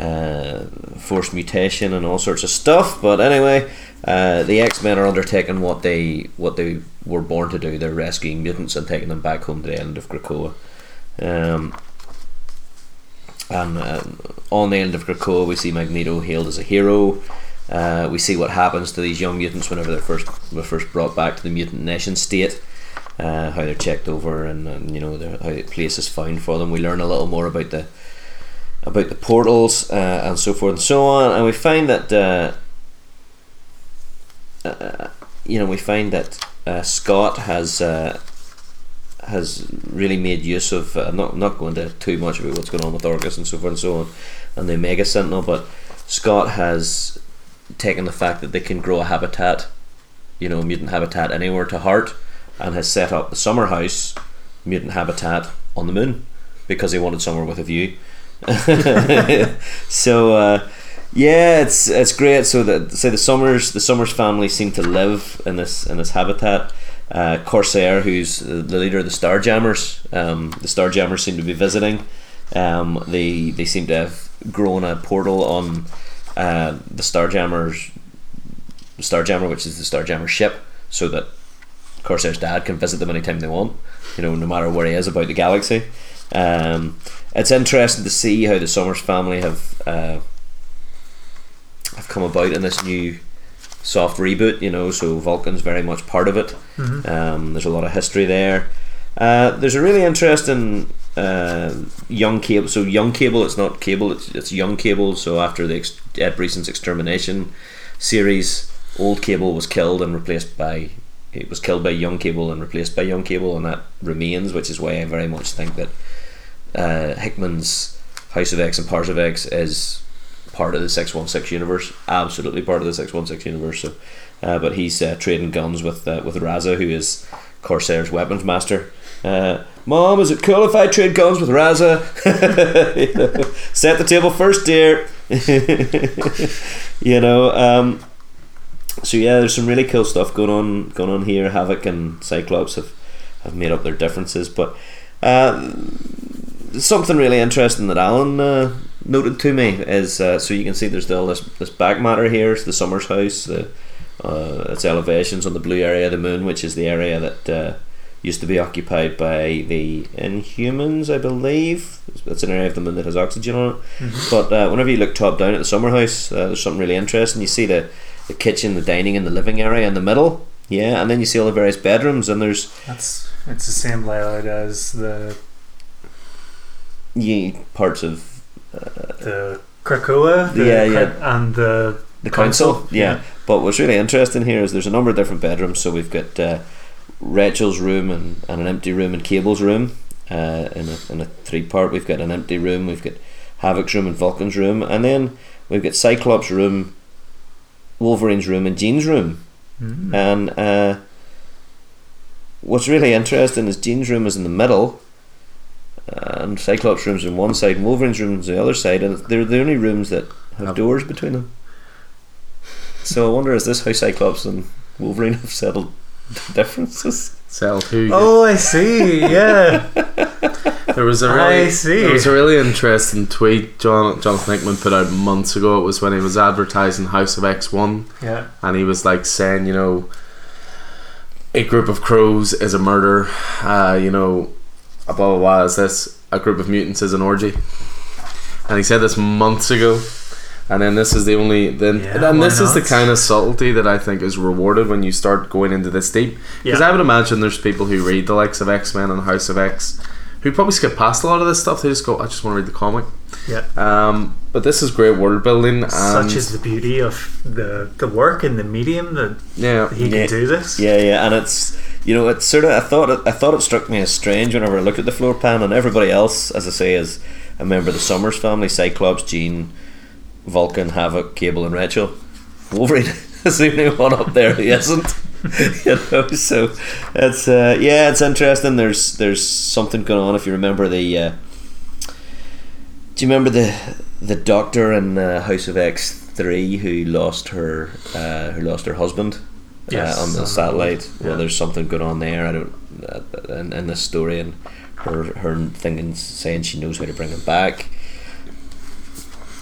uh, forced mutation and all sorts of stuff. But anyway, uh, the X Men are undertaking what they what they were born to do. They're rescuing mutants and taking them back home to the island of Krakoa. Um, and uh, on the end of Krakoa, we see Magneto hailed as a hero. Uh, we see what happens to these young mutants whenever they're first were first brought back to the mutant nation state. Uh, how they're checked over and, and you know how the place is found for them. We learn a little more about the about the portals uh, and so forth and so on, and we find that uh, uh, you know we find that uh, Scott has uh, has really made use of. Uh, I'm not not going to too much about what's going on with Orchis and so forth and so on, and the Omega Sentinel, but Scott has taken the fact that they can grow a habitat, you know, mutant habitat anywhere to heart, and has set up the summer house mutant habitat on the moon because he wanted somewhere with a view. so uh, Yeah, it's it's great. So that say the Summers the Summers family seem to live in this in this habitat. Uh, Corsair, who's the leader of the Starjammers, um, the Starjammers seem to be visiting. Um, they they seem to have grown a portal on uh, the Starjammers, Starjammer, which is the Starjammer ship, so that Corsair's dad can visit them anytime they want. You know, no matter where he is about the galaxy. Um, it's interesting to see how the Summers family have uh, have come about in this new soft reboot. You know, so Vulcan's very much part of it. Mhm. Um, there's a lot of history there. Uh, there's a really interesting uh, young cable. So young cable, it's not cable. It's, it's young cable. So after the ex- Ed Brisson's extermination series, old cable was killed and replaced by. It was killed by young cable and replaced by young cable, and that remains, which is why I very much think that uh, Hickman's House of X and Powers of X is part of the six one six universe. Absolutely part of the six one six universe. So, uh, but he's uh, trading guns with uh, with Raza, who is Corsair's weapons master. Uh, Mom, is it cool if I trade guns with Raza? Set the table first, dear. you know. Um, so yeah, there's some really cool stuff going on going on here. Havoc and Cyclops have, have made up their differences, but uh, something really interesting that Alan uh, noted to me is uh, so you can see there's still this this back matter here. It's the Summers house. The uh, its elevations on the blue area of the moon, which is the area that uh, used to be occupied by the Inhumans, I believe. That's an area of the moon that has oxygen on it. But uh, whenever you look top down at the summer house, uh, there's something really interesting. You see the the kitchen, the dining, and the living area in the middle. Yeah, and then you see all the various bedrooms, and there's That's it's the same layout as the yeah, parts of the Krakoa, the Yeah, yeah. and the the council. Council, Yeah. yeah. But what's really interesting here is there's a number of different bedrooms. So we've got uh, Rachel's room and, and an empty room and Cable's room uh, in, a, in a three part. We've got an empty room, we've got Havoc's room and Vulcan's room, and then we've got Cyclops' room, Wolverine's room, and Jean's room. Mm. And uh, what's really interesting is Jean's room is in the middle, and Cyclops' room's on one side, and Wolverine's room's on the other side, and they're the only rooms that have Have- doors between them. So I wonder is this how Cyclops and Wolverine have settled the differences? Sell who? Oh, I see. Yeah. There was a really, I see. There was a really interesting tweet John Jonathan Hickman put out months ago. It was when he was advertising House of X One, yeah. and he was like saying, you know, a group of crows is a murder. Uh, you know, a blah blah blah is this. A group of mutants is an orgy. And he said this months ago. And then this is the only then Yeah, and this is the kind of subtlety that I think is rewarded when you start going into this deep. Because Yeah. I would imagine there's people who read the likes of X Men and House of X who probably skip past a lot of this stuff. They just go, I just want to read the comic. Yeah. Um, but this is great world building. And Such is the beauty of the the work and the medium that yeah, he Yeah. can do this. Yeah, yeah, and it's you know it's sort of I thought it, I thought it struck me as strange whenever I looked at the floor plan and everybody else, as I say, is a member of the Summers family: Cyclops, Jean, Vulcan, Havoc, Cable, and Rachel. Wolverine is the only one up there who isn't. you know, so it's uh, yeah, it's interesting. There's there's something going on. If you remember the, uh, do you remember the the Doctor in uh, House of X three who lost her uh, who lost her husband Yes, uh, on the um, satellite? Well, there's something going on there. I don't uh, in, in this story and her her thinking saying she knows how to bring him back.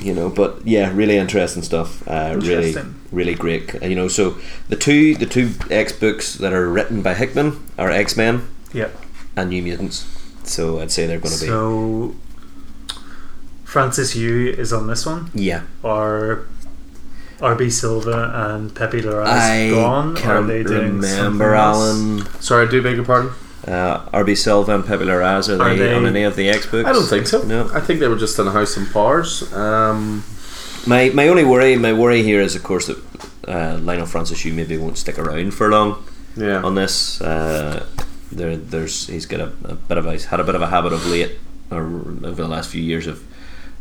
You know, but yeah, really interesting stuff. Uh, really, Interesting. really great. Uh, You know, so the two the two X books that are written by Hickman are X Men Yeah. and New Mutants. So I'd say they're going to be So Francis Yu is on this one, yeah. or RB Silva and Pepe Larraz gone? are can't they doing remember something else? Alan. Sorry, I do beg your pardon. Uh, RB Silva and Pepe Larraz are, Are they, they- on any of the X books? I don't think so. No. I think they were just in a house in Powers. Um, My my only worry my worry here is of course that uh, Leinil Francis Yu maybe won't stick around for long yeah. on this. Uh, there there's he's got a, a bit of a, he's had a bit of a habit of late or over the last few years of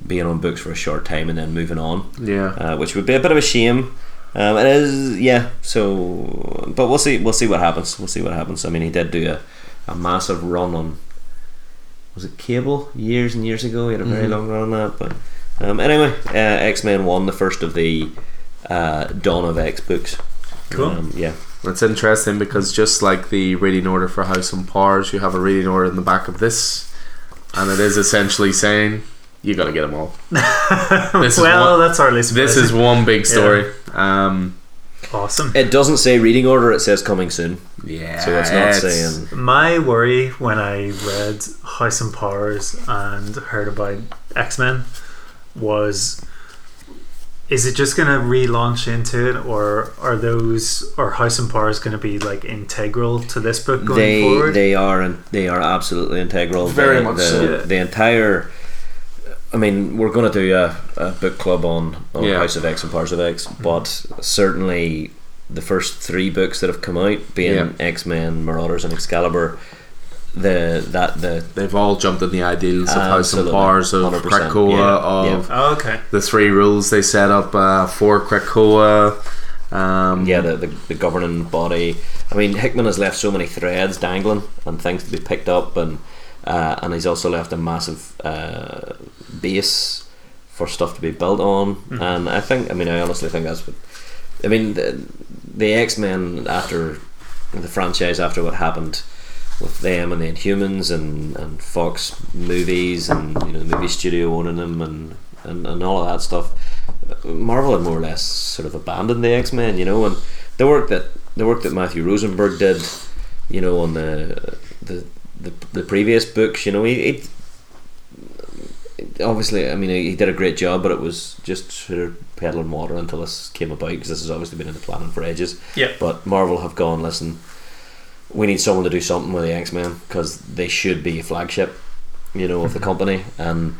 being on books for a short time and then moving on, yeah. uh, which would be a bit of a shame. Um, it is yeah. So but we'll see we'll see what happens. We'll see what happens. I mean he did do a, a massive run on was it Cable years and years ago. He had a very Mhm. long run on that, but Um, anyway, uh, X Men One, the first of the uh, Dawn of X books. Cool. Um, yeah. It's interesting because just like the reading order for House and Powers, you have a reading order in the back of this, and it is essentially saying you got to get them all. This is well, one- that's hardly surprising. This is one big story. Um, awesome. It doesn't say reading order; it says coming soon. yeah, So it's not saying. My worry when I read House and Powers and heard about X Men was is it just going to relaunch into it or are those or House and Powers going to be like integral to this book going they forward? they are and they are absolutely integral. Very the, much the, so. The entire. I mean, we're going to do a, a book club on, on Yeah. House of X and Powers of X, but certainly the first three books that have come out, being Yeah. X Men, Marauders, and Excalibur, the that the They've all jumped in the ideals of House and Absolutely. Powers of 100%, Krakoa, yeah, of oh, okay. the three rules they set up uh, for Krakoa. Um, yeah the, the the governing body. I mean, Hickman has left so many threads dangling and things to be picked up, and uh, and he's also left a massive uh, base for stuff to be built on. Mm-hmm. And I think, I mean, I honestly think that's what. I mean, the, the X Men after the franchise after what happened with them and the Inhumans and, and Fox movies and you know the movie studio owning them and, and, and all of that stuff. Marvel had more or less sort of abandoned the X Men, you know, and the work that the work that Matthew Rosenberg did, you know, on the the the, the previous books, you know, he, he obviously, I mean, he did a great job, but it was just sort of peddling water until this came about because this has obviously been in the planning for ages. Yeah. But Marvel have gone, listen, we need someone to do something with the X Men because they should be a flagship, you know, of the mm-hmm. company. And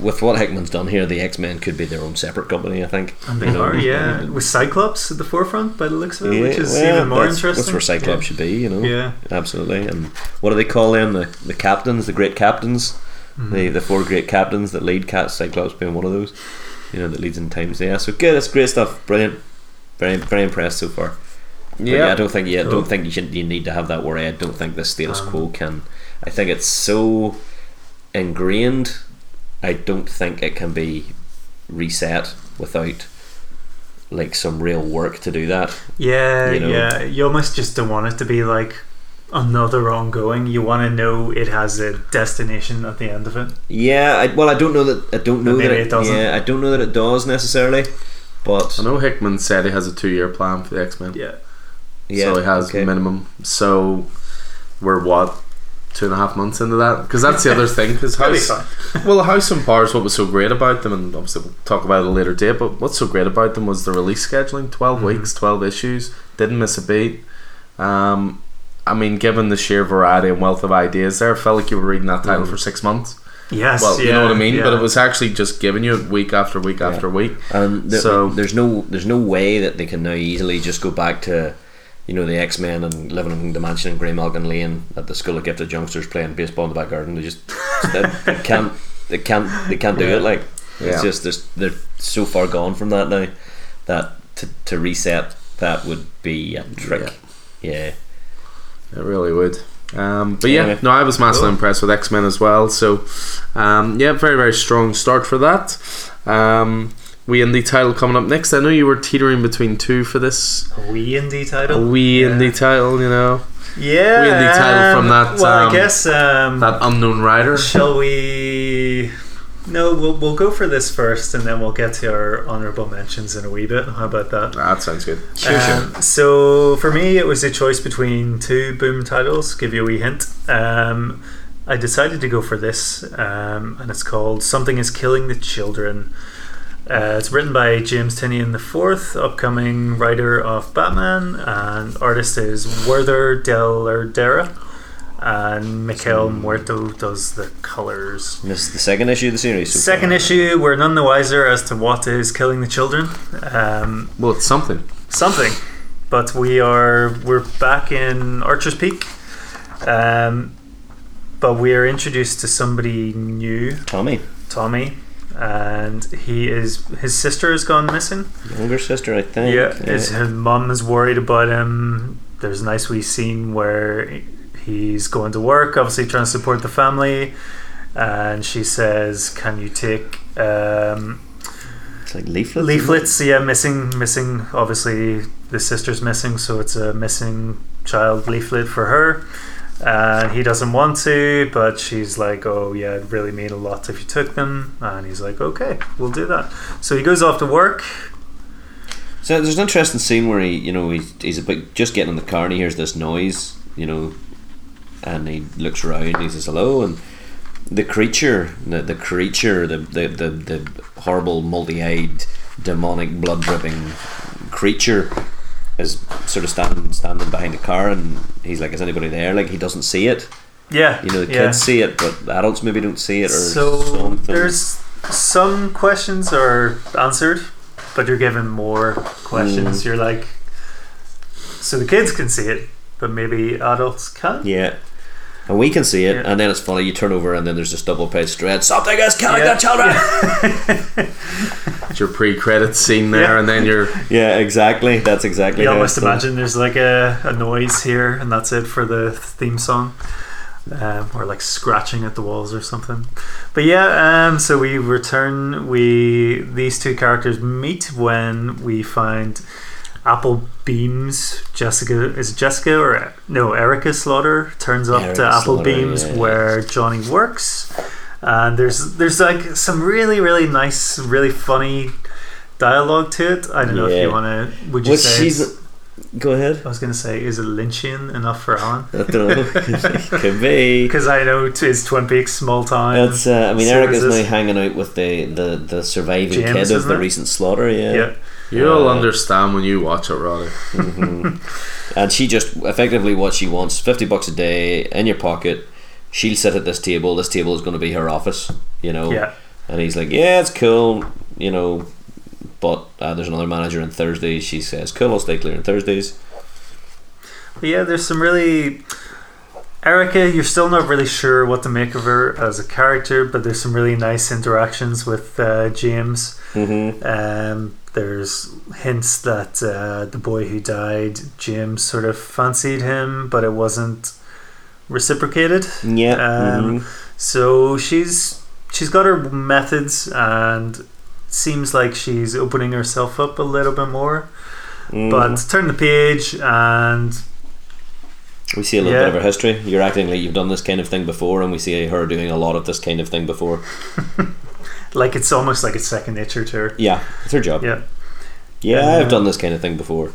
with what Hickman's done here, the X Men could be their own separate company. I think. And they You know, are, yeah. With Cyclops at the forefront by the looks of it, Yeah, which is well, even more that's, interesting. That's where Cyclops should be, you know. Yeah. absolutely. And what do they call them? The the captains, the great captains, Mm-hmm. the the four great captains that lead. Cat Cyclops being one of those, you know, that leads in times. Yeah, so good. It's great stuff. Brilliant. Very very impressed so far. But Yeah. I don't think yeah, I Cool. don't think you should you need to have that worry. I don't think the status Um, quo can. I think it's so ingrained. I don't think it can be reset without like some real work to do that. Yeah, you know. yeah. You almost just don't want it to be like another ongoing. You want to know it has a destination at the end of it. Yeah, I, well, I don't know that I don't know Maybe that it doesn't. Yeah, I don't know that it does necessarily, but I know Hickman said he has a two-year plan for the X Men. Yeah. yeah, so he has okay. minimum. So we're what two and a half months into that because that's the other thing. Because That'll be House, fine. well, House and Powers, what was so great about them, and obviously we'll talk about it a later date. But what's so great about them was the release scheduling: 12 Mhm. weeks, twelve issues, didn't miss a beat. Um, I mean, given the sheer variety and wealth of ideas there, I felt like you were reading that title Mm. for six months. Yes. Well, you know what I mean. But it was actually just giving you it week after week Yeah. after week. And th- So- there's no there's no way that they can now easily just go back to, you know, the X Men and living in the mansion in Grey Graymalkin Lane at the School of Gifted Youngsters playing baseball in the back garden. They just they, they can't they can't they can't do Yeah. it. Like Yeah. it's just there's, they're so far gone from that now that to, to reset that would be a trick. Yeah. It really would. Um, but yeah, Anyway. no, I was massively Cool. impressed with X Men as well. So, um, yeah, very very strong start for that. Um, we indie title coming up next. I know you were teetering between two for this. a wee indie A title. wee Yeah. indie title, you know, Yeah. wee indie title from um, that, Well, um, I guess. Um, that unknown writer. Shall we? No, we'll we'll go for this first, and then we'll get to our honourable mentions in a wee bit. How about that? That sounds good. Um, so for me, it was a choice between two boom titles. Give you a wee hint. Um, I decided to go for this, um, and it's called "Something Is Killing the Children." Uh, it's written by James Tynion the fourth, upcoming writer of Batman, and artist is Werther Dell'Edera, and Miquel Muerto does the colors. And this is the second issue of the series. so Second far. issue, we're none the wiser as to what is killing the children. Um, Well, it's something. something. But we are we're back in Archer's Peak. Um, but we are introduced to somebody new, Tommy, Tommy, and he is his sister has gone missing. younger sister, I think. Yeah, his, his mum is worried about him. There's a nice wee scene where he's going to work, obviously trying to support the family, and she says, "Can you take um, It's like leaflets. leaflets. Yeah, missing, missing. Obviously, the sister's missing, so it's a missing child leaflet for her. And he doesn't want to, but she's like, "Oh yeah, it'd really mean a lot if you took them." And he's like, "Okay, we'll do that." So he goes off to work. So there's an interesting scene where he, you know, he's, he's about just getting in the car and he hears this noise, you know, and he looks around and he says hello and the creature, the, the creature, the, the, the, the horrible multi-eyed demonic blood dripping creature is sort of standing standing behind the car and he's like, is anybody there? Like he doesn't see it. Yeah, You know, the yeah. kids see it, but adults maybe don't see it or So something. there's some questions are answered, but you're given more questions. Mm. You're like, so the kids can see it, but maybe adults can't. Yeah. And we can see it, Yeah. and then it's funny. You turn over, and then there's this double page thread. Something is killing Yeah. the children. It's your pre-credit scene there, Yeah. and then you're Yeah, exactly. That's exactly. You how almost it's done. imagine there's like a, a noise here, and that's it for the theme song. Um, or like scratching at the walls or something. But yeah, um, so we return. We these two characters meet when we find Apple Beams. Jessica is it Jessica or no? Erica Slaughter turns up Erica to Apple Slaughter, Beams yeah. where Johnny works, and there's there's like some really really nice, really funny dialogue to it. I don't know if you want to. Would you Well, say? she's. Go ahead. I was going to say, is it Lynchian enough for Alan? I don't know. Could be. Because I know it is Twin Peaks, small town. That's. Uh, I mean, Eric is now hanging out with the the, the surviving James, kid of the it? recent slaughter. Yeah. yeah. You'll Uh, understand when you watch it, Roddy. hmm and she just effectively what she wants: fifty bucks a day in your pocket. She'll sit at this table. This table is going to be her office. You know. Yeah. And he's like, "Yeah, it's cool, you know." But uh, there's another manager on Thursdays. She says, "Cool, I'll stay clear on Thursdays." Yeah, there's some really. Erica, you're still not really sure what to make of her as a character, but there's some really nice interactions with uh, James. Mm-hmm. Um, there's hints that uh, the boy who died, James, sort of fancied him, but it wasn't reciprocated. Yeah. Um, mhm. So she's she's got her methods and seems like she's opening herself up a little bit more. Mhm. But turn the page and we see a little yeah. bit of her history. You're acting like you've done this kind of thing before, and we see her doing a lot of this kind of thing before. like it's almost like it's second nature to her. Yeah, it's her job. Yeah. Yeah, Uh, I've done this kind of thing before.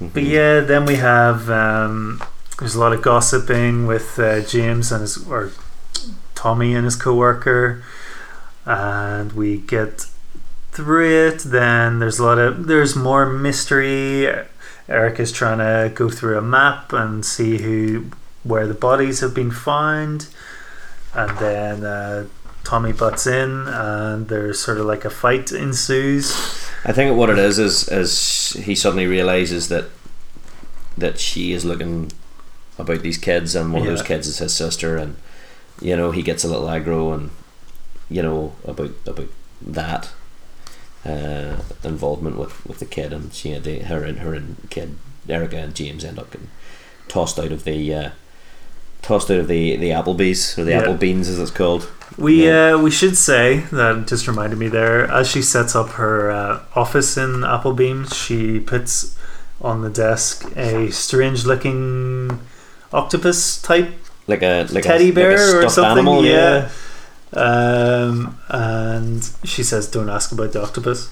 But Mhm. yeah, then we have um, there's a lot of gossiping with uh, James and his or Tommy and his coworker, and we get through it. Then there's a lot of there's more mystery. Eric is trying to go through a map and see who where the bodies have been found, and then uh, Tommy butts in, and there's sort of like a fight ensues. I think what it is is is he suddenly realizes that that she is looking about these kids, and one of those kids is his sister, and you know he gets a little aggro, and you know about about that uh, involvement with, with the kid, and she had her and her and kid Erica and James end up getting tossed out of the. Uh, Tossed out of the, the Applebee's or the Yeah. Apple Beans as it's called. We Yeah. uh, we should say that just reminded me there as she sets up her uh, office in Applebeam, she puts on the desk a strange looking octopus type Like a like teddy a, bear like a or something. animal, yeah. Um, and she says, "Don't ask about the octopus."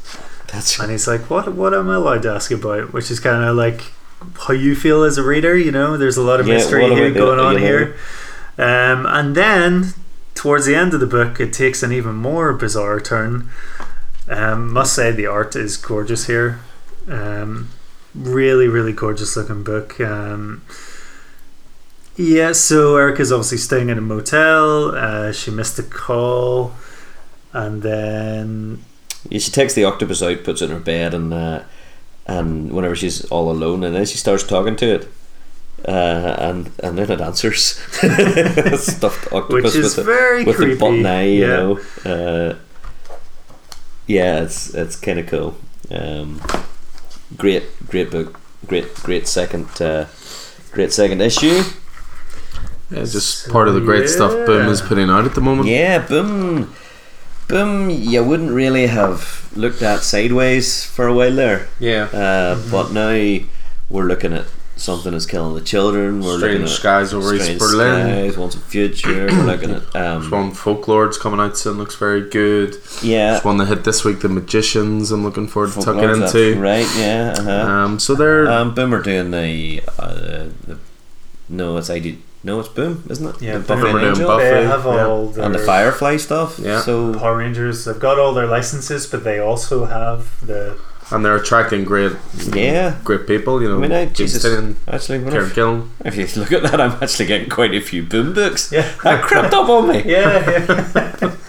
That's And he's like, "What? What am I allowed to ask about?" Which is kind of like how you feel as a reader. You know, there's a lot of Yeah, mystery here going on here. Um, and then towards the end of the book, it takes an even more bizarre turn. Um, must say the art is gorgeous here. Um, really, really gorgeous looking book. Um, yeah, so Erica's obviously staying in a motel. Uh, she missed a call, and then Yeah, she takes the octopus out, puts it in her bed, and uh, and whenever she's all alone, and then she starts talking to it, uh, and and then it answers. Stuffed octopus which is with, very with creepy. the button eye, you yeah. know. Uh, yeah, it's it's kind of cool. Um, great, great book. Great, great second, uh, great second issue. Yeah, it's just part of the great stuff Boom is putting out at the moment. Yeah, boom. Boom, you wouldn't really have looked at sideways for a while there. Yeah. Uh, But now we're looking at something that's killing the children. We're looking Strange at Skies over East Strange Berlin. Skies, Once in Future. We're looking at um, One Folklord's coming out soon, looks very good. yeah. There's one that hit this week, The Magicians. I'm looking forward to tucking Folklore, that's into. Right, yeah. Uh-huh. Um, so they're Um, Boom are doing the, uh, the no, it's ID. No, it's Boom, isn't it? Yeah, the Boom Buffy are and Angel Buffy. they have yeah. all their and the Firefly stuff. Yeah. So Power Rangers. They've got all their licenses, but they also have the and they're attracting great, yeah. great people. You know, I mean, I, Jesus, Tynion, actually, when Kieron if, Gillen. if you look at that, I'm actually getting quite a few Boom books. yeah, That crept up on me. yeah, yeah.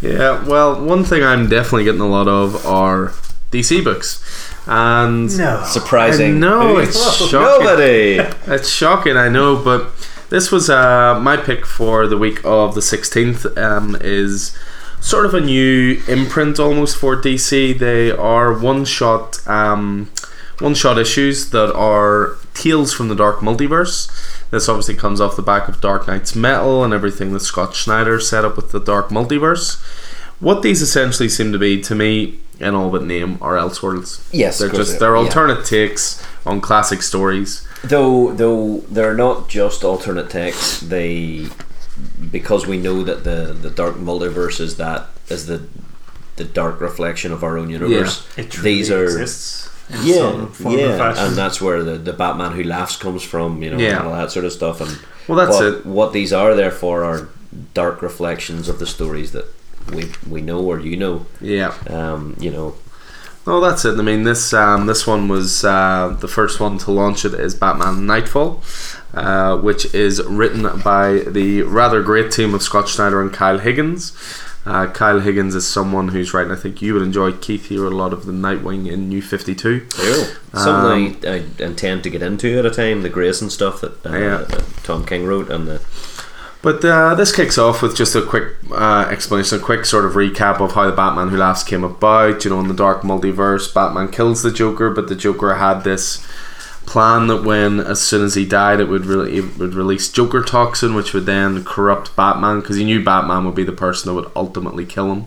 Yeah, well, one thing I'm definitely getting a lot of are DC books, and no. Surprising. I know, Who? it's shocking. Nobody. It's shocking, I know, but this was uh, my pick for the week of the 16th. Um, is sort of a new imprint almost for DC. They are one shot, um, one shot issues that are tales from the Dark Multiverse. This obviously comes off the back of Dark Knight's Metal and everything that Scott Snyder set up with the Dark Multiverse. What these essentially seem to be, to me, in all but name, are Elseworlds. Yes, they're just they are, they're yeah. alternate takes on classic stories. Though, though they're not just alternate texts. They, because we know that the the dark multiverse is that is the the dark reflection of our own universe. It These are exists in yeah, some form yeah, fashion. and that's where the, the Batman who laughs comes from. You know, Yeah. and all that sort of stuff. And Well, that's what, it. What these are therefore are dark reflections of the stories that we we know or you know. Yeah. Um, you know, Oh, that's it. I mean, this um, this one was uh, the first one to launch it is Batman Nightfall, uh, which is written by the rather great team of Scott Snyder and Kyle Higgins. Uh, Kyle Higgins is someone who's writing. I think you would enjoy Keith here a lot of the Nightwing in New Fifty Two. something I, I intend to get into at a time. The Grayson stuff that uh, Yeah. that Tom King wrote and the But uh, this kicks off with just a quick uh, explanation, a quick sort of recap of how the Batman Who Laughs came about. You know, in the Dark Multiverse, Batman kills the Joker, but the Joker had this plan that when, as soon as he died, it would really it would release Joker toxin, which would then corrupt Batman because he knew Batman would be the person that would ultimately kill him.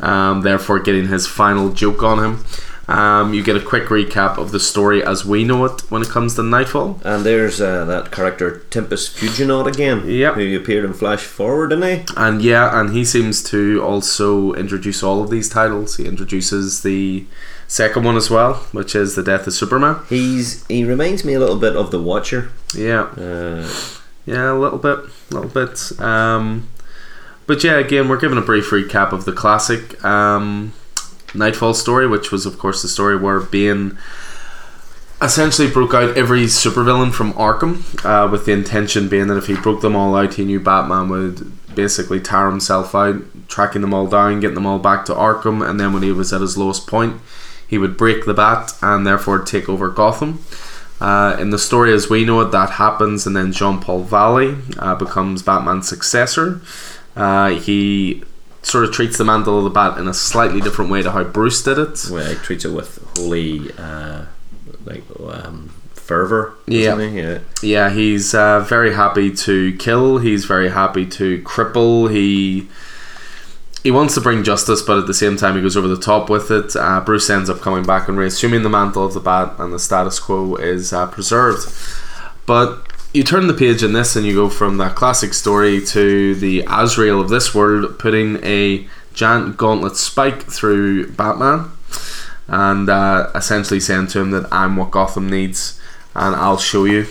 Um, therefore, getting his final joke on him. Um, you get a quick recap of the story as we know it when it comes to Nightfall. and there's uh, that character Tempus Fuginaut again. Yep. who appeared in Flash Forward, didn't he? And yeah, and he seems to also introduce all of these titles. He introduces the second one as well, which is the death of Superman. He's he reminds me a little bit of the Watcher. Yeah, Uh, yeah, a little bit, a little bit. Um, but yeah, again, we're giving a brief recap of the classic um, Nightfall story, which was, of course, the story where Bane essentially broke out every supervillain from Arkham, uh, with the intention being that if he broke them all out, he knew Batman would basically tire himself out, tracking them all down, getting them all back to Arkham, and then when he was at his lowest point, he would break the bat and therefore take over Gotham. Uh, in the story as we know it, that happens, and then Jean Paul Valley uh, becomes Batman's successor. Uh, he sort of treats the mantle of the bat in a slightly different way to how Bruce did it. well, he treats it with holy uh, like um, fervor. Yeah. he? yeah. Yeah, he's uh, very happy to kill. He's very happy to cripple. He he wants to bring justice, but at the same time, he goes over the top with it. Uh, Bruce ends up coming back and reassuming the mantle of the bat, and the status quo is uh, preserved. But you turn the page in this, and you go from that classic story to the Azrael of this world, putting a giant gauntlet spike through Batman, and uh, essentially saying to him that I'm what Gotham needs, and I'll show you.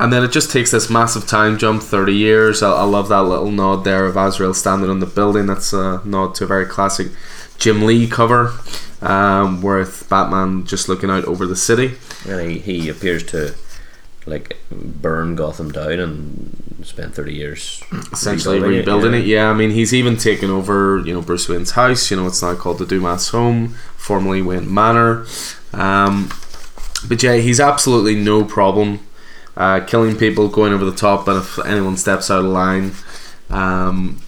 And then it just takes this massive time jump 30 years. I, I love that little nod there of Azrael standing on the building. That's a nod to a very classic Jim Lee cover um, with Batman just looking out over the city. And he, he appears to like burn Gotham down and spend thirty years essentially rebuilding, it, yeah. I mean he's even taken over you know Bruce Wayne's house you know it's now called the Dumas home formerly Wayne Manor. Um, but yeah he's absolutely no problem uh, killing people going over the top and if anyone steps out of line um,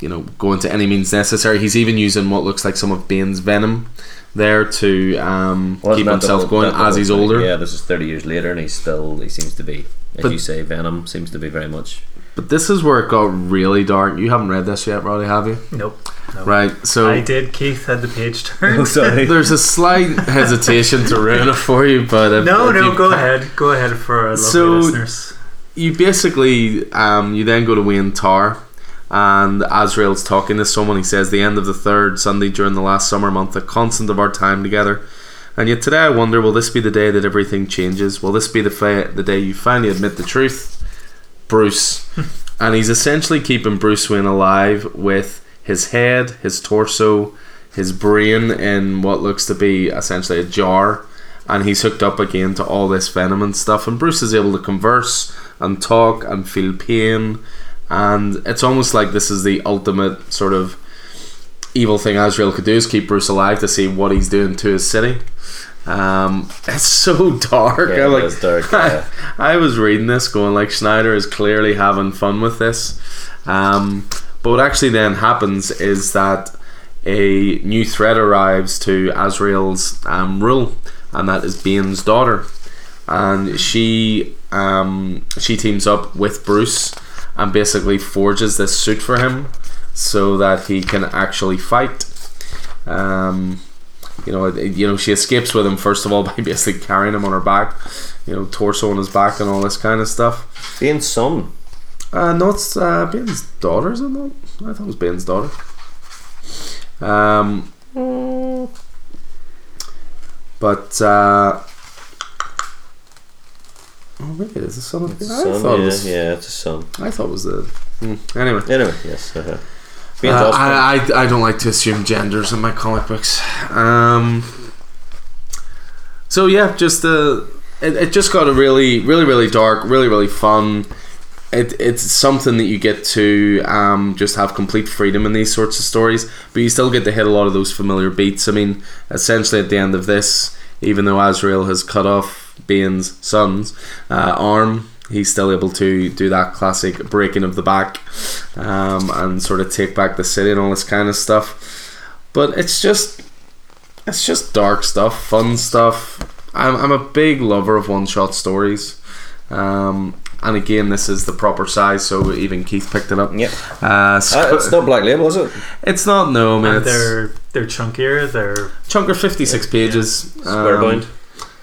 you know going to any means necessary he's even using what looks like some of Bane's venom there to um, Wasn't keep himself whole- going as he's thing? older Yeah, this is thirty years later, and he's still he seems to be, as But- you say, Venom seems to be very much But this is where it got really dark. You haven't read this yet, Roddy, have you? Nope. nope. Right. So I did. Keith had the page turned. Oh, sorry. there's a slight hesitation to ruin it for you, but if, no, if no, you go ca- ahead. Go ahead for our lovely So- listeners. You basically, um, you then go to Wayne Tower, and Azrael's talking to someone. He says, "The end of the third Sunday during the last summer month, the constant of our time together." And yet today, I wonder, will this be the day that everything changes? Will this be the fa- the day you finally admit the truth, Bruce? and he's essentially keeping Bruce Wayne alive with his head, his torso, his brain in what looks to be essentially a jar, and he's hooked up again to all this venom and stuff. And Bruce is able to converse and talk and feel pain, and it's almost like this is the ultimate sort of evil thing Azrael could do is keep Bruce alive to see what he's doing to his city. Um, it's so dark. Yeah, it like, dark, yeah. I was reading this going like Snyder is clearly having fun with this. Um, but what actually then happens is that a new threat arrives to Azrael's um, rule, and that is Bane's daughter, and she um, she teams up with Bruce and basically forges this suit for him so that he can actually fight. Um, you know, you know, she escapes with him first of all by basically carrying him on her back, you know, torso on his back and all this kind of stuff. Bane's son. Uh, no, it's uh, Bane's daughter, is it not? I thought it was Bane's daughter. Um, but uh, oh, it is the son of Bane. I Son, thought it yeah, was. yeah, it's a son. I thought it was the. hmm, Anyway. Anyway, yes. Uh-huh. Uh. I, I, I don't like to assume genders in my comic books. Um, so yeah, just uh, it, it just got a really, really, really dark, really, really fun. It, it's something that you get to um, just have complete freedom in these sorts of stories, but you still get to hit a lot of those familiar beats. I mean, essentially at the end of this, even though Azrael has cut off Bane's son's uh, arm, he's still able to do that classic breaking of the back um, and sort of take back the city and all this kind of stuff. But it's just, it's just dark stuff, fun stuff. I'm, I'm a big lover of one shot stories. Um, and again, this is the proper size, so even Keith picked it up. Yep. Uh, so Uh, it's not Black Label, is it? it's not no, man. and they're they're chunkier. They're chunker, fifty six pages, Square um, bound.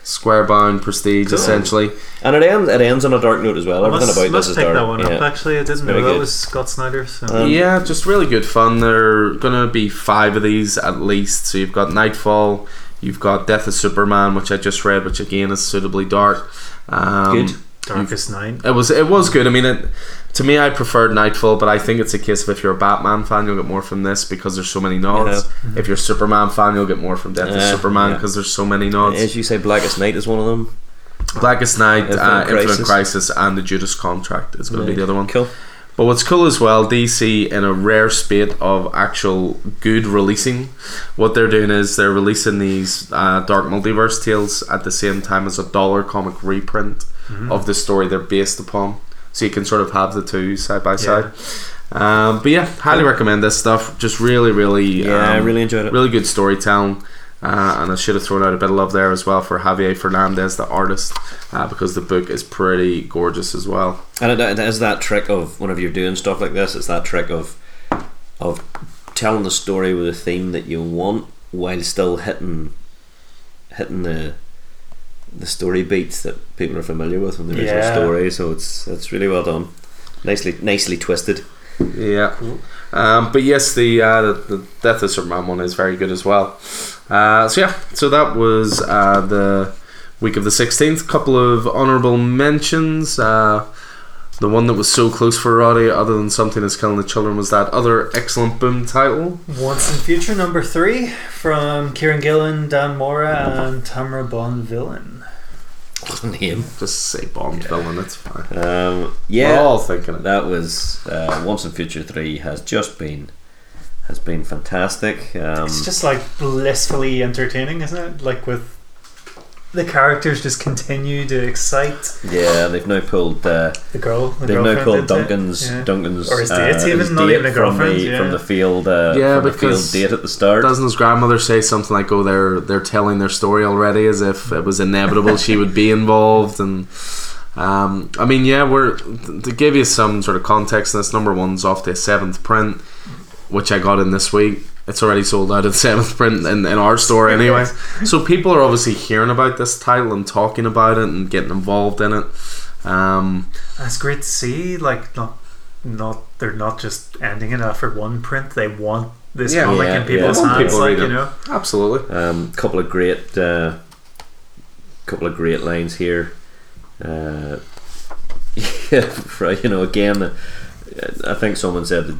Square bound, prestige, Cool. essentially. And it ends, it ends on a dark note as well. I Everything must, about must this is dark. that one yeah. up. Actually, I didn't know very that was Scott Snyder. So. Um, yeah, just really good fun. There are gonna be five of these at least. So you've got Nightfall, you've got Death of Superman, which I just read, which again is suitably dark. Um, Good. Darkest Night. It was it was good. I mean, it, to me, I preferred Nightfall, but I think it's a case of if you're a Batman fan, you'll get more from this because there's so many nods. If you're a Superman fan, you'll get more from Death of Yeah, Superman yeah. because there's so many nods. As you say, Blackest Night is one of them. Blackest Night, Infinite uh, Infinite Crisis. Crisis, and the Judas Contract is going to be the other one. Cool. But what's cool as well, DC in a rare spate of actual good releasing, what they're doing is they're releasing these uh, Dark Multiverse tales at the same time as a dollar comic reprint of the story they're based upon. So you can sort of have the two side by side. Um, but yeah, highly recommend this stuff. Just really, really, Yeah, I um, really enjoyed it. really good storytelling. Uh, and I should have thrown out a bit of love there as well for Javier Fernandez, the artist, uh, because the book is pretty gorgeous as well. And it, it is that trick of whenever you're doing stuff like this, it's that trick of of telling the story with a theme that you want while still hitting hitting the the story beats that people are familiar with from the original Yeah. story. So it's it's really well done. Nicely nicely twisted. Yeah. Um, but yes, the, uh, the the Death of Superman one is very good as well. Uh, so yeah, so that was uh, the week of the sixteenth. Couple of honourable mentions. Uh, the one that was so close for Roddy, other than something that's killing the children, was that other excellent boom title. Once & Future number three from Kieron Gillen, Dan Mora, and Tamara Bonvillain. Name. Just say Bond villain, it's fine. Um, We're yeah, all thinking it. that was uh, Once & Future Three has just been has been fantastic. Um, It's just like blissfully entertaining, isn't it? Like with the characters just continue to excite yeah, they've now pulled. Uh, the girl. The They've now girlfriend pulled. Duncan's Yeah. Duncan's Or his uh, date even, his not date even a from girlfriend, the yeah. from the field uh, Yeah, from the field because date at the start. Doesn't his grandmother say something like, "Oh, they're they're telling their story already, as if it was inevitable she would be involved," and Um, I mean, yeah, we're to give you some sort of context. This number one's off the seventh print, which I got in this week. It's already sold out of seventh print in, in our store anyway. so people are obviously hearing about this title and talking about it and getting involved in it. Um, And it's great to see, like not not they're not just ending it after one print. They want this Yeah. comic Yeah, in people's yeah. Hands, people like you know. absolutely. Um, couple of great, uh, couple of great lines here. Uh, yeah, right, you know, again, I think someone said that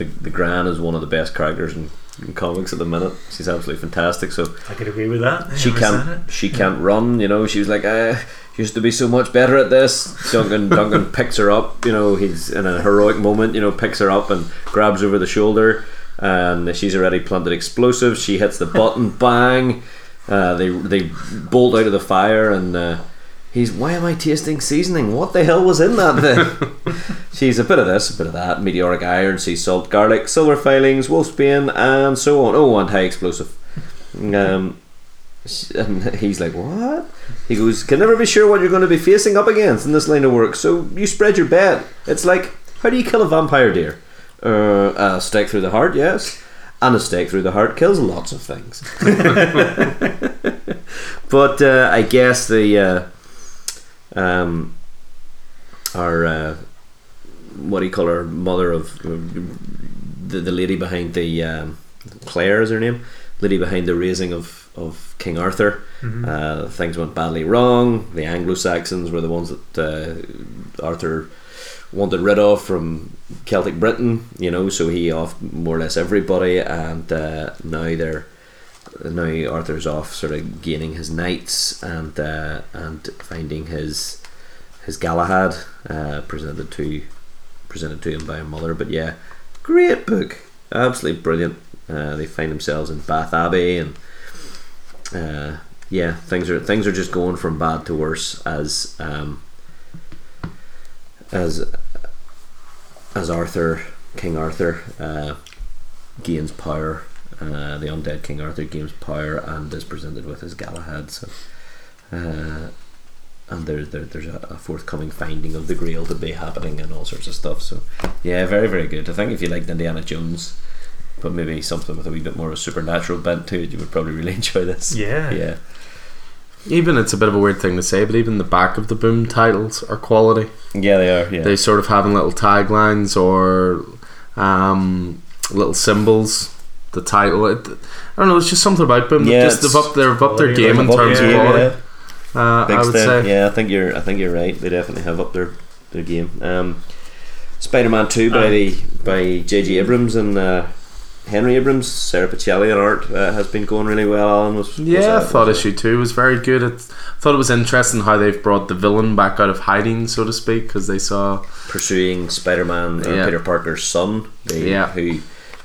the the Gran is one of the best characters in, in comics at the minute. She's absolutely fantastic. So I could agree with that. she can't she can't run. You know, she was like, I used to be so much better at this. Duncan Duncan picks her up. You know, he's in a heroic moment. You know, picks her up and grabs her over the shoulder, and she's already planted explosives. She hits the button, bang. Uh, they they bolt out of the fire, and uh, he's why am I tasting seasoning? What the hell was in that thing? she's a bit of this, a bit of that. Meteoric iron, sea salt, garlic, silver filings, wolfsbane, and so on. Oh, and high explosive. Um, and he's like, What? He goes, Can never be sure what you're going to be facing up against in this line of work, so you spread your bet. It's like, How do you kill a vampire deer? Uh, a stake through the heart, yes. And a stake through the heart kills lots of things. but uh, I guess the. Uh, um, our. Uh, what do you call her? Mother of. The, the lady behind the. Um, Claire is her name? Lady behind the raising of, of King Arthur. Mhm. Uh, things went badly wrong. The Anglo Saxons were the ones that uh, Arthur wanted rid of from Celtic Britain, you know, so he off more or less everybody, and uh, now they're now Arthur's off, sort of gaining his knights and uh, and finding his his Galahad uh, presented to presented to him by a mother. But yeah, great book, absolutely brilliant. Uh, they find themselves in Bath Abbey, and uh, yeah, things are things are just going from bad to worse as um, as as Arthur, King Arthur, uh, gains power. Uh, the undead King Arthur gains power and is presented with his Galahad. So, uh, and there's there, there's a, a forthcoming finding of the Grail to be happening and all sorts of stuff. So, yeah, very very good. I think if you liked Indiana Jones, but maybe something with a wee bit more of a supernatural bent to it, you would probably really enjoy this. Yeah. Yeah. Even it's a bit of a weird thing to say, but even the back of the boom titles are quality. Yeah, they are. Yeah. They sort of having little taglines or um, little symbols. The title, it, I don't know. It's just something about them. Yeah, they've just they've it's up, they've upped their game in terms the of quality. yeah. Uh, Big I would step. say. Yeah, I think you're. I think you're right. They definitely have up their their game. Um, Spider-Man Two by Uh. the by J.J. Abrams and uh, Henry Abrams, Sara Pichelli and art uh, has been going really well. Alan was was Yeah, I a- thought was a- issue two was very good. It, I thought it was interesting how they've brought the villain back out of hiding, so to speak, because they saw pursuing Spider-Man or Yeah. Peter Parker's son, the, Yeah. who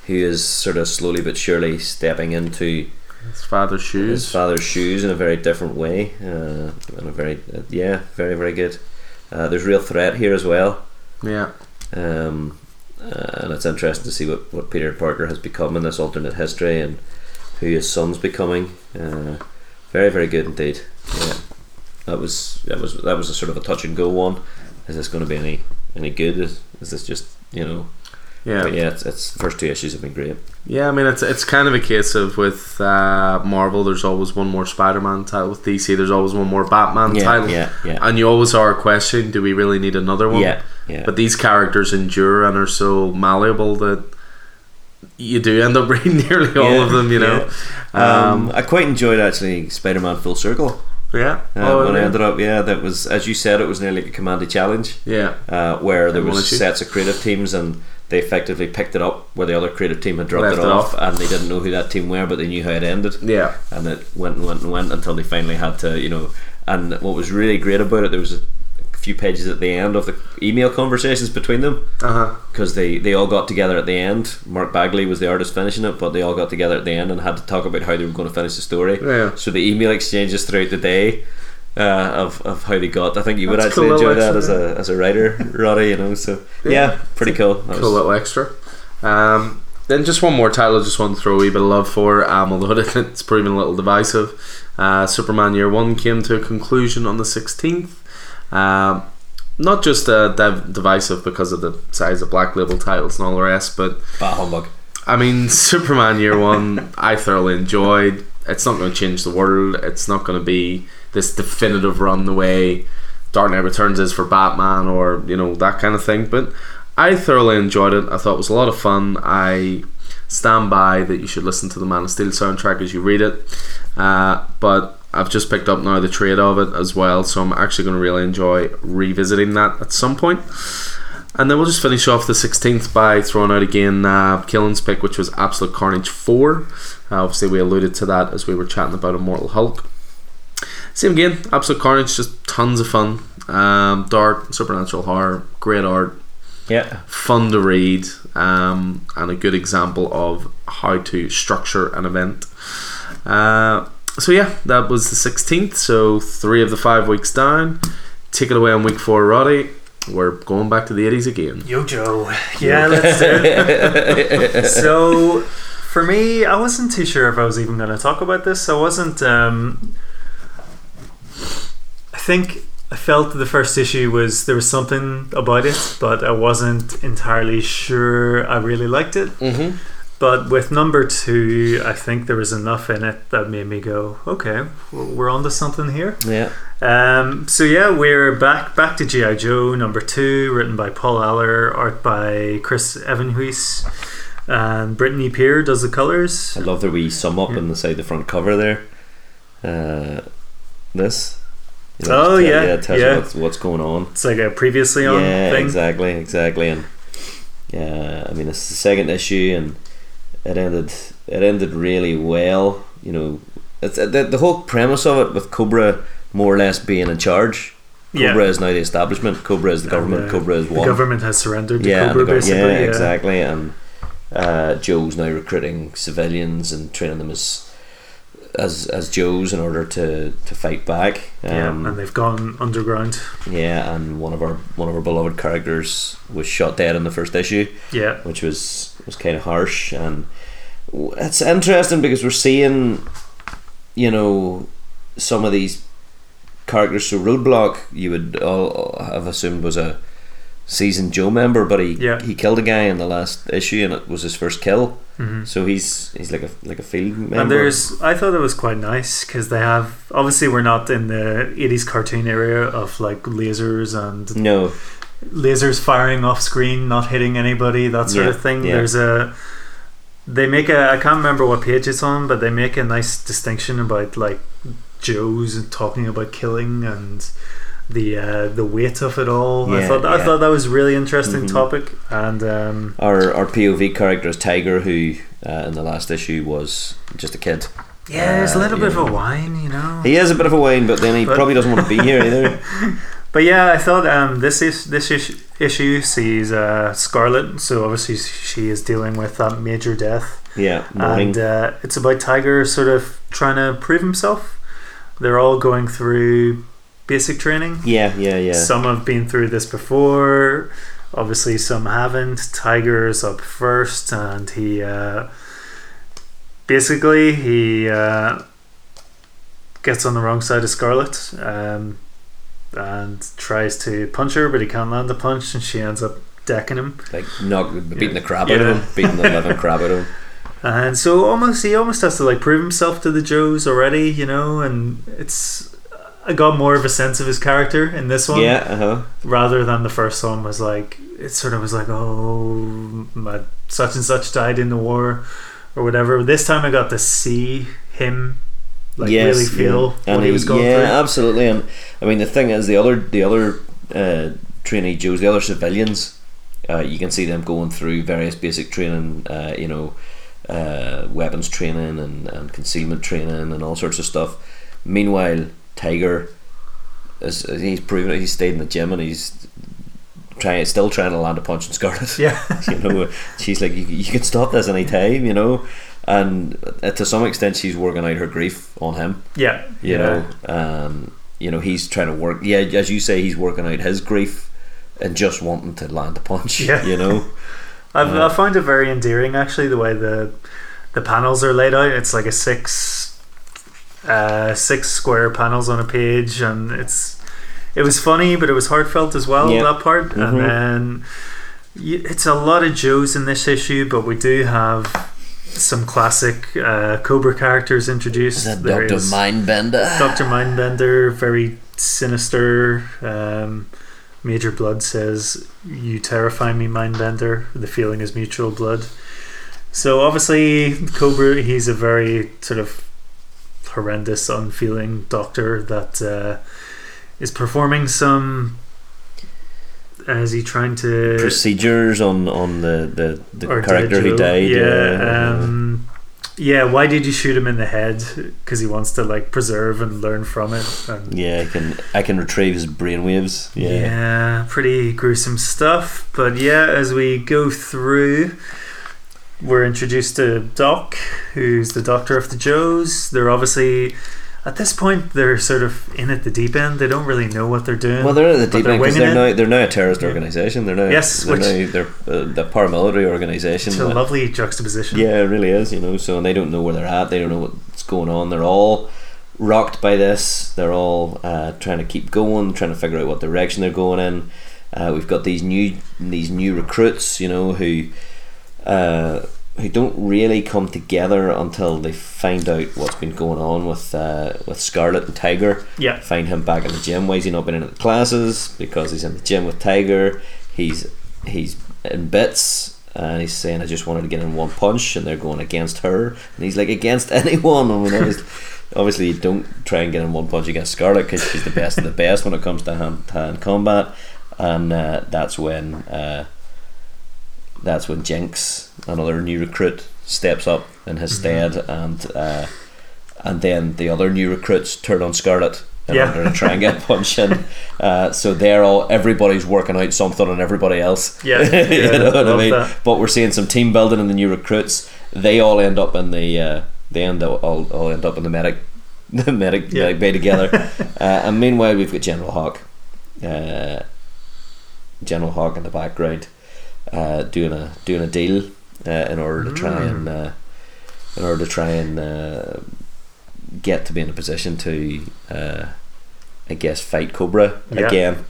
who is sort of slowly but surely stepping into his father's his shoes. father's shoes in a very different way. Uh, in a very uh, yeah, very very good. Uh, there's real threat here as well. Yeah, Um, uh, and it's interesting to see what, what Peter Parker has become in this alternate history and who his son's becoming. Uh, very, very good indeed. Yeah, that was that was that was a sort of a touch and go one. Is this going to be any any good? Is, is this just you know? Yeah, But yeah, it's, it's the first two issues have been great. Yeah, I mean it's it's kind of a case of with uh, Marvel, there's always one more Spider-Man title. With DC, there's always one more Batman Yeah, title, yeah, yeah, and you always are questioning, do we really need another one? yeah, yeah. But these characters endure and are so malleable that you do end up reading nearly all of them. You know, um, um, I quite enjoyed actually Spider-Man Full Circle. yeah. Uh, Oh, when I ended up, yeah, that was as you said, it was nearly like a commandy challenge. yeah, uh, where there was sets of creative teams and they effectively picked it up where the other creative team had dropped it, it off, off. and they didn't know who that team were but they knew how it ended. Yeah, and it went and went and went until they finally had to you know and what was really great about it there was a few pages at the end of the email conversations between them. Uh-huh. Because they, they all got together at the end. Mark Bagley was the artist finishing it but they all got together at the end and had to talk about how they were going to finish the story. Yeah. so the email exchanges throughout the day uh, of, of how they got. I think you would That's actually cool enjoy that as a as a writer, Roddy. You know, so yeah, Yeah. pretty cool. That Cool was- little extra. Um, then just one more title, I just want to throw a wee bit of love for, um, although it's proven a little divisive. Uh, Superman Year One came to a conclusion on the sixteenth. Um, not just uh, div- divisive because of the size of Black Label titles and all the rest, but Bah humbug. I mean, Superman Year One, I thoroughly enjoyed. It's not going to change the world. It's not going to be this definitive run the way Dark Knight Returns is for Batman or you know that kind of thing. But I thoroughly enjoyed it. I thought it was a lot of fun. I stand by that you should listen to the Man of Steel soundtrack as you read it. Uh, but I've just picked up now the trade of it as well, so I'm actually going to really enjoy revisiting that at some point. And then we'll just finish off the 16th by throwing out again uh, Killen's pick, which was Absolute Carnage 4. Uh, obviously, we alluded to that as we were chatting about Immortal Hulk. Same again, Absolute Carnage, just tons of fun. Um, dark, supernatural horror, great art, Yeah. fun to read, um, and a good example of how to structure an event. Uh, so yeah, that was the 16th. So three of the five weeks down. Take it away on week four, Roddy. We're going back to the 80s again. Yo, Joe. Yeah, let's do it. so, for me, I wasn't too sure if I was even going to talk about this. I wasn't. Um, I think I felt the first issue was there was something about it, but I wasn't entirely sure I really liked it. Mm-hmm. But with number two, I think there was enough in it that made me go, okay, we're on to something here. Yeah. Um, so yeah, we're back back to GI Joe number two, written by Paul Allor, art by Chris Evenhuis, and Brittany Peer does the colors. I love that we sum up Yeah. on the side the front cover there. Uh, this. You Oh, just yeah, yeah. Tells yeah. you what's, what's going on. It's like a previously on yeah, thing. exactly, exactly, and yeah, I mean it's the second issue, and it ended. It ended really well. You know, it's the, the whole premise of it with Cobra more or less being in charge. Yeah. Cobra is now the establishment. Cobra is the government. And, uh, Cobra is The government has surrendered to yeah, Cobra, basically. yeah, Yeah, exactly. And uh, Joe's now recruiting civilians and training them as as as Joes in order to to fight back. Yeah, Um, and they've gone underground. yeah, and one of our one of our beloved characters was shot dead in the first issue, Yeah, which was was kind of harsh. And it's interesting because we're seeing, you know, some of these characters. So Roadblock, you would all have assumed was a seasoned Joe member, but he Yeah. he killed a guy in the last issue, and it was his first kill. hmm So he's he's like a like a field member. and there's I thought it was quite nice because they have obviously we're not in the 80s cartoon area of like lasers and no, lasers firing off screen, not hitting anybody, that sort Yeah, of thing. yeah. There's a they make a I can't remember what page it's on, but they make a nice distinction about like Joe's talking about killing and the uh, the weight of it all. I thought I yeah. thought that was a really interesting Mhm. topic and um, our our POV character is Tiger, who uh, in the last issue was just a kid. yeah, there's a Uh, little bit of a yeah. whine, you know. He is a bit of a whine, but then he But- probably doesn't want to be here either. But yeah, I thought um, this is this is, issue sees uh, Scarlett, so obviously she is dealing with that major death. Yeah, mourning. and uh, it's about Tiger sort of trying to prove himself. They're all going through basic training. yeah, yeah, yeah. Some have been through this before. Obviously, some haven't. Tiger's up first, and he uh, basically he uh, gets on the wrong side of Scarlett um, and tries to punch her, but he can't land the punch, and she ends up decking him. like knock, beating the crap out Yeah. of him, beating the living crap out of him. And so almost he almost has to like prove himself to the Joes already, you know, and it's I got more of a sense of his character in this one Yeah, uh huh. rather than the first one was like it sort of was like oh my such and such died in the war or whatever. This time I got to see him like yes, really feel yeah. what and he was going yeah, through. Yeah, absolutely. And I mean, the thing is, the other the other uh, trainee Joes, the other civilians, uh, you can see them going through various basic training. Uh, you know, uh, weapons training and, and concealment training and all sorts of stuff. Meanwhile, Tiger is he's proven it. He's stayed in the gym and he's trying, still trying to land a punch in Scarlett. Yeah. you know, she's like, you, you can stop this any time, you know, and uh, to some extent, she's working out her grief on him. yeah. You yeah. know, um, you know, he's trying to work. Yeah, as you say, he's working out his grief and just wanting to land a punch. Yeah. You know, I've, Yeah. I found it very endearing actually the way the the panels are laid out. It's like a six uh, six square panels on a page, and it's it was funny, but it was heartfelt as well. Yeah. That part, Mhm. and then y- it's a lot of Joes in this issue, but we do have some classic uh, Cobra characters introduced. Doctor Mindbender? Doctor Mindbender, very sinister. Um, Major Blood says, "You terrify me, Mindbender. The feeling is mutual blood." So obviously, Cobra, he's a very sort of horrendous, unfeeling doctor that uh, is performing some. Is he trying to Procedures on, on the, the, the character who died. Yeah. Um, yeah. Why did you shoot him in the head? Because he wants to like preserve and learn from it. And yeah, I can I can retrieve his brainwaves. yeah. Yeah. pretty gruesome stuff. But yeah, as we go through, we're introduced to Doc, who's the doctor of the Joes. They're obviously. At this point, they're sort of in at the deep end. They don't really know what they're doing. Well, they're at the deep end because winging they're now they're now a terrorist Yeah. organization. They're now Yes, they're which- now they're uh, the paramilitary organization. It's a that- lovely juxtaposition. Yeah, it really is. You know, so and they don't know where they're at. They don't know what's going on. They're all rocked by this. They're all uh, trying to keep going, trying to figure out what direction they're going in. Uh, we've got these new these new recruits, you know, who uh, who don't really come together until they find out what's been going on with uh, with Scarlett and Tiger. Yeah. Find him back in the gym. Why is he not been in the classes? Because he's in the gym with Tiger. He's he's in bits. And he's saying, "I just wanted to get in one punch," and they're going against her, and he's like, "Against anyone." I mean, obviously, obviously, you don't try and get in one punch against Scarlett because she's the best of the best when it comes to hand to hand combat, and uh, that's when uh, that's when Jinx, another new recruit, steps up in his stead, and uh, and then the other new recruits turn on Scarlett and Yeah. to try and get punch in. Uh, so they're all everybody's working out something on everybody else. Yeah, you yeah, know what I mean. that. But we're seeing some team building in the new recruits. They all end up in the uh, they end up all, all end up in the medic the medic, Yeah. medic bay together. uh, and meanwhile, we've got General Hawk. Uh, General Hawk in the background, uh, doing a doing a deal uh, in order to try Mm. and uh, in order to try and uh, get to be in a position to, uh, I guess, fight Cobra Yeah. again.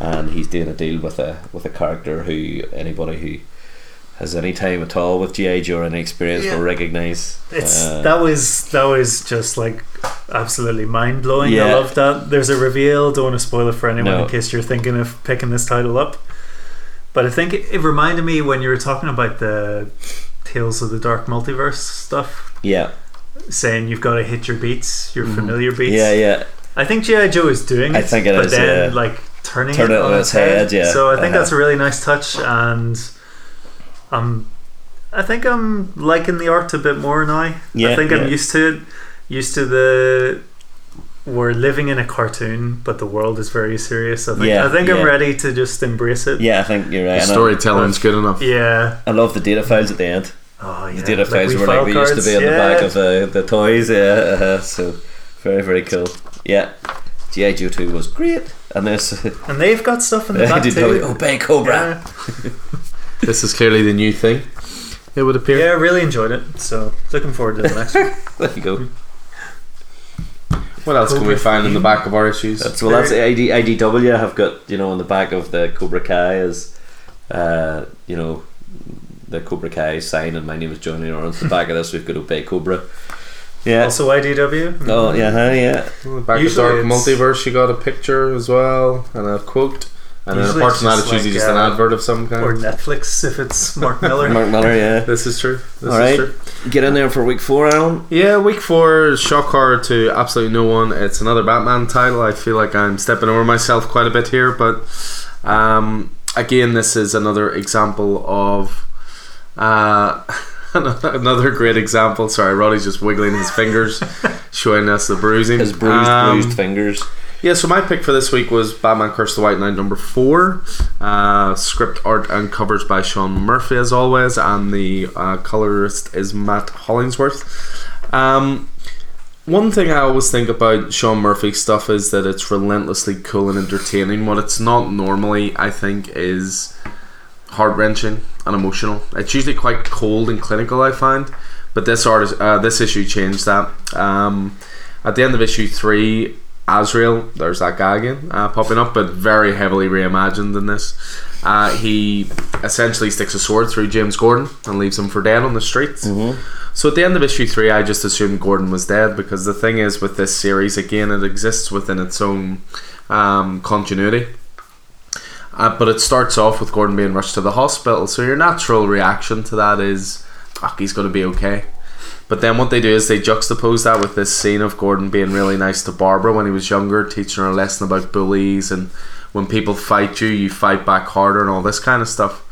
And he's doing a deal with a with a character who anybody who has any time at all with GI Joe or any experience Yeah. will recognize. It's Uh, that was that was just like absolutely mind blowing. I love that. There's a reveal. Don't want to spoil it for anyone No. in case you're thinking of picking this title up. But I think it, it reminded me when you were talking about the Tales of the Dark Multiverse stuff, yeah, saying you've got to hit your beats, your familiar beats. Yeah, yeah. I think GI Joe is doing it. I think it but is, then yeah. like turning Turn it, it on its head. yeah. So I think Uh-huh. that's a really nice touch, and I'm, I think I'm liking the art a bit more now. Yeah, I think yeah. I'm used to it. Used to the we're living in a cartoon, but the world is very serious. I think Yeah, I think yeah. I'm ready to just embrace it. Yeah, I think you're right. The storytelling's good enough. Yeah. I love the data files at the end. Oh yeah. The data Like files we were like file they used to cards, be on the back of the, the toys. Yeah, uh, so very very cool. Yeah, GI Joe two was great, and this And they've got stuff in the I back did too. tell you, obey Cobra. Yeah. This is clearly the new thing. It would appear. yeah, I really enjoyed it. So looking forward to the next one. There you go. What else can we Cobra find in the back of our issues? That's well. That's ID, IDW have got you know on the back of the Cobra Kai is, uh, you know, the Cobra Kai sign and my name is Johnny Lawrence. The back of this we've got Obey Cobra. Yeah. Also IDW. Oh yeah, huh, yeah. On the back Usually of Dark Multiverse, you got a picture as well and a quote. And then Usually apart it's from that, just it's usually like, just an uh, advert of some kind. Or Netflix if it's Mark Millar. Mark Millar. Yeah. this is true. This All right. is true. Get in there for week four, Alan. Yeah, week four, shock horror to absolutely no one. It's another Batman title. I feel like I'm stepping over myself quite a bit here, but um, again, this is another example of uh, another great example. Sorry, Roddy's just wiggling his fingers, showing us the bruising. His bruised, Um, bruised fingers. Yeah, so my pick for this week was Batman Curse the White Knight number four. Uh, script, art, and covers by Sean Murphy, as always, and the uh, colorist is Matt Hollingsworth. Um, one thing I always think about Sean Murphy stuff is that it's relentlessly cool and entertaining. What it's not normally, I think, is heart wrenching and emotional. It's usually quite cold and clinical, I find. But this artist, uh, this issue changed that. Um, at the end of issue three, Azrael, there's that guy again uh, popping up, but very heavily reimagined in this. Uh, he essentially sticks a sword through James Gordon and leaves him for dead on the streets. So at the end of issue three, I just assumed Gordon was dead because the thing is with this series, again, it exists within its own um, continuity. Uh, but it starts off with Gordon being rushed to the hospital, so your natural reaction to that is, "Fuck, he's going to be okay." But then what they do is they juxtapose that with this scene of Gordon being really nice to Barbara when he was younger, teaching her a lesson about bullies and when people fight you, you fight back harder and all this kind of stuff.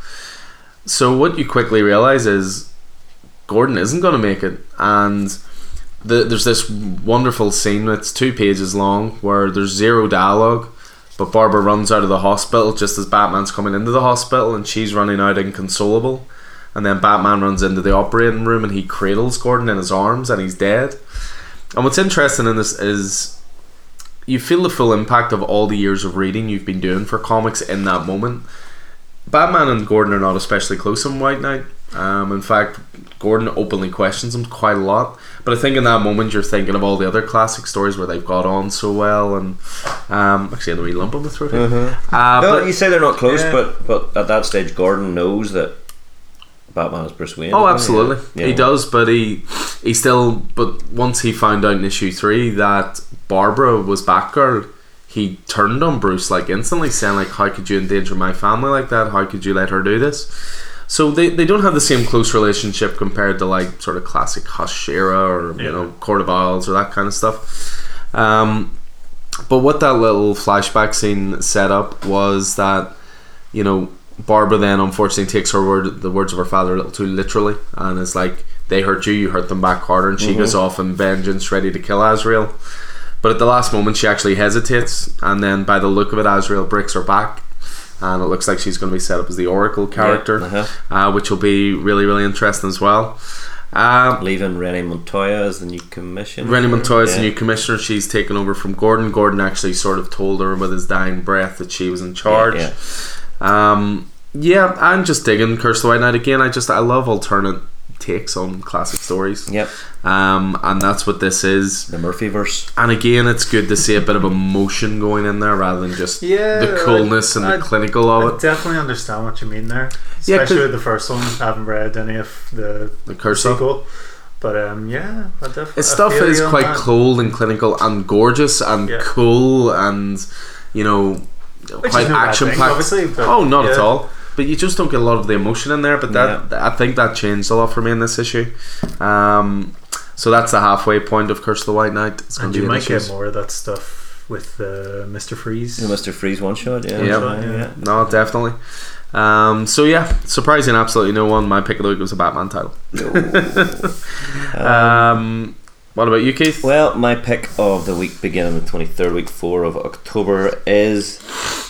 So what you quickly realize is Gordon isn't going to make it, and the, there's this wonderful scene that's two pages long where there's zero dialogue, but Barbara runs out of the hospital just as Batman's coming into the hospital, and she's running out inconsolable. And then Batman runs into the operating room and he cradles Gordon in his arms and he's dead. And what's interesting in this is you feel the full impact of all the years of reading you've been doing for comics in that moment. Batman and Gordon are not especially close in White Knight. Um, in fact, Gordon openly questions him quite a lot. But I think in that moment you're thinking of all the other classic stories where they've got on so well. And um, actually, I had a wee lump in my throat. here. Uh, No, but- you say they're not close, Yeah. but but at that stage, Gordon knows that Batman is Bruce Wayne. Oh, doesn't absolutely, Yeah. he does. But he he still. But once he found out in issue three that Barbara was Batgirl, he turned on Bruce like instantly, saying like, "How could you endanger my family like that? How could you let her do this?" So they, they don't have the same close relationship compared to like sort of classic Hush era or you know Court of Owls or that kind of stuff. Um, but what that little flashback scene set up was that you know Barbara then unfortunately takes her word the words of her father a little too literally and is like they hurt you you hurt them back harder and she goes off in vengeance ready to kill Azrael but at the last moment she actually hesitates and then by the look of it Azrael breaks her back and it looks like she's going to be set up as the Oracle character uh-huh. uh, which will be really really interesting as well um, Leaving Renee Montoya as the new commissioner. Renee Montoya's the Yeah. new commissioner. She's taken over from Gordon. Gordon actually sort of told her with his dying breath that she was in charge. Yeah, Um, yeah, I'm just digging Curse of the White Knight again. I just I love alternate takes on classic stories. Yep, Um, and that's what this is. the Murphyverse. And again, it's good to see a bit of emotion going in there rather than just Yeah, the coolness and I- the clinical of I it. definitely understand what you mean there. Yeah, 'cause- Especially with the first one. I haven't read any of the The Curse of. sequel. But um, yeah, I definitely. Its stuff is quite that. cold and clinical and gorgeous and Yeah. cool and you know Which quite is no bad action packed. obviously. Oh, not at all. But you just don't get a lot of the emotion in there. But that I think that changed a lot for me in this issue. Um, so that's the halfway point of Curse of the White Knight. It's And you in might get more of that stuff with uh, Mr. Freeze. The Mister Freeze one shot. Yeah, Yeah. that's right, yeah. No, definitely. Um, so yeah, surprising absolutely no one. My pick of the week was a Batman title. Um, what about you, Keith? Well, my pick of the week beginning the 23rd week 4 of October is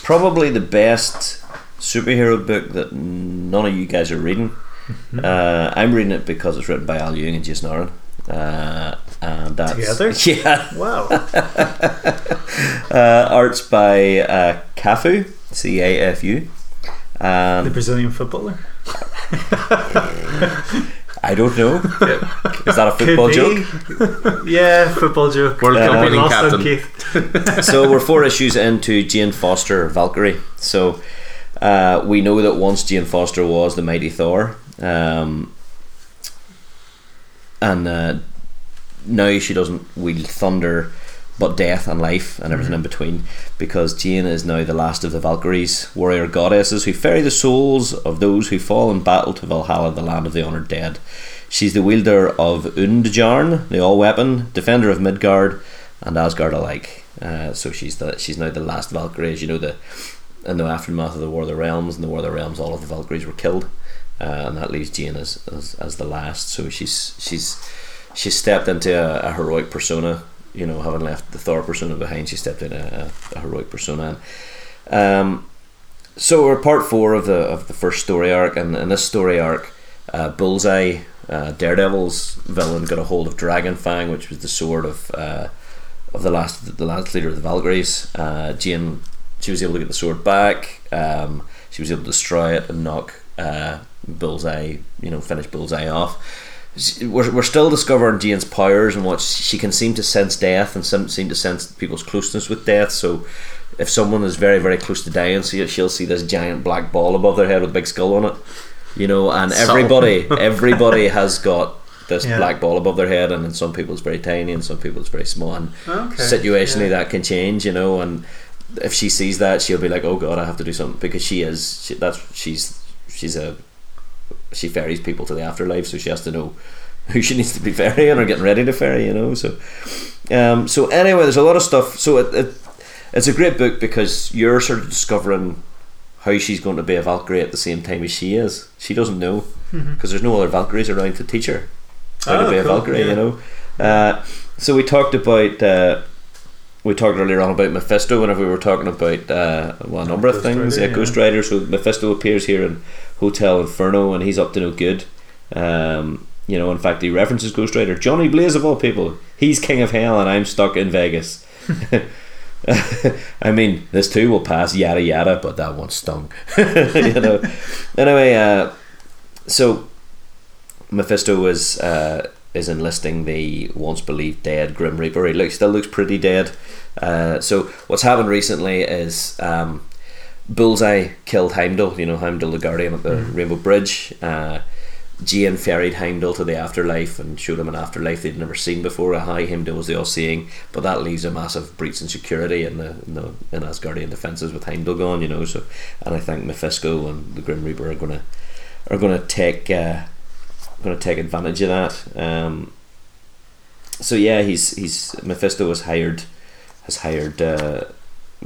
probably the best superhero book that none of you guys are reading. Mm-hmm. Uh, I'm reading it because it's written by Al Ewing and Jason Aaron. Uh, and that's Together? Yeah, Wow. uh, arts by uh, Cafu, C A F U. the Brazilian footballer. I don't know. Is that a football joke? yeah, football joke. World Cup Uh, winning Lost captain. Keith. so we're four issues into Jane Foster Valkyrie. So uh, we know that once Jane Foster was the mighty Thor, um, and uh, now she doesn't wield thunder, but death and life and everything in between. Because Jane is now the last of the Valkyries, warrior goddesses who ferry the souls of those who fall in battle to Valhalla, the land of the honoured dead. She's the wielder of Undrjarn, the all weapon, defender of Midgard and Asgard alike. Uh, so she's the she's now the last Valkyrie. As you know, the in the aftermath of the War of the Realms, in the War of the Realms, all of the Valkyries were killed, uh, and that leaves Jane as, as as the last. So she's she's she's stepped into a, a heroic persona. You know, having left the Thor persona behind, she stepped in a, a, heroic persona. Um, so we're part four of the of the first story arc, and in this story arc, uh, Bullseye, uh, Daredevil's villain, got a hold of Dragonfang, which was the sword of uh, of the last the last leader of the Valkyries. Uh, Jane, she was able to get the sword back. Um, she was able to destroy it and knock uh, Bullseye, you know, finish Bullseye off. She- we're, we're still discovering Jane's powers and what she can seem to sense death and some seem to sense people's closeness with death. So if someone is very very close to dying, so she'll see this giant black ball above their head with a big skull on it. You know, and everybody everybody has got this Yeah. black ball above their head, and in some people it's very tiny, and some people it's very small. And Okay, situationally, yeah. that can change. You know, and if she sees that, she'll be like, "Oh God, I have to do something," because she is. She, that's she's she's a she ferries people to the afterlife, so she has to know who she needs to be ferrying or getting ready to ferry. You know, so um, so anyway, there's a lot of stuff. So it, it it's a great book because you're sort of discovering how she's going to be a Valkyrie at the same time as she is. She doesn't know because there's no other Valkyries around to teach her how Oh, to be a cool, Valkyrie. yeah. You know, uh, so we talked about. Uh, we talked earlier on about Mephisto whenever we were talking about uh, well, a number of things. Rider, yeah, yeah. Ghost Rider. So Mephisto appears here in Hotel Inferno, and he's up to no good. Um, you know, in fact, he references Ghost Rider. Johnny Blaze of all people, he's king of hell, and I'm stuck in Vegas. I mean, this too will pass, yada yada, but that one stung. you know. Anyway, uh, so Mephisto is uh, is enlisting the once believed dead Grim Reaper. He looks still looks pretty dead. Uh, so what's happened recently is um, Bullseye killed Heimdall. You know Heimdall, the guardian at the Rainbow Bridge. Uh, Jane ferried Heimdall to the afterlife and showed him an afterlife they'd never seen before. A high Heimdall was the all-seeing, but that leaves a massive breach in security in the in, the, in Asgardian defenses with Heimdall gone. You know, so and I think Mephisto and the Grim Reaper are gonna are gonna take uh, gonna take advantage of that. Um, so yeah, he's he's Mephisto has hired has hired uh,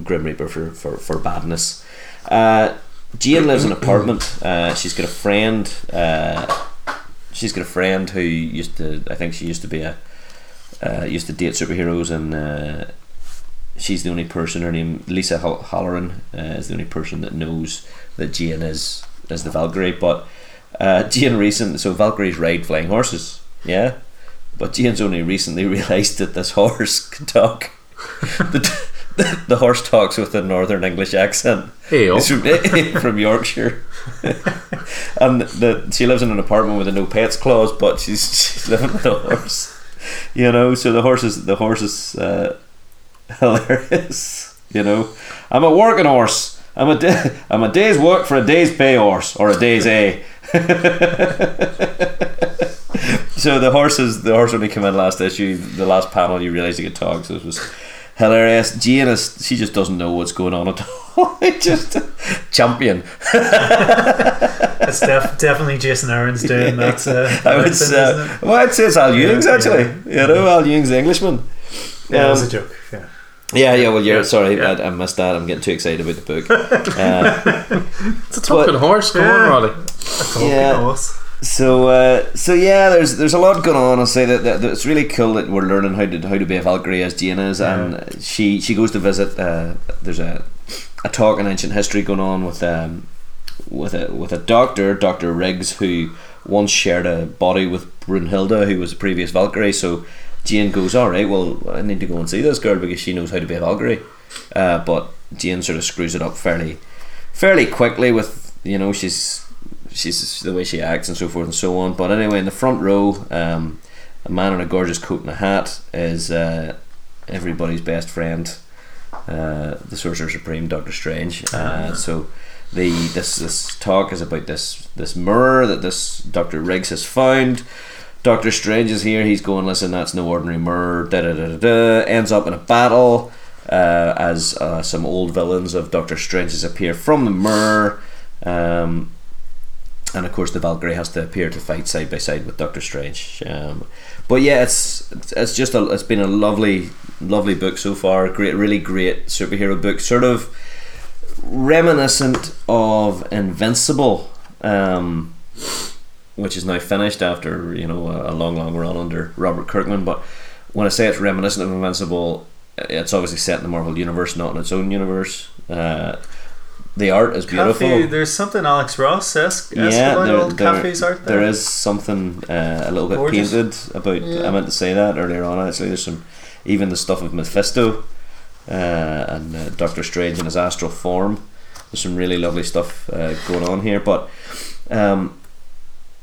Grim Reaper for for, for badness. Uh, Jane lives in an apartment. Uh, she's got a friend. Uh, she's got a friend who used to. I think she used to be a. Uh, used to date superheroes, and uh, she's the only person. Her name Lisa Halloran uh, is the only person that knows that Jane is is the Valkyrie. But uh, Jane recent so Valkyries ride flying horses. Yeah, but Jane's only recently realised that this horse can talk. the, the horse talks with a northern English accent. Hey. He's from, from Yorkshire. and the, she lives in an apartment with a no pets clause, but she's, she's living with a horse. You know, so the horse is the horse is uh, hilarious. You know, I'm a working horse. I'm a day, I'm a day's work for a day's pay horse or a day's a. so the horses, the horse only came in last issue. The last panel, you realised he could talk, so it was hilarious. Jane is she just doesn't know what's going on at all. just champion. It's def- definitely Jason Aaron's doing that. Uh, I would say, isn't well, I'd say it's Al Ewing's Yeah, actually. yeah. You know, Al Ewing's the Englishman. Yeah, it was Um, a joke. Yeah. Yeah, yeah. Well, you're Yeah, sorry, yeah. I, I missed that. I'm getting too excited about the book. Uh, It's a talking But- horse. Come Yeah. on, Roddy. A talking Yeah. horse. So, uh, so yeah, there's there's a lot going on. I'll say that, that, that it's really cool that we're learning how to how to be a Valkyrie as Jane is, and she she goes to visit. Uh, there's a a talk in ancient history going on with um with a with a doctor, Doctor Riggs, who once shared a body with Brunhilde, who was a previous Valkyrie. So Jane goes, all right, well, I need to go and see this girl because she knows how to be a Valkyrie. Uh, but Jane sort of screws it up fairly, fairly quickly with you know she's she's the way she acts and so forth and so on. But anyway, in the front row, um, a man in a gorgeous coat and a hat is uh, everybody's best friend, uh, the Sorcerer Supreme, Doctor Strange. Uh, so the this this talk is about this this mirror that this Doctor Riggs has found. Doctor Strange is here. He's going, listen, that's no ordinary mirror. Da da da da. da. Ends up in a battle uh, as uh, some old villains of Doctor Strange's appear from the mirror. Um, and of course, the Valkyrie has to appear to fight side by side with Doctor Strange. Um, but yeah, it's it's just a it's been a lovely lovely book so far. Great, really great superhero book. Sort of reminiscent of Invincible, um, which is now finished after you know a, long, long run under Robert Kirkman. But when I say it's reminiscent of Invincible, it's obviously set in the Marvel universe, not in its own universe. Uh, the art is beautiful. Cafu, there's something Alex Ross esque yeah, about there, old there, Cafu's art there. there is something uh, a little bit Gorgeous. painted about. Yeah. I meant to say that earlier on. Actually, there's some even the stuff of Mephisto uh, and uh, Doctor Strange in his astral form. There's some really lovely stuff uh, going on here, but um,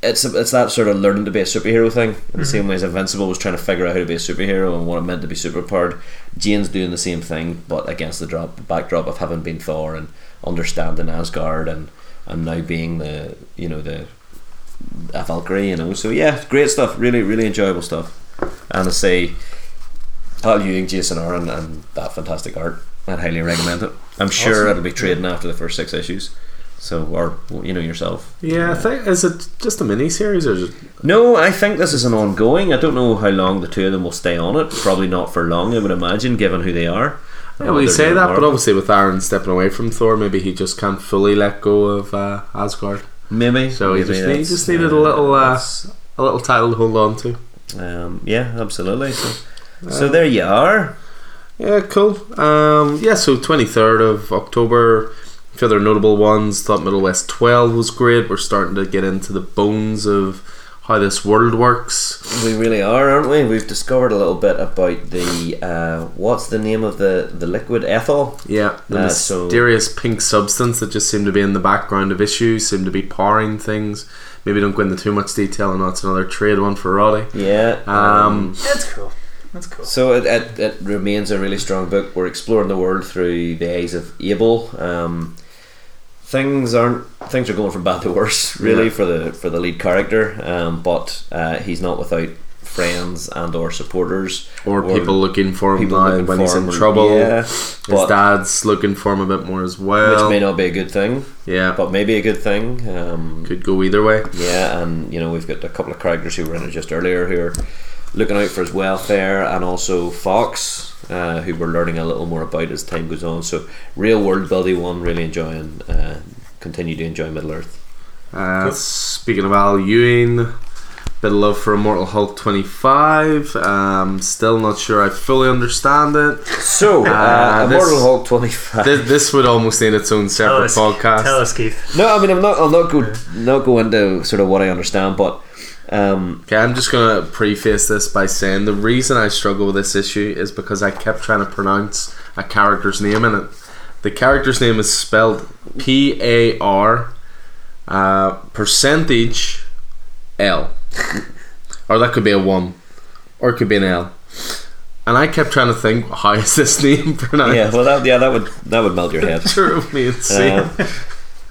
it's it's that sort of learning to be a superhero thing in Mm-hmm. the same way as Invincible was trying to figure out how to be a superhero and what it meant to be superpowered. Jane's doing the same thing, but against the drop backdrop of having been Thor and understanding Asgard and and now being the you know the a Valkyrie, you know. So yeah, great stuff. Really, really enjoyable stuff. And I say, Al Ewing, Jason Aaron, and that fantastic art. I'd highly recommend it. I'm sure Awesome. it'll be trading after the first six issues. So, or you know yourself. Yeah, I think is it just a mini series or just No, I think this is an ongoing. I don't know how long the two of them will stay on it. Probably not for long, I would imagine, given who they are. Yeah, you say that, but obviously with Aaron stepping away from Thor, maybe he just can't fully let go of uh, Asgard. maybe. So he maybe just, he just needed a little uh, a little title to hold on to. Um, yeah, absolutely. So, so there you are. Yeah, cool. Um, yeah, so 23rd of October. A few other notable ones. Thought Middle West 12 was great. We're starting to get into the bones of how this world works. We really are, aren't we? We've discovered a little bit about the uh, what's the name of the the liquid ethyl. Yeah, the Uh, so- mysterious pink substance that just seemed to be in the background of issues, seemed to be powering things. Maybe don't go into too much detail, and that's another trade one for Roddy. Yeah. Um, That's cool. That's cool. So it, it, it remains a really strong book. We're exploring the world through the eyes of Abel. Um, things aren't things are going from bad to worse, really, Yeah. for the for the lead character. Um, but uh, he's not without friends and or supporters or, Or people looking for him now when he's in trouble. Yeah, His but, dad's looking for him a bit more as well. which may not be a good thing, yeah, but maybe a good thing. Um, could go either way. Yeah, and you know we've got a couple of characters who were in it just earlier who are looking out for his welfare, and also Fox, uh, who we're learning a little more about as time goes on. So real world building one, really enjoying. Uh, continue to enjoy Middle Earth. Uh, Cool. Speaking of Al Ewing, bit of love for Immortal Hulk 25. Um, still not sure I fully understand it. So uh, Uh, this- Immortal Hulk twenty five. This, this would almost need its own Tell separate us, podcast. tell us, Keith. No, I mean I'm not. I'll not go. Not go into sort of what I understand, but um, Okay, I'm just gonna preface this by saying the reason I struggle with this issue is because I kept trying to pronounce a character's name in it. The character's name is spelled P A R uh, percentage L, or that could be a one, or it could be an L. And I kept trying to think, how is this name pronounced? yeah. Well, that yeah, that would that would melt your head. Drove me insane. Um,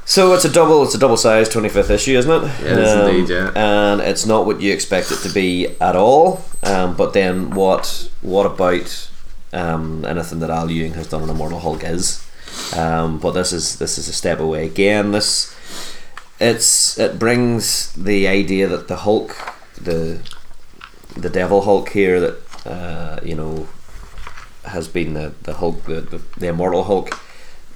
so it's a double. It's a double sized twenty fifth issue, isn't it? Yeah, it is Um, indeed, yeah. And it's not what you expect it to be at all. Um, but then what? What about um, anything that Al Ewing has done in Immortal Hulk is? Um, but this is this is a step away again. This it's it brings the idea that the Hulk, the the Devil Hulk here, that uh, you know has been the, the Hulk, the, the, the immortal Hulk,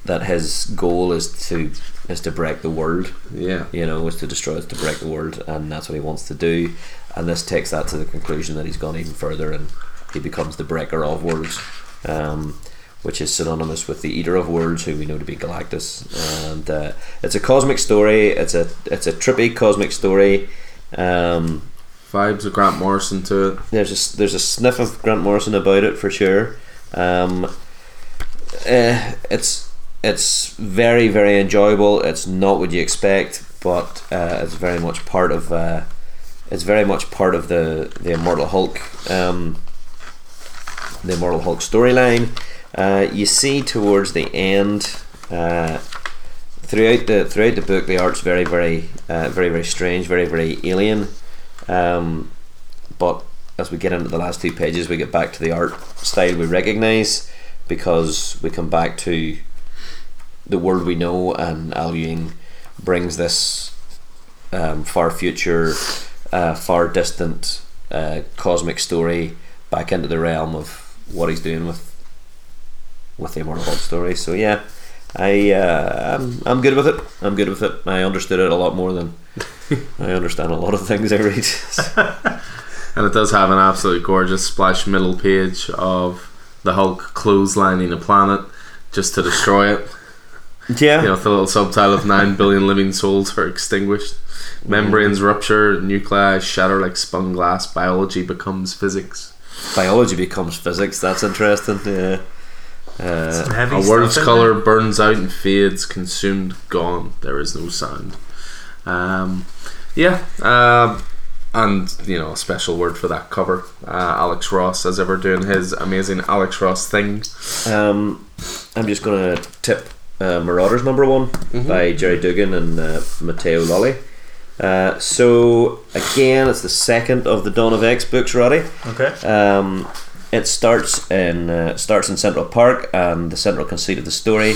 that his goal is to is to break the world. yeah. You know, is to destroy, is to break the world, and that's what he wants to do. And this takes that to the conclusion that he's gone even further, and he becomes the breaker of worlds, um, which is synonymous with the eater of worlds, who we know to be Galactus. And uh, it's a cosmic story. It's a it's a trippy cosmic story. Um, Vibes of Grant Morrison to it. there's a there's a sniff of Grant Morrison about it for sure. Um, eh, it's it's very very enjoyable. It's not what you expect, but uh, it's very much part of uh, it's very much part of the the Immortal Hulk um, the Immortal Hulk storyline. Uh, you see towards the end. Uh, Throughout the throughout the book, the art's very, very, uh, very, very strange, very, very alien. Um, but as we get into the last two pages, we get back to the art style we recognise because we come back to the world we know, and Al Ewing brings this um, far future, uh, far distant uh, cosmic story back into the realm of what he's doing with with the Immortal Hulk story. So yeah. I uh, I'm, I'm good with it. I'm good with it. I understood it a lot more than I understand a lot of things I read. And it does have an absolutely gorgeous splash middle page of the Hulk clotheslining a planet just to destroy it. Yeah, You know, with the little subtitle of 9 billion living souls are extinguished. Membranes rupture, nuclei shatter like spun glass, biology becomes physics. biology becomes physics. That's interesting. Yeah. Uh, heavy A stuff world's colour there. burns out and fades, consumed, gone. There is no sound. Um, Yeah, um, and you know, a special word for that cover. Uh, Alex Ross, as ever, doing his amazing Alex Ross thing. Um, I'm just going to tip uh, Marauders number one by Gerry Duggan and uh, Matteo Lolli. Uh, so again, it's the second of the Dawn of X books, Roddy. Okay. Um, it starts in uh, starts in Central Park, and the central conceit of the story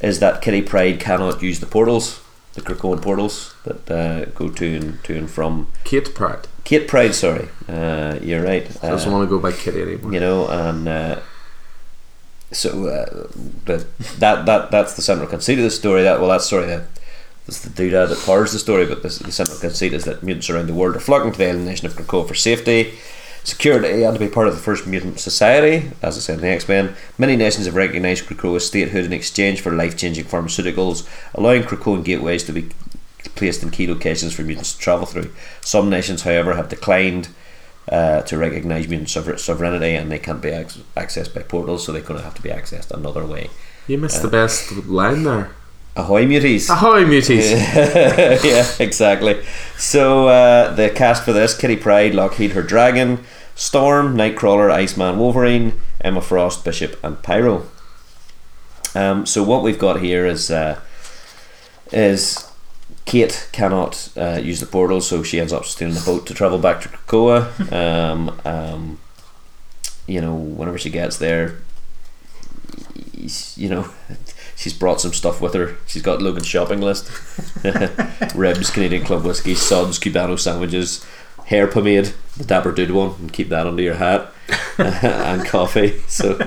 is that Kitty Pryde cannot use the portals, the Krakoan portals that uh, go to and to and from Kate Pratt Kate Pryde. Sorry, uh, you're right. I doesn't Uh, want to go by Kitty anymore. you know, and uh, so uh, but that that that's the central conceit of the story. That well, that's sorry, that, that's the doodad that powers the story. But the central conceit is that mutants around the world are flocking to the island nation of Krakoa for safety, security, and to be part of the first mutant society. As I said in the X Men, many nations have recognised Krakoa's statehood in exchange for life changing pharmaceuticals, allowing Krakoan gateways to be placed in key locations for mutants to travel through. Some nations, however, have declined uh, to recognise mutant sover- sovereignty and they can't be ac- accessed by portals, so they're going to have to be accessed another way. You missed the best line there. Ahoy, muties! Ahoy, muties! yeah, exactly. So uh, the cast for this: Kitty Pryde, Lockheed, her dragon, Storm, Nightcrawler, Iceman, Wolverine, Emma Frost, Bishop, and Pyro. Um, so what we've got here is uh, is Kate cannot uh, use the portal, so she ends up stealing the boat to travel back to Krakoa. Um, um, you know, whenever she gets there, you know, she's brought some stuff with her. She's got Logan's shopping list: ribs, Canadian Club whiskey, suds, Cubano sandwiches, hair pomade, the Dapper Dude one, and keep that under your hat, and coffee. So,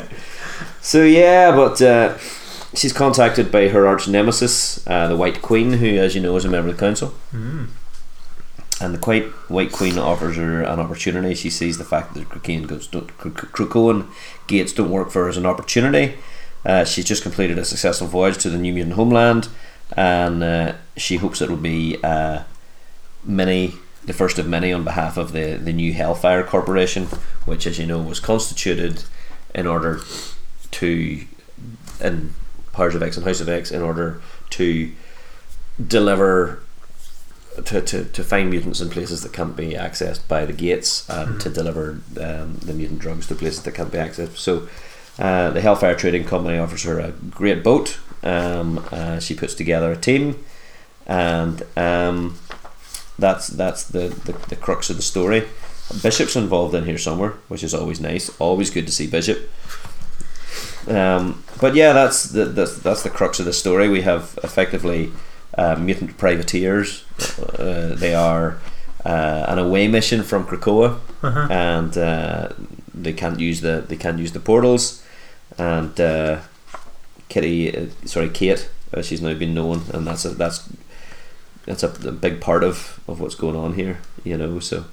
so yeah, but. Uh, She's contacted by her arch nemesis, uh, the White Queen, who, as you know, is a member of the council. Mm. And the White White Queen offers her an opportunity. She sees the fact that Krakoan gates Krakoan gates don't work for her as an opportunity. Uh, she's just completed a successful voyage to the New Mutant homeland, and uh, she hopes it will be uh, many, the first of many, on behalf of the the new Hellfire Corporation, which, as you know, was constituted in order to, in Powers of X and House of X, in order to deliver to, to, to find mutants in places that can't be accessed by the gates and to deliver um, the mutant drugs to places that can't be accessed. So uh, the Hellfire Trading Company offers her a great boat. Um, uh, she puts together a team, and um, that's that's the, the, the crux of the story. Bishop's involved in here somewhere, which is always nice. Always good to see Bishop. Um, but yeah, that's the that's, that's the crux of the story. We have effectively uh, mutant privateers. Uh, they are uh, an away mission from Krakoa, Uh-huh. and uh, they can't use the they can't use the portals. And uh, Kitty, uh, sorry, Kate, uh, she's now been known, and that's a that's that's a, a big part of, of what's going on here. You know, so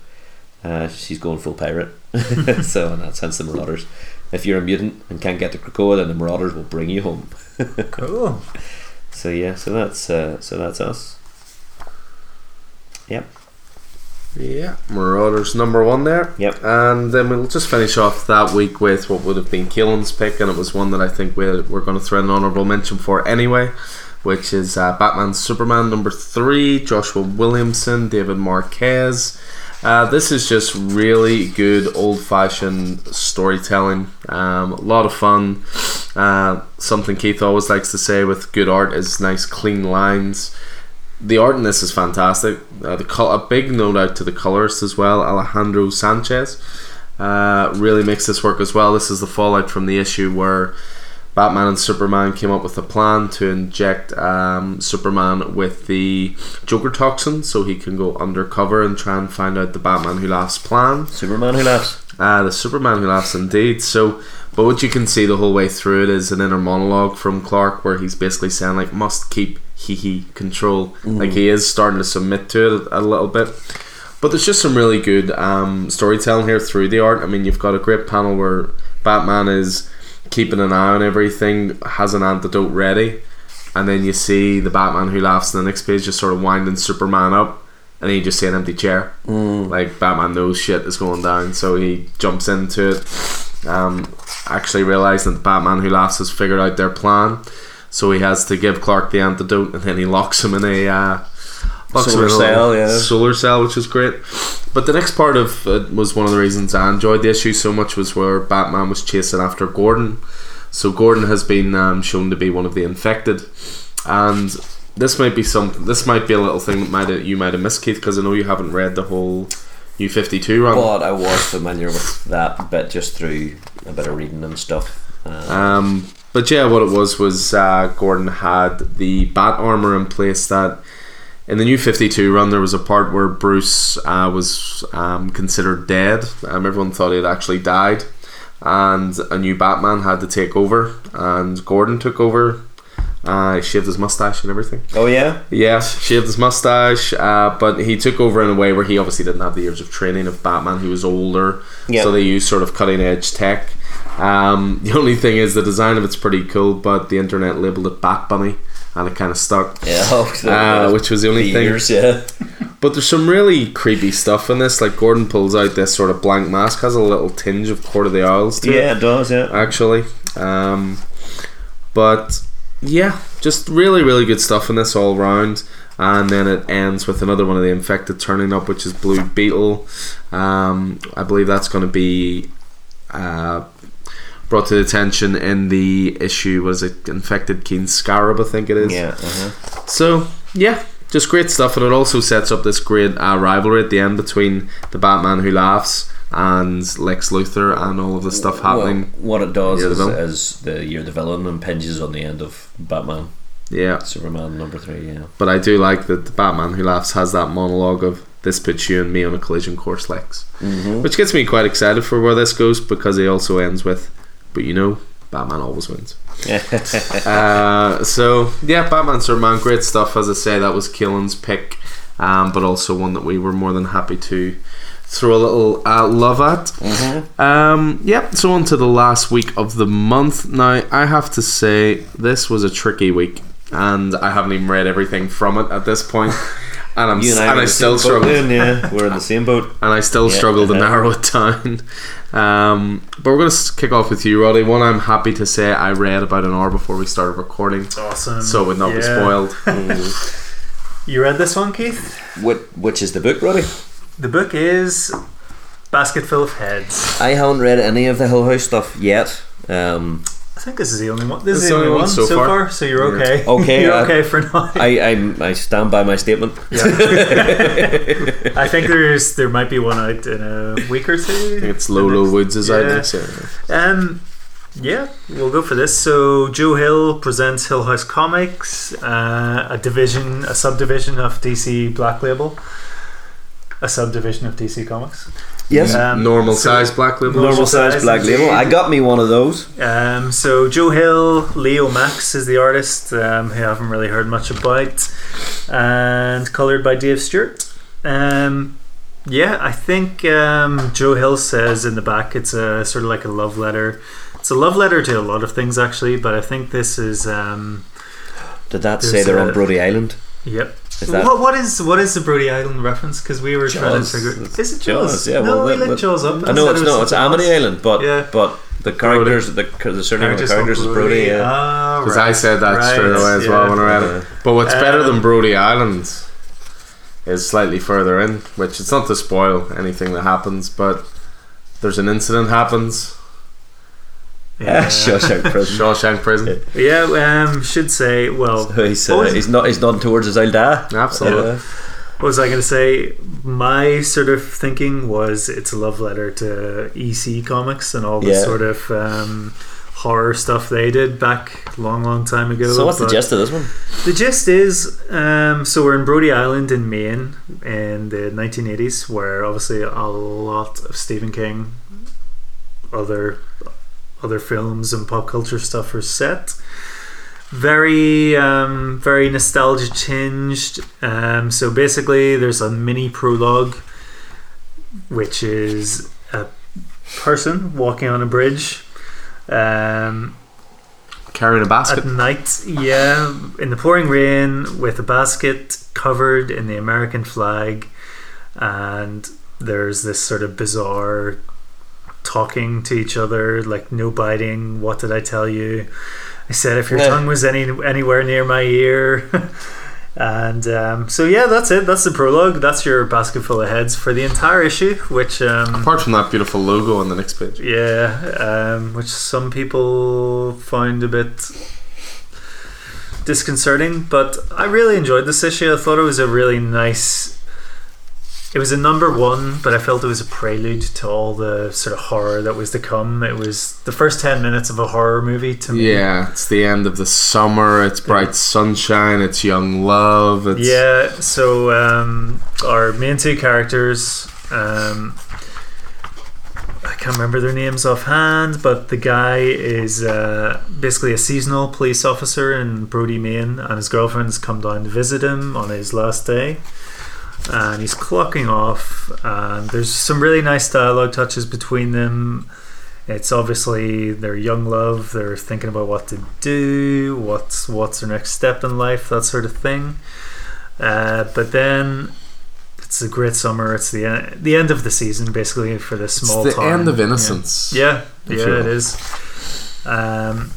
uh, she's going full pirate. so and that's hence the Marauders. If you're a mutant and can't get to Krakoa, then the Marauders will bring you home. Cool. So yeah, so that's uh, so that's us. Yep. Yeah, Marauders number one there. Yep. And then we'll just finish off that week with what would have been Keelan's pick, and it was one that I think we we're going to throw an honourable mention for anyway, which is uh, Batman Superman number three, Joshua Williamson, David Marquez. Uh, this is just really good old fashioned storytelling. Um, a lot of fun. Uh, something Keith always likes to say with good art is nice, clean lines the art in this is fantastic. Uh, the col- a big note out to the colorist as well, Alejandro Sanchez. Uh, really makes this work as well. This is the fallout from the issue where Batman and Superman came up with a plan to inject um, Superman with the Joker toxin so he can go undercover and try and find out the Batman Who Laughs plan. Superman who laughs. Ah, the Superman who laughs indeed. So, but what you can see the whole way through it is an inner monologue from Clark where he's basically saying like, "Must keep hee hee control." Like he is starting to submit to it a little bit. But there's just some really good um, storytelling here through the art. I mean, you've got a great panel where Batman is keeping an eye on everything, has an antidote ready, and then you see the Batman who laughs in the next page just sort of winding Superman up, and you just see an empty chair. Like Batman knows shit is going down, so he jumps into it. Um, actually realizing that the Batman who laughs has figured out their plan, so he has to give Clark the antidote, and then he locks him in a uh, Bucks Solar Cell, yeah. Solar Cell, which was great. But the next part of it was one of the reasons I enjoyed the issue so much was where Batman was chasing after Gordon. So Gordon has been um, shown to be one of the infected, and this might be something. This might be a little thing that might you might have missed, Keith, because I know you haven't read the whole New Fifty Two run. But I was familiar with that bit just through a bit of reading and stuff. Uh, Um, but yeah, what it was was uh, Gordon had the bat armor in place that in the new 52 run there was a part where Bruce uh, was um, considered dead. Um, everyone thought he had actually died, and a new Batman had to take over, and Gordon took over. Uh, he shaved his mustache and everything. oh yeah, Yeah, shaved his mustache, uh, but he took over in a way where he obviously didn't have the years of training of Batman. He was older, Yeah. so they used sort of cutting edge tech. Um, the only thing is the design of it's pretty cool, but the internet labeled it Bat Bunny, and it kind of stuck. yeah. Uh, which was the only thing. Yeah. But there's some really creepy stuff in this. Like Gordon pulls out this sort of blank mask, has a little tinge of Court of the Owls to it Yeah, it does. Yeah. actually. Um, but yeah, just really, really good stuff in this all round. And then it ends with another one of the infected turning up, which is Blue Beetle. Um, I believe that's going to be uh, brought to attention in the issue. Was it Infected Keen Scarab? I think it is. Yeah. Uh-huh. So yeah, just great stuff, and it also sets up this great uh, rivalry at the end between the Batman who laughs and Lex Luthor, and all of the stuff happening. Well, what it does the is, Villain. is the year the villain impinges on the end of Batman, yeah, Superman number three. Yeah. but I do like that the Batman who laughs has that monologue of "This puts you and me on a collision course, Lex," Mm-hmm. which gets me quite excited for where this goes because he also ends with, "But you know, Batman always wins." uh, so yeah, Batman Superman, great stuff. As I say, that was Keelan's pick, um, but also one that we were more than happy to throw a little uh, love at. mm-hmm. Um, yep. So on to the last week of the month. Now I have to say this was a tricky week, and I haven't even read everything from it at this point, and I'm You and I, and I still same struggle then, yeah, we're in the same boat. and I still Yeah, struggle to narrow it down. Um, but we're going to kick off with you, Roddy. One I'm happy to say I read about an hour before we started recording, Awesome. so it would not be Yeah. spoiled. You read this one, Keith? Which, which is the book, Roddy? The book is Basket Full of Heads. I haven't read any of the Hill House stuff yet. Um, I think this is the only one. This is the only one so, far. far. so you're Yeah. okay. Okay, you're uh, okay for now. I, I I stand by my statement. I think there's there might be one out in a week or two. I think it's Low Low Woods is out Yeah. year. Um, yeah, we'll go for this. So Joe Hill presents Hill House Comics, uh, a division, a subdivision of DC Black Label, a subdivision of DC Comics. Yes. Um, Normal so- size black label. Normal Normal size size, black label. I got me one of those. Um, so Joe Hill, Leomacs is the artist, um, who I haven't really heard much about, and coloured by Dave Stewart. Um, yeah, I think um, Joe Hill says in the back it's a sort of like a love letter. It's a love letter to a lot of things actually, but I think this is um, Did that say they're a- on Brody Island? yep. Is that What what is what is the Brody Island reference? Because we were trying to Jaws. figure. Is it Jaws, Jaws? yeah, no, well, we that- let Jaws up. I know it's it not. It's something Amity else. Island, but Yeah. but the characters, the, the surname of the Characters characters called is Brody. Yeah. Ah, Because right. I said that Right, straight away as well yeah. when I read it. But what's better Um, than Brody Island is slightly further in, which it's not to spoil anything that happens, but there's an incident happens. Yeah. Shawshank Prison. Shawshank Prison. Yeah, um, should say. Well, He's, uh, he's not. He's nodding towards his old dad. Absolutely. Yeah. what was I going to say? My sort of thinking was it's a love letter to EC Comics and all the Yeah. sort of um, horror stuff they did back long, long time ago. So what's the gist of this one? The gist is, um, so we're in Brody Island in Maine in the 1980s, where obviously a lot of Stephen King, other other films and pop culture stuff are set. Very, um, very nostalgia tinged. Um, so basically, there's a mini prologue, which is a person walking on a bridge. Um, Carrying a basket at night, yeah, in the pouring rain with a basket covered in the American flag, and there's this sort of bizarre talking to each other, like no biting. What did I tell you? I said if your Yeah. tongue was any anywhere near my ear. And um, so yeah, that's it. That's the prologue. That's your basket full of heads for the entire issue. Which um, Apart from that beautiful logo on the next page. yeah, um, which some people find a bit disconcerting, but I really enjoyed this issue. I thought it was a really nice. It was a number one, but I felt it was a prelude to all the sort of horror that was to come. It was the first ten minutes of a horror movie to me. Yeah, it's the end of the summer. It's bright sunshine. It's young love. It's Yeah, so um, our main two characters, um, I can't remember their names offhand, but the guy is uh, basically a seasonal police officer in Brody, Maine, and his girlfriend's come down to visit him on his last day. And he's clocking off, and there's some really nice dialogue touches between them. It's obviously their young love. They're thinking about what to do, what's what's their next step in life, that sort of thing. Uh, but then it's a great summer. It's the en- the end of the season, basically, for this It's small the town. end of Yeah. innocence. Yeah, yeah, you it Um,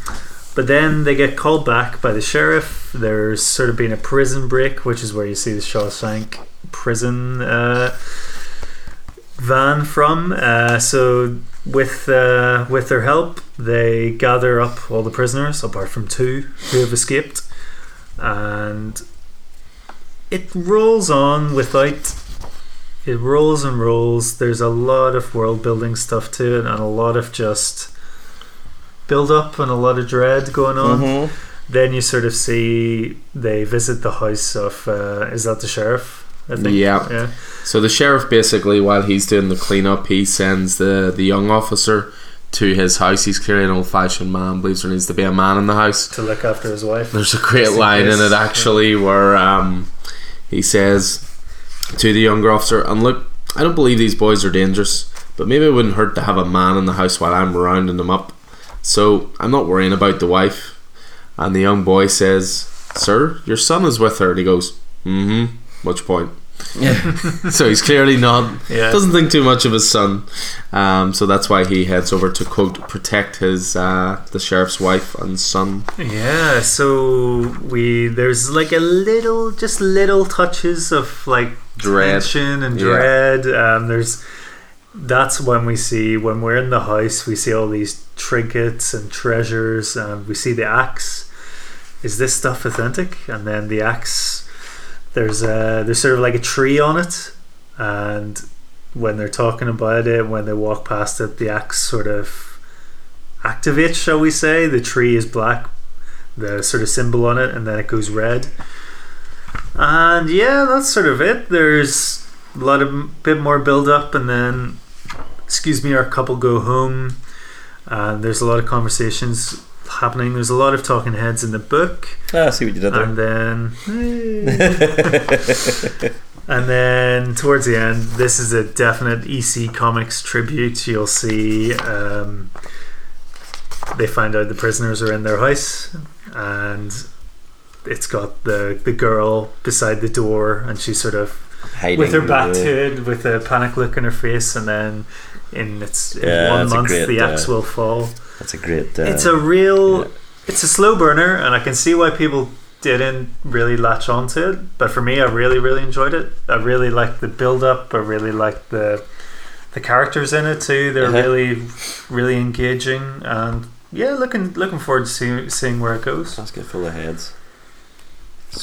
but then they get called back by the sheriff. There's sort of been a prison break, which is where you see the Shawshank prison uh, van from. Uh, so with uh, with their help, they gather up all the prisoners, apart from two who have escaped, and it rolls on without. It rolls and rolls. There's a lot of world building stuff to it, and a lot of just build up and a lot of dread going on. Mhm. Then you sort of see they visit the house of uh, is that the sheriff? I think. Yeah. Yeah. So the sheriff basically, while he's doing the cleanup, he sends the the young officer to his house. He's clearly an old fashioned man. Believes there needs to be a man in the house. To look after his wife. There's a great Just line in case. it actually where um, he says to the younger officer, "And look, I don't believe these boys are dangerous, but maybe it wouldn't hurt to have a man in the house while I'm rounding them up. So I'm not worrying about the wife." And the young boy says, "Sir, your son is with her." And he goes, "Mm-hmm. Much point." Yeah. so he's clearly not Yeah. doesn't think too much of his son. Um, so that's why he heads over to quote protect his uh, the sheriff's wife and son. Yeah, so we there's like a little, just little touches of like Dread. tension and Yeah. dread. Um, there's that's when we see when we're in the house, we see all these trinkets and treasures, and we see the axe. Is this stuff authentic? And then the axe, there's a there's sort of like a tree on it, and when they're talking about it, when they walk past it, the axe sort of activates, shall we say? The tree is black, the sort of symbol on it, and then it goes red. And yeah, that's sort of it. There's a lot of bit more build up, and then, excuse me, our couple go home, and there's a lot of conversations happening. There's a lot of talking heads in the book, Ah, I see what you did there. and then. And then towards the end, this is a definite EC Comics tribute. You'll see um, they find out the prisoners are in their house, and it's got the the girl beside the door, and she's sort of Hiding with her back it, with a panic look on her face, and then in its in Yeah, one month great, the axe uh, will fall. That's a great. Uh, it's a real, yeah. it's a slow burner, and I can see why people didn't really latch onto it. But for me, I really, really enjoyed it. I really liked the build up. I really liked the the characters in it too. They're Uh-huh. really, really engaging, and yeah, looking looking forward to see, seeing where it goes. Let's get full of heads.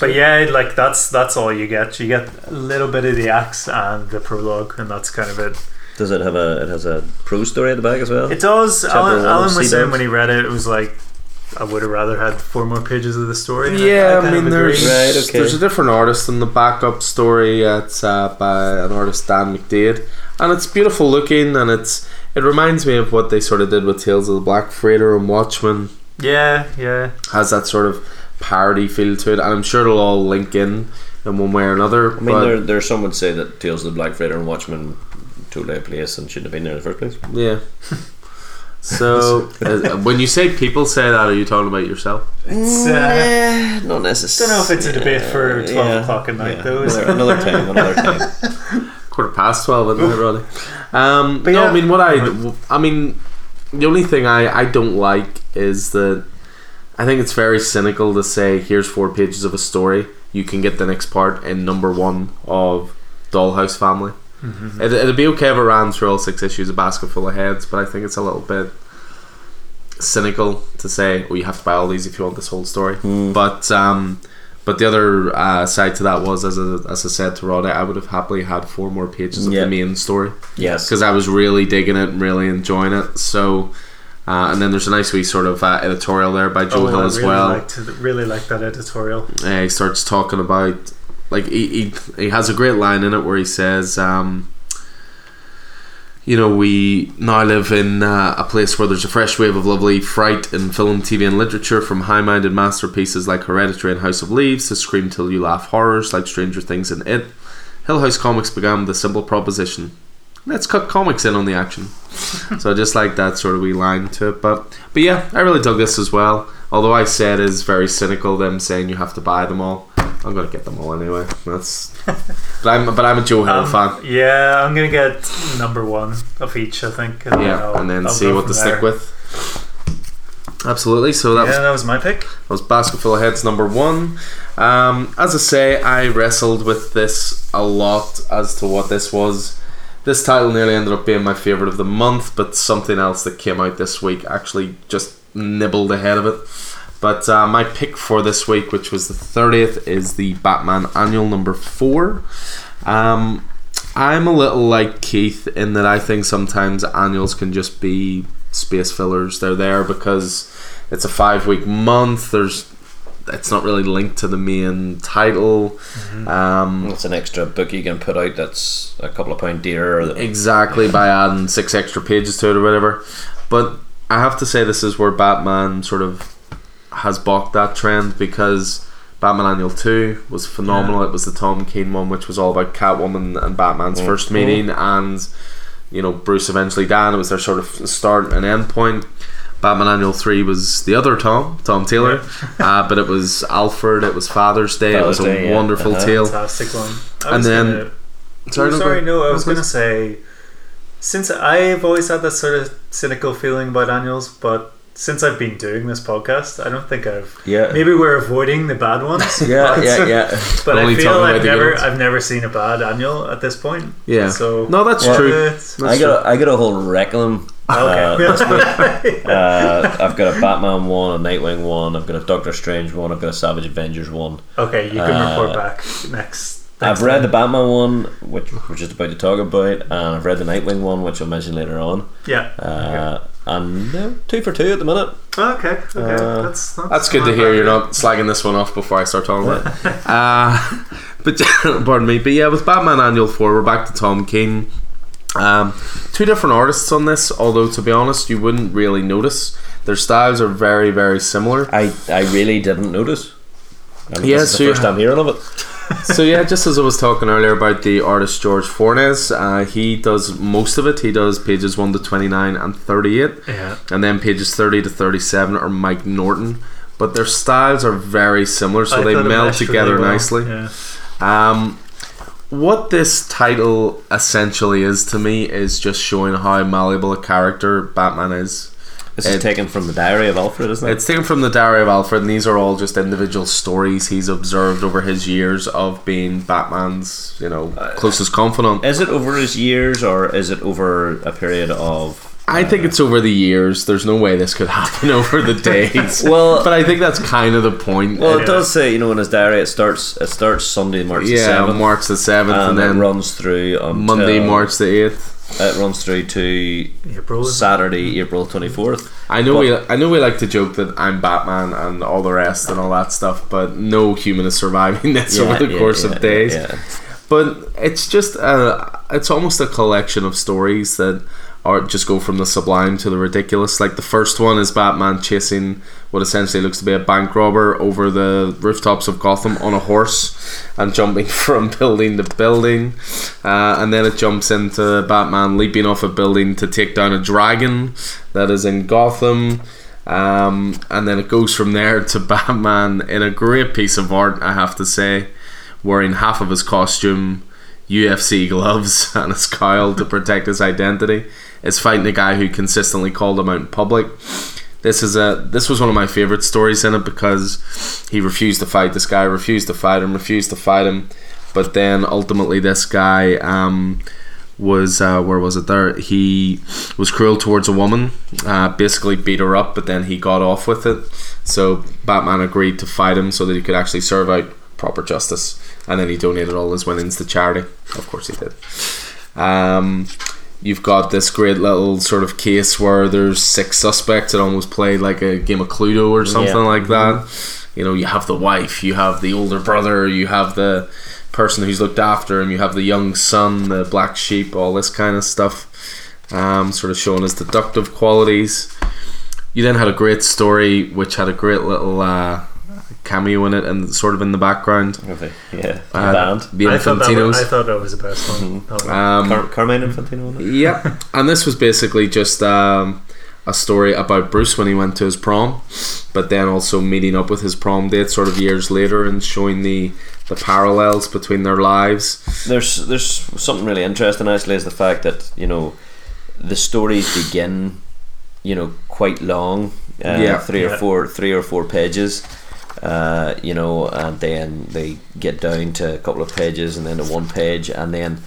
But yeah, like that's that's all you get. You get a little bit of the axe and the prologue, and that's kind of it. Does it have a? It has a pro story at the back as well. It does. Chapter Alan, one Alan was saying when he read it, it was like I would have rather had four more pages of the story. Yeah, I, kind mean, there's. Right, okay. there's a different artist in the backup story. It's uh, by an artist Dan McDaid, and it's beautiful looking, and it's it reminds me of what they sort of did with Tales of the Black Freighter and Watchmen. Yeah, yeah. Has that sort of parody feel to it, and I'm sure it'll all link in in one way or another. I mean, but there, there some would say that Tales of the Black Freighter and Watchmen totally out of place and shouldn't have been there in the first place. yeah. So, uh, when you say people say that, are you talking about yourself? It's, uh, yeah, not necessarily. don't know if it's a debate for 12 o'clock at night, though, is Another, another time, another time. quarter past twelve, isn't it, Roddy? Um, But no, yeah. I mean what I, I mean, the only thing I I don't like is that I think it's very cynical to say here's four pages of a story. you can get the next part in number one of Dollhouse Family. Mhm. It, it'd be okay if it ran through all six issues, a basket full of heads, but I think it's a little bit cynical to say, "Oh, you have to buy all these if you want this whole story." But um, but the other uh, side to that was, as I, as I said to Rod, I would have happily had four more pages of Yeah. the main story Yes. because I was really digging it and really enjoying it. So. Uh, and then there's a nice wee sort of uh, editorial there by Joe Oh, Hill I as really well. Liked, really like that editorial. Uh, he starts talking about like he, he, he has a great line in it where he says um, you know we now live in uh, a place where there's a fresh wave of lovely fright in film tv and literature from high-minded masterpieces like hereditary and house of leaves to scream till you laugh horrors like stranger things and it hill house comics began with a simple proposition let's cut comics in on the action so I just like that sort of wee line to it. But but yeah, I really dug this as well. Although I said is very cynical, them saying you have to buy them all. I'm gonna get them all anyway. That's but I'm but I'm a Joe Hill Um, fan. Yeah, I'm gonna get number one of each. I think. And Yeah, I'll- and then I'll see what to from stick with. Absolutely. So that yeah, was that was my pick. That was Basketful of Heads number one. Um, as I say, I wrestled with this a lot as to what this was. This title nearly ended up being my favourite of the month, but something else that came out this week actually just nibbled ahead of it. But uh, my pick for this week, which was the 30th, is the Batman Annual number four. Um, I'm a little like Keith in that I think sometimes annuals can just be space fillers. They're there because it's a five week month. There's it's not really linked to the main title. Um, It's an extra book you can put out that's a couple of pound dearer. That, exactly by adding six extra pages to it or whatever. But I have to say this is where Batman sort of has balked that trend because Batman Annual Two was phenomenal. It was the Tom King one, which was all about Catwoman and Batman's Mm. first meeting, and you know Bruce eventually died. It was their sort of start and end point. Batman Annual Three was the other Tom, Tom Taylor, uh, but it was Alfred. It was Father's Day. it was Father's a Day, yeah. wonderful Uh-huh. tale. Fantastic one. I And was then- gonna, Sorry, oh, no, sorry, no. I was gonna say, since I've always had that sort of cynical feeling about annuals, but since I've been doing this podcast, I don't think I've. yeah. Maybe we're avoiding the bad ones. Yeah, but, yeah, yeah. But Only I feel talking about I've never. I've never seen a bad annual at this point. Yeah. So No, that's Well, true. it's- That's I got a, I got a whole wreck of them. Uh, okay. Uh, I've got a Batman one, a Nightwing one, I've got a Doctor Strange one, I've got a Savage Avengers one. okay, you can Uh, report back next. I've next read the Batman one, which we're just about to talk about, and I've read the Nightwing one, which I'll mention later on. Yeah. Uh, And no, two for two at the minute. okay. Okay. uh, that's, that's That's good to hear. bad. You're not slagging this one off before I start talking about it. Uh, but pardon me. But yeah, with Batman Annual Four, we're back to Tom King. Um, two different artists on this, although to be honest, you wouldn't really notice. Their styles are very, very similar. I, I really didn't notice. And Yeah, this is so the first ha- time hearing of it. So yeah, just as I was talking earlier about the artist George Fornes, uh, he does most of it. He does pages one to twenty nine and thirty eight. Yeah. and then pages 30 to 37 are Mike Norton. But their styles are very similar, so I they meld together really well. nicely. Yeah. Um, what this title essentially is to me is just showing how malleable a character Batman is. This is It- taken from the Diary of Alfred, isn't it? It's taken from the Diary of Alfred, and these are all just individual stories he's observed over his years of being Batman's, you know, uh, closest confidant. Is it over his years or is it over a period of? I uh, think it's over the years. There's no way this could happen over the days. Well- but I think that's kind of the point. Well, it does say you know in his diary it starts it starts Sunday March the yeah, seventh, March the seventh, and, and, then runs through Monday, March the eighth. It runs through to April. isn't it? Saturday, April twenty fourth. I know But- we, I know we like to joke that I'm Batman and all the rest and all that stuff, but no human is surviving this over the course of days. But it's just, uh, it's almost a collection of stories that are just go from the sublime to the ridiculous. Like the first one is Batman chasing what essentially looks to be a bank robber over the rooftops of Gotham on a horse and jumping from building to building. Uh, and then it jumps into Batman leaping off a building to take down a dragon that is in Gotham. Um, and then it goes from there to Batman in a great piece of art, I have to say, wearing half of his costume, UFC gloves, and a cowl to protect his identity. Is fighting a guy who consistently called him out in public. This is a this was one of my favorite stories in it because he refused to fight this guy, refused to fight him, refused to fight him, but then ultimately this guy um, was uh, where was it there? He was cruel towards a woman, uh, basically beat her up, but then he got off with it. So Batman agreed to fight him so that he could actually serve out proper justice, and then he donated all his winnings to charity. Of course, he did. Um, you've got this great little sort of case where there's six suspects. It almost played like a game of Cluedo or something Yeah. like that. You know, you have the wife, you have the older brother, you have the person who's looked after him, you have the young son, the black sheep, all this kind of stuff. Um, sort of showing his deductive qualities. You then had a great story which had a great little uh, cameo in it and sort of in the background. Okay. Yeah. Uh, band. The I thought, that Infantinos. was, I thought that was the best one. That one. Um, Car- Carmine Infantino. wasn't yeah, and this was basically just um, a story about Bruce when he went to his prom, but then also meeting up with his prom date sort of years later and showing the the parallels between their lives. There's there's something really interesting actually is the fact that you know the stories begin you know quite long uh, Yeah. three or four three or four pages uh, you know and then they get down to a couple of pages and then to one page and then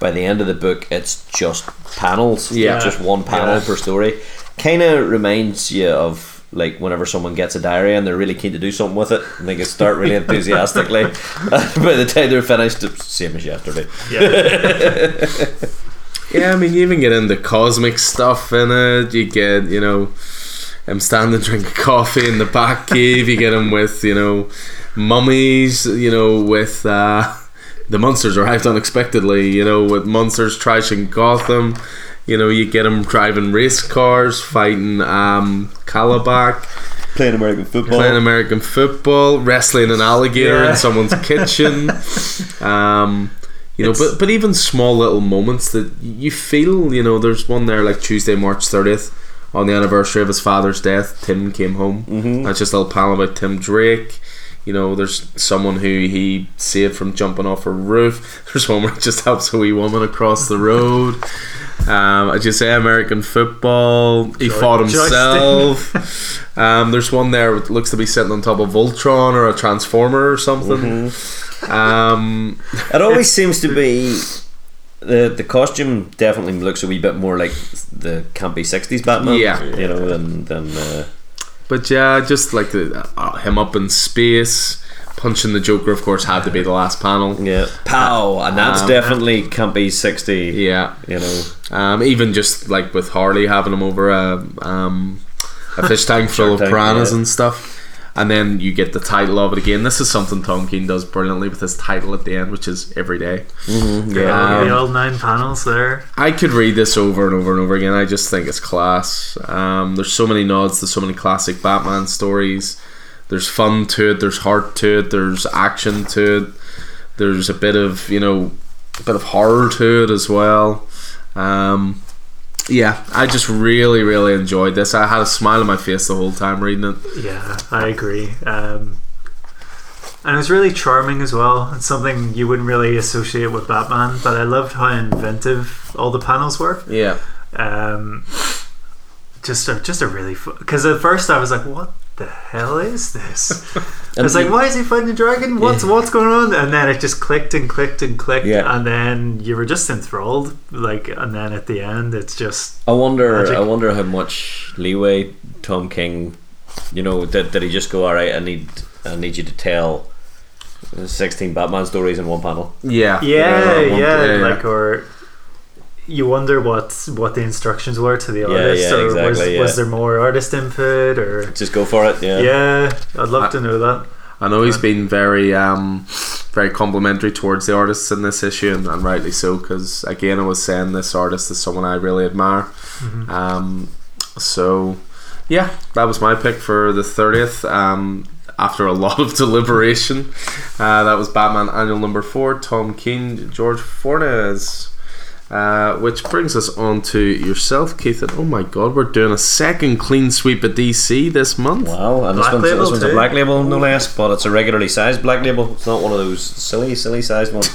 by the end of the book it's just panels Yeah. just one panel Yeah. per story kind of reminds you of like whenever someone gets a diary and they're really keen to do something with it and they can start really enthusiastically by the time they're finished it's same as yesterday yeah. Yeah, I mean, you even get into cosmic stuff in it. You get, you know, him standing drinking coffee in the back cave. You get him with, you know, mummies. You know, with uh, the monsters arrived unexpectedly. You know, with monsters trashing Gotham. You know, you get him driving race cars, fighting um, Kalibak, playing American football. playing American football, wrestling an alligator Yeah. in someone's kitchen. Um, you know, It's- but but even small little moments that you feel, you know, there's one there like Tuesday, March thirtieth, on the anniversary of his father's death. Tim came home. Mhm. That's just a little panel about Tim Drake. You know, there's someone who he saved from jumping off a roof. There's one where he just helps a wee woman across the road. Um, as you say, American football. He Joy- fought himself. um, there's one there that looks to be sitting on top of Voltron or a Transformer or something. Mm-hmm. Um, It always seems to be the the costume definitely looks a wee bit more like the campy '60s Batman. Yeah. you know, than than uh, but yeah, just like the, uh, him up in space, punching the Joker. Of course, had to be the last panel. yeah, pow, and that's Um, definitely campy '60. Yeah, You know, um, even just like with Harley having him over a um, a fish tank full of piranhas yeah. and stuff. And then you get the title of it again. This is something Tom King does brilliantly with his title at the end, which is every day. yeah, Um, the old nine panels there. I could read this over and over and over again. I just think it's class. Um, there's so many nods to so many classic Batman stories. There's fun to it. There's heart to it. There's action to it. There's a bit of you know, a bit of horror to it as well. Um, yeah, I just really, really enjoyed this. I had a smile on my face the whole time reading it. Yeah, I agree. Um, and it was really charming as well. It's something you wouldn't really associate with Batman, but I loved how inventive all the panels were. Yeah, Um, just a, just a really because at first I was like, what the hell is this? I was like, um, why is he fighting a dragon? What's what's going on? And then it just clicked and clicked and clicked, Yeah. and then you were just enthralled. Like, and then at the end, it's just I wonder. Magic. I wonder how much leeway Tom King, you know, did, did he just go all right? I need I need you to tell sixteen Batman stories in one panel. yeah, yeah, Yeah, yeah, yeah. like or. You wonder what what the instructions were to the artist, yeah, or was, yeah. was there more artist input, or Just go for it. Yeah. yeah, I'd love to know that. I know he's been very, um, very complimentary towards the artists in this issue, and, and rightly so. Because again, I was saying this artist is someone I really admire. Um, so, yeah, that was my pick for the thirtieth. Um, after a lot of deliberation, uh, that was Batman Annual Number Four. Tom King, George Fornes. Uh, which brings us on to yourself, Keith. And oh my God, we're doing a second clean sweep at DC this month. Wow, and this Black one's, label this one's a black label, no less, but it's a regularly sized black label. It's not one of those silly, silly sized ones.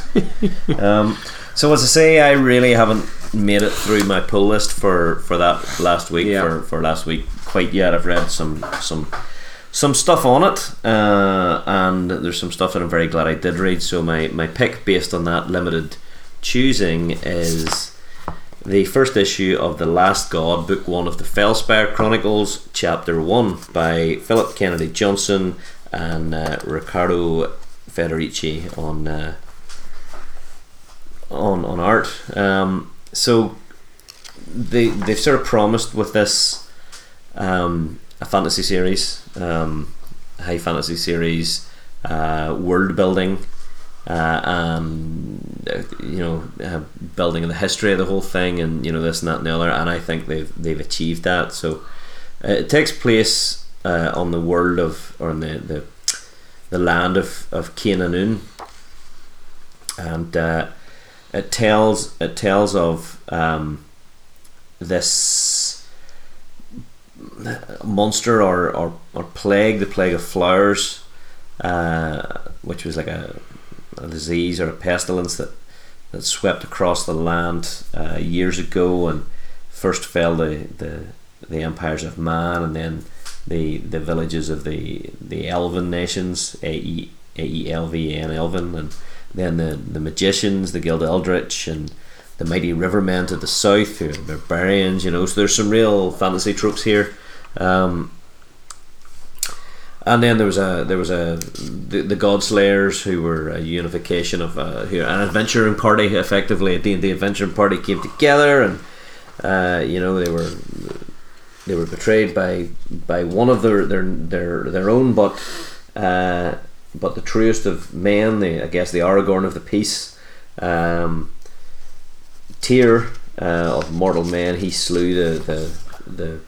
um, so, as I say, I really haven't made it through my pull list for, for that last week. Yeah. For, for last week, quite yet. I've read some some some stuff on it, uh, and there's some stuff that I'm very glad I did read. So my my pick based on that limited choosing is the first issue of The Last God, Book One of the Fellspyre Chronicles, Chapter One, by Philip Kennedy Johnson and uh, Federici on uh, on on art. Um, so they they've sort of promised with this um, a fantasy series, um, high fantasy series, uh, world building, uh, and uh, you know, uh, building in the history of the whole thing, and you know this and that and the other. And I think they've they've achieved that. So uh, it takes place uh, on the world of or on the the, the land of of Canaan, and uh, it tells it tells of um, this monster or, or, or plague, the plague of flowers, which was like a, a disease or a pestilence that, that swept across the land uh, years ago and first fell the, the, the empires of man and then the, the villages of the, the elven nations, A E L V A N, Elven, and then the, the magicians, the Guild Eldritch, and the mighty rivermen to the south, who are barbarians, you know. So there's some real fantasy tropes here. Um, and then there was a there was a the, the Godslayers who were a unification of uh, who an adventuring party effectively The D adventuring party came together and uh, you know they were they were betrayed by by one of their their their, their own but uh, but the truest of men the I guess the Aragorn of the peace um, Tyr uh, of mortal men he slew the the the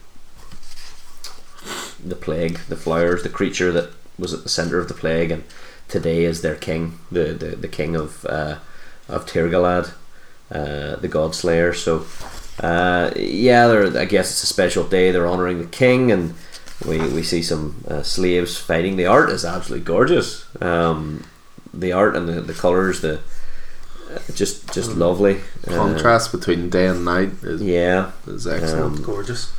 the plague, the flowers, the creature that was at the center of the plague, and today is their king, the the, the king of uh, of Tirgalad, uh, the God Slayer. So, uh, yeah, I guess it's a special day. They're honoring the king, and we we see some uh, slaves fighting. The art is absolutely gorgeous. Um, the art and the, the colors, the uh, just just lovely Uh, Contrast between day and night is, yeah, is excellent. Um, Gorgeous.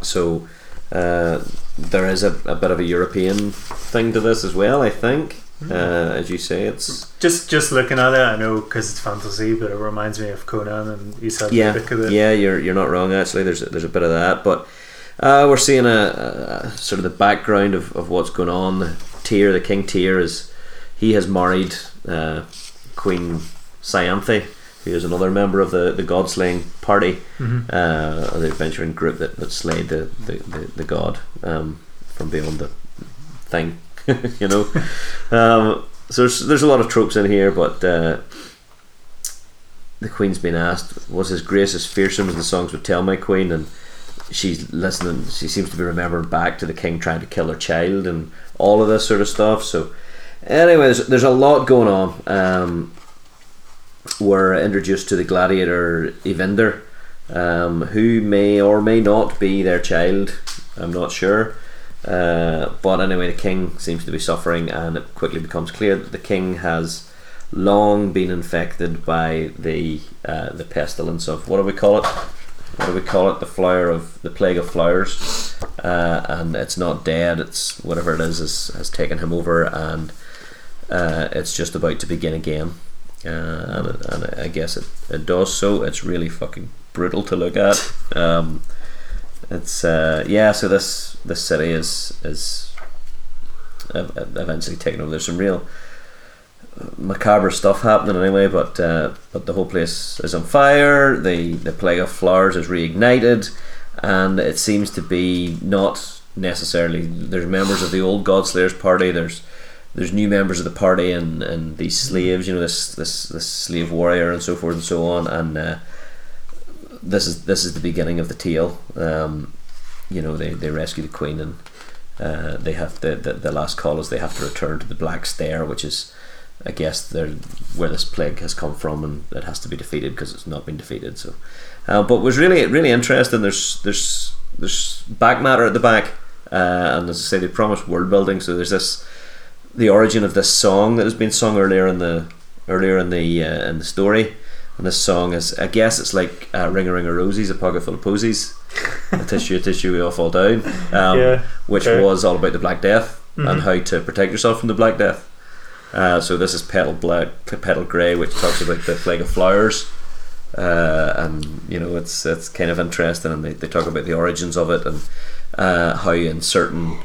so uh, there is a, a bit of a European thing to this as well. I think, uh, as you say, it's Just just looking at it, I know because it's fantasy, but it reminds me of Conan, and you said yeah, the of it. yeah. You're you're not wrong. Actually, there's there's a bit of that, but uh, we're seeing a, a sort of the background of, of what's going on. Tyr, the King Tyr, is he has married uh, Queen Cyanthe, who is another member of the the god slaying party, Mhm. uh, the adventuring group that, that slayed the the, the, the god um, from beyond the thing, you know. um, so there's, there's a lot of tropes in here, but uh, the queen's been asked, "Was his grace as fearsome as the songs would tell my queen?" And she's listening. She seems to be remembering back to the king trying to kill her child and all of this sort of stuff. So, anyway, there's, there's a lot going on. Um, we're introduced to the gladiator Evinder, um, who may or may not be their child. I'm not sure. Uh, but anyway, the king seems to be suffering, and it quickly becomes clear that the king has long been infected by the uh, the pestilence of what do we call it? What do we call it? The flower of the plague of flowers, uh, and it's not dead. It's whatever it is, is has taken him over, and uh, it's just about to begin again. Uh, and, and I guess it, it does so. It's really fucking brutal to look at. Um, it's uh, yeah. So this this city is is ev- ev- eventually taken over. There's some real macabre stuff happening anyway, but uh, but the whole place is on fire. The the plague of flowers is reignited, and it seems to be not necessarily. There's members of the old Godslayers party. There's there's new members of the party and, and these slaves. You know this this this slave warrior and so forth and so on. And uh, this is this is the beginning of the tale. Um, you know they, they rescue the queen and uh, they have the, the the last call is they have to return to the Black Stair, which is I guess they're where this plague has come from, and it has to be defeated because it's not been defeated. So, uh, but was really really interesting. There's there's there's back matter at the back, uh, and as I say, they promised world building. So there's this the origin of this song that has been sung earlier in the earlier in the uh, in the story, And this song is, I guess, it's like uh, "Ring a Ring a Rosies," a pocket full of posies, a tissue, a tissue, we all fall down. Um, Yeah, which okay. was all about the Black Death Mhm. and how to protect yourself from the Black Death. Uh, so this is Petal Black, Petal Grey, which talks about the plague of flowers, uh, and you know it's it's kind of interesting, and they, they talk about the origins of it and uh, how in certain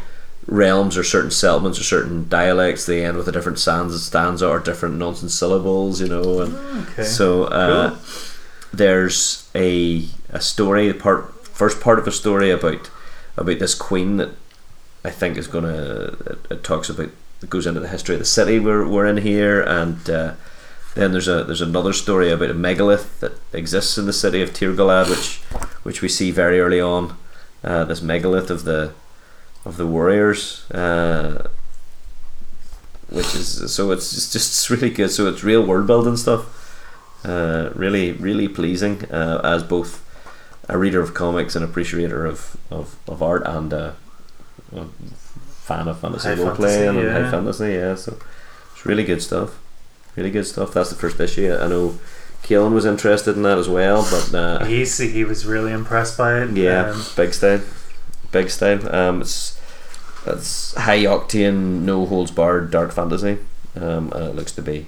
realms or certain settlements or certain dialects they end with a different stanza, stanza or different nonsense syllables, you know, and Okay. so uh, there's a a story, the part first part of a story about about this queen that I think is gonna it, it talks about it goes into the history of the city we're, we're in here, and uh, then there's a there's another story about a megalith that exists in the city of Tirgalad, which which we see very early on. Uh, this megalith of the of the warriors. Uh, which is so it's just, just really good. So it's real world building stuff. Uh, really, really pleasing uh, as both a reader of comics and appreciator of, of, of art and a fan of fantasy role fantasy, play and yeah. high fantasy. Yeah, so it's really good stuff. Really good stuff. That's the first issue. I know Keelan was interested in that as well, but uh, He's he was really impressed by it. yeah, Um, big style, big style. Um, it's it's high octane, no holds barred, dark fantasy. Um, and it looks to be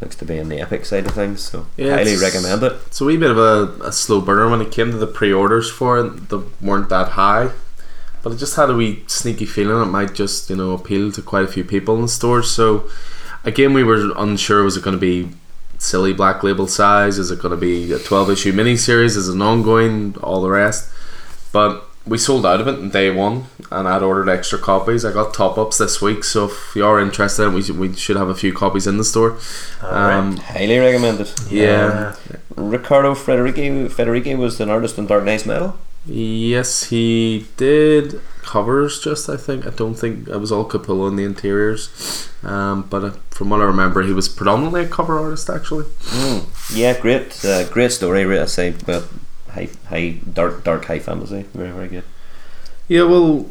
looks to be in the epic side of things. So Yeah, highly recommend it. It's a wee bit of a, a slow burner when it came to the pre-orders for it. They weren't that high, but it just had a wee sneaky feeling it might just you know appeal to quite a few people in the stores. So again, we were unsure was it going to be silly black label size? Is it going to be a twelve issue miniseries? Is it an ongoing? All the rest, but. We sold out of it in day one, and I'd ordered extra copies. I got top ups this week, so if you are interested, we should, we should have a few copies in the store. alright. Um, Highly recommended. yeah, Riccardo Federici Federici was an artist in Dark Nights Metal. Yes, he did covers. Just I think I don't think it was all Capullo in the interiors, um, but uh, from what I remember, he was predominantly a cover artist actually. Mm. Yeah, great, uh, great story. Right, I say, but high, high, dark, dark, high fantasy. Very, very good. Yeah, well,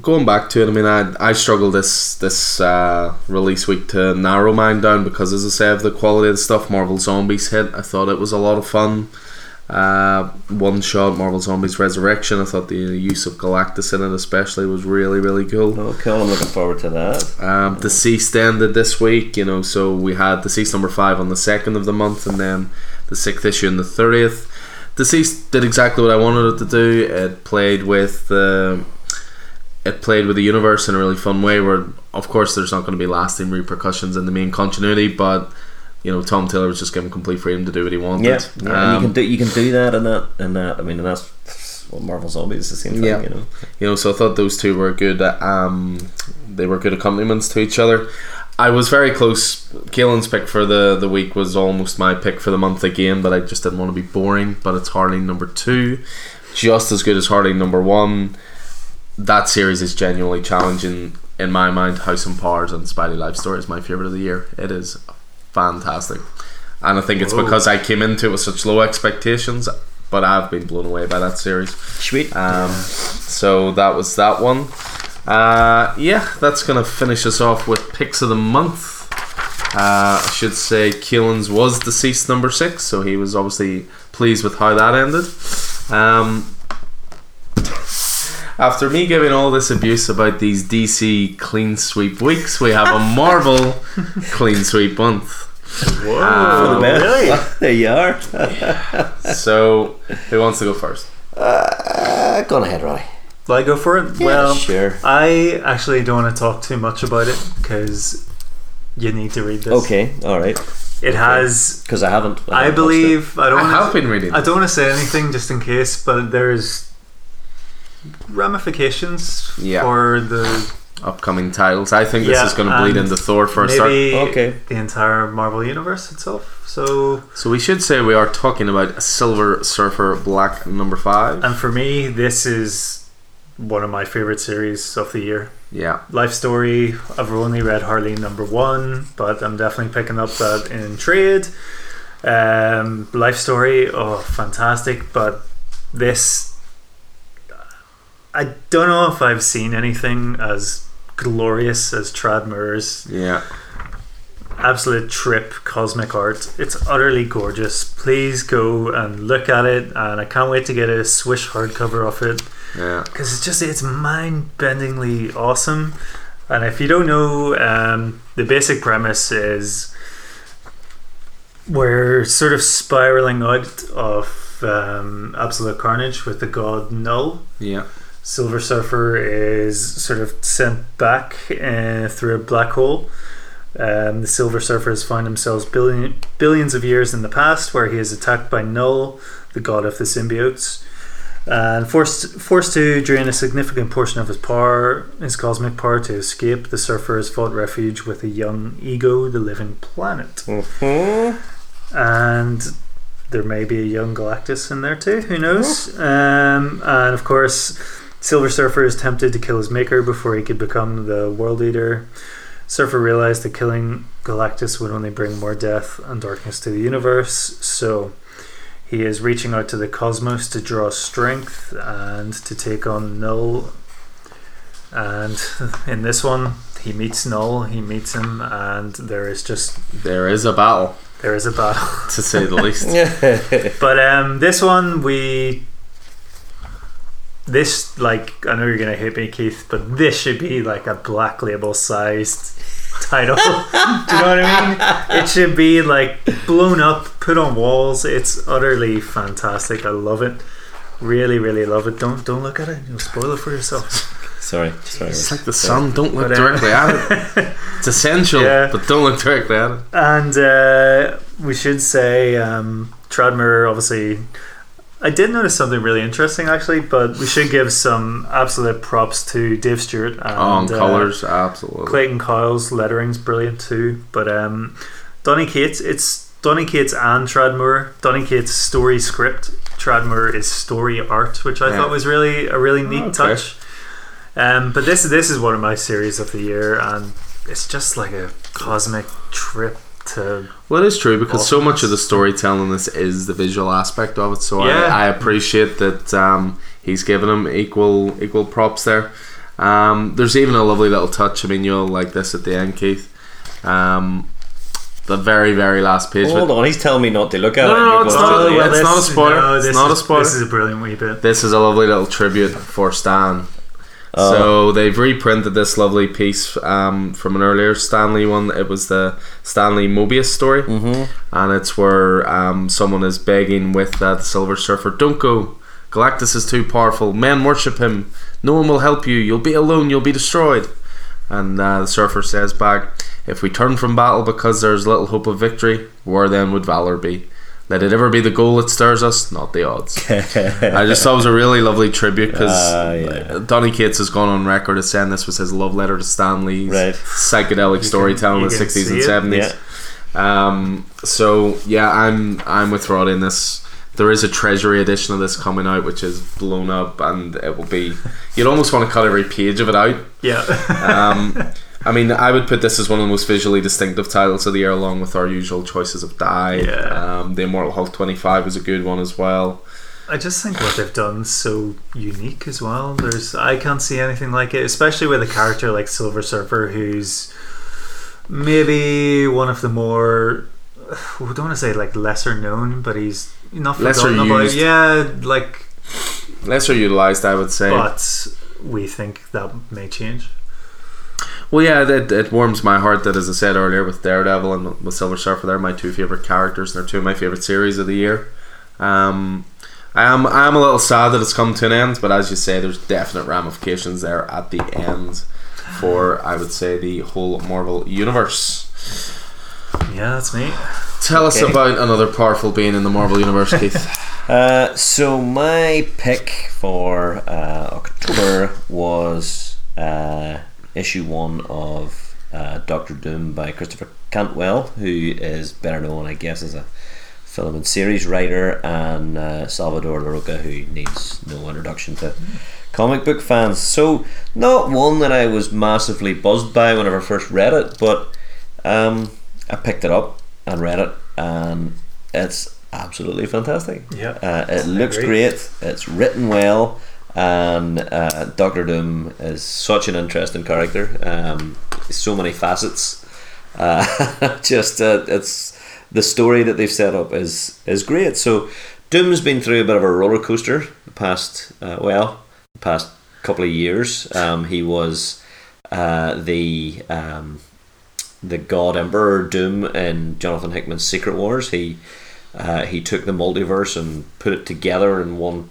going back to it, I mean, I I struggled this this uh, release week to narrow mine down because, as I say, of the quality of the stuff Marvel Zombies hit. I thought it was a lot of fun. Uh, one shot Marvel Zombies Resurrection. I thought the use of Galactus in it, especially, was really really cool. Oh, cool. I'm looking forward to that. Um, Deceased ended this week, you know, so we had Deceased number five on the second of the month, and then the sixth issue on the thirtieth. Deceased did exactly what I wanted it to do. It played with the, it played with the universe in a really fun way. Where, of course, there's not going to be lasting repercussions in the main continuity, but you know, Tom Taylor was just given complete freedom to do what he wanted. Yeah, yeah. and Um, you can do you can do that and that and that. I mean, and that's what Marvel Zombies is the same thing. Yeah. You know. you know so i thought those two were good um they were good accompaniments to each other i was very close. Kaelin's pick for the the week was almost my pick for the month again but i just didn't want to be boring but it's harley number two. Just as good as harley number one. That series is genuinely challenging in my mind. House and powers and spidey life story is my favorite of the year. It is fantastic. And i think it's Whoa. because i came into it with such low expectations but i've been blown away by that series. Sweet. um, so that was that one. Uh, yeah, that's gonna finish us off with picks of the month. Uh, I should say Keelan's was deceased number six, so he was obviously pleased with how that ended. Um, after me giving all this abuse about these DC clean sweep weeks, we have a Marvel clean sweep month. Whoa, Um, really? there you are. So, who wants to go first? Uh, go on ahead, Ronnie. Will I go for it? Yeah, well, sure. I actually don't want to talk too much about it because you need to read this. Okay, all right. It has, Because I haven't. I haven't watched believe, I don't I wanna, have been reading. I don't want to say anything just in case, but there's ramifications Yeah. for the upcoming titles. I think this Yeah, is going to bleed and into Thor for a start. maybe Okay. the entire Marvel universe itself. So, So we should say we are talking about Silver Surfer Black number five. and for me, this is one of my favorite series of the year. yeah, Life Story, I've only read Harley number one, but I'm definitely picking up that in trade. Um, Life Story, oh, fantastic, but this, I don't know if I've seen anything as glorious as Tradd Moore's yeah, absolute trip cosmic art. It's utterly gorgeous. Please go and look at it, and I can't wait to get a Swish hardcover of it Yeah. because it's just it's mind-bendingly awesome. And if you don't know, um, the basic premise is we're sort of spiraling out of um, absolute carnage with the god Null. Yeah. Silver Surfer is sort of sent back uh, through a black hole. Um, the Silver Surfers find himself billion, billions of years in the past, where he is attacked by Null, the god of the symbiotes, and forced forced to drain a significant portion of his power, his cosmic power, to escape. The Surfer has fought refuge with a young Ego, the living planet, and there may be a young Galactus in there too. Who knows? Um, and of course, Silver Surfer is tempted to kill his maker before he could become the world eater. Surfer realized that killing Galactus would only bring more death and darkness to the universe, so he is reaching out to the cosmos to draw strength and to take on Null. And in this one, he meets Null, he meets him, and there is just There is a battle, there is a battle. to say the least. But um, this one we this like I know you're gonna hate me, Keith, but this should be like a black label sized title. Do you know what I mean? It should be like blown up, put on walls. It's utterly fantastic. I love it. Really, really love it. Don't don't look at it. You'll spoil it for yourself. Sorry, sorry. It's like the sun. Don't look But, uh, directly at it. It's essential, Yeah. but don't look directly at it. And uh, we should say um, Tradd Moore obviously. I did notice something really interesting actually, but we should give some absolute props to Dave Stewart and On uh, colours, absolutely. Clayton Cowles's lettering's brilliant too. But um, Donny Cates, it's Donny Cates and Tradd Moore. Donny Cates' story script. Tradd Moore is story art, which I Yeah. thought was really a really neat okay. touch. Um, but this this is one of my series of the year, and it's just like a cosmic trip to Well, it is true because so much Awesomeness. of the storytelling this is the visual aspect of it. So Yeah. I, I appreciate that um, he's given him equal equal props there. Um, there's even a lovely little touch. I mean, you'll like this at the end, Keith. Um, the very very last page. Hold on, he's telling me not to look at No, it. no, no, it's going not- to- yeah, it's not a spoiler. no, It's this not a spoiler. This is a brilliant wee bit. This is a lovely little tribute for Stan. Oh. So they've reprinted this lovely piece um, from an earlier Stanley one. It was the Stan Lee Moebius story, mm-hmm. and it's where um, someone is begging with uh, the Silver Surfer, "Don't go. Galactus is too powerful. Men worship him. No one will help you. You'll be alone. You'll be destroyed." And uh, the Surfer says back, "If we turn from battle because there's little hope of victory, where then would valor be?" Let it ever be the goal that stirs us, not the odds. I just thought it was a really lovely tribute because Ah, yeah. Donny Cates has gone on record as saying this was his love letter to Stan Lee's Right. psychedelic storytelling in you the sixties and it, seventies. Um, so yeah, I'm I'm with Rod in this. There is a treasury edition of this coming out, which is blown up, and it will be. You'd almost want to cut every page of it out. Yeah. Um, I mean, I would put this as one of the most visually distinctive titles of the year, along with our usual choices of Die. Yeah. Um, the Immortal Hulk twenty five was a good one as well. I just think what they've done is so unique as well. There's I can't see anything like it, especially with a character like Silver Surfer, who's maybe one of the more we don't want to say like lesser known, but he's not Lesser forgotten about. used. Yeah, like Lesser utilized, I would say. but we think that may change. Well, yeah, it, it warms my heart that, as I said earlier, with Daredevil and with Silver Surfer, they're my two favorite characters, and they're two of my favorite series of the year. Um, I am I am a little sad that it's come to an end, but as you say, there's definite ramifications there at the end for I would say the whole Marvel universe. Yeah, that's me. Tell us about another powerful being in the Marvel universe, Keith. Uh, so my pick for uh, October was uh, issue one of uh, Doctor Doom by Christopher Cantwell, who is better known, I guess, as a film and series writer, and uh, Salvador Larroca, who needs no introduction to comic book fans. So not one that I was massively buzzed by whenever I first read it, but um, I picked it up and read it, and it's absolutely fantastic. Yeah. Uh, it looks great. It's written well, and uh, Doctor Doom is such an interesting character. Um, so many facets, Uh, just uh, it's the story that they've set up is is great. So Doom's been through a bit of a roller coaster the past uh, well the past couple of years. Um, he was uh, the um, the God Emperor Doom in Jonathan Hickman's Secret Wars. He uh, he took the multiverse and put it together in one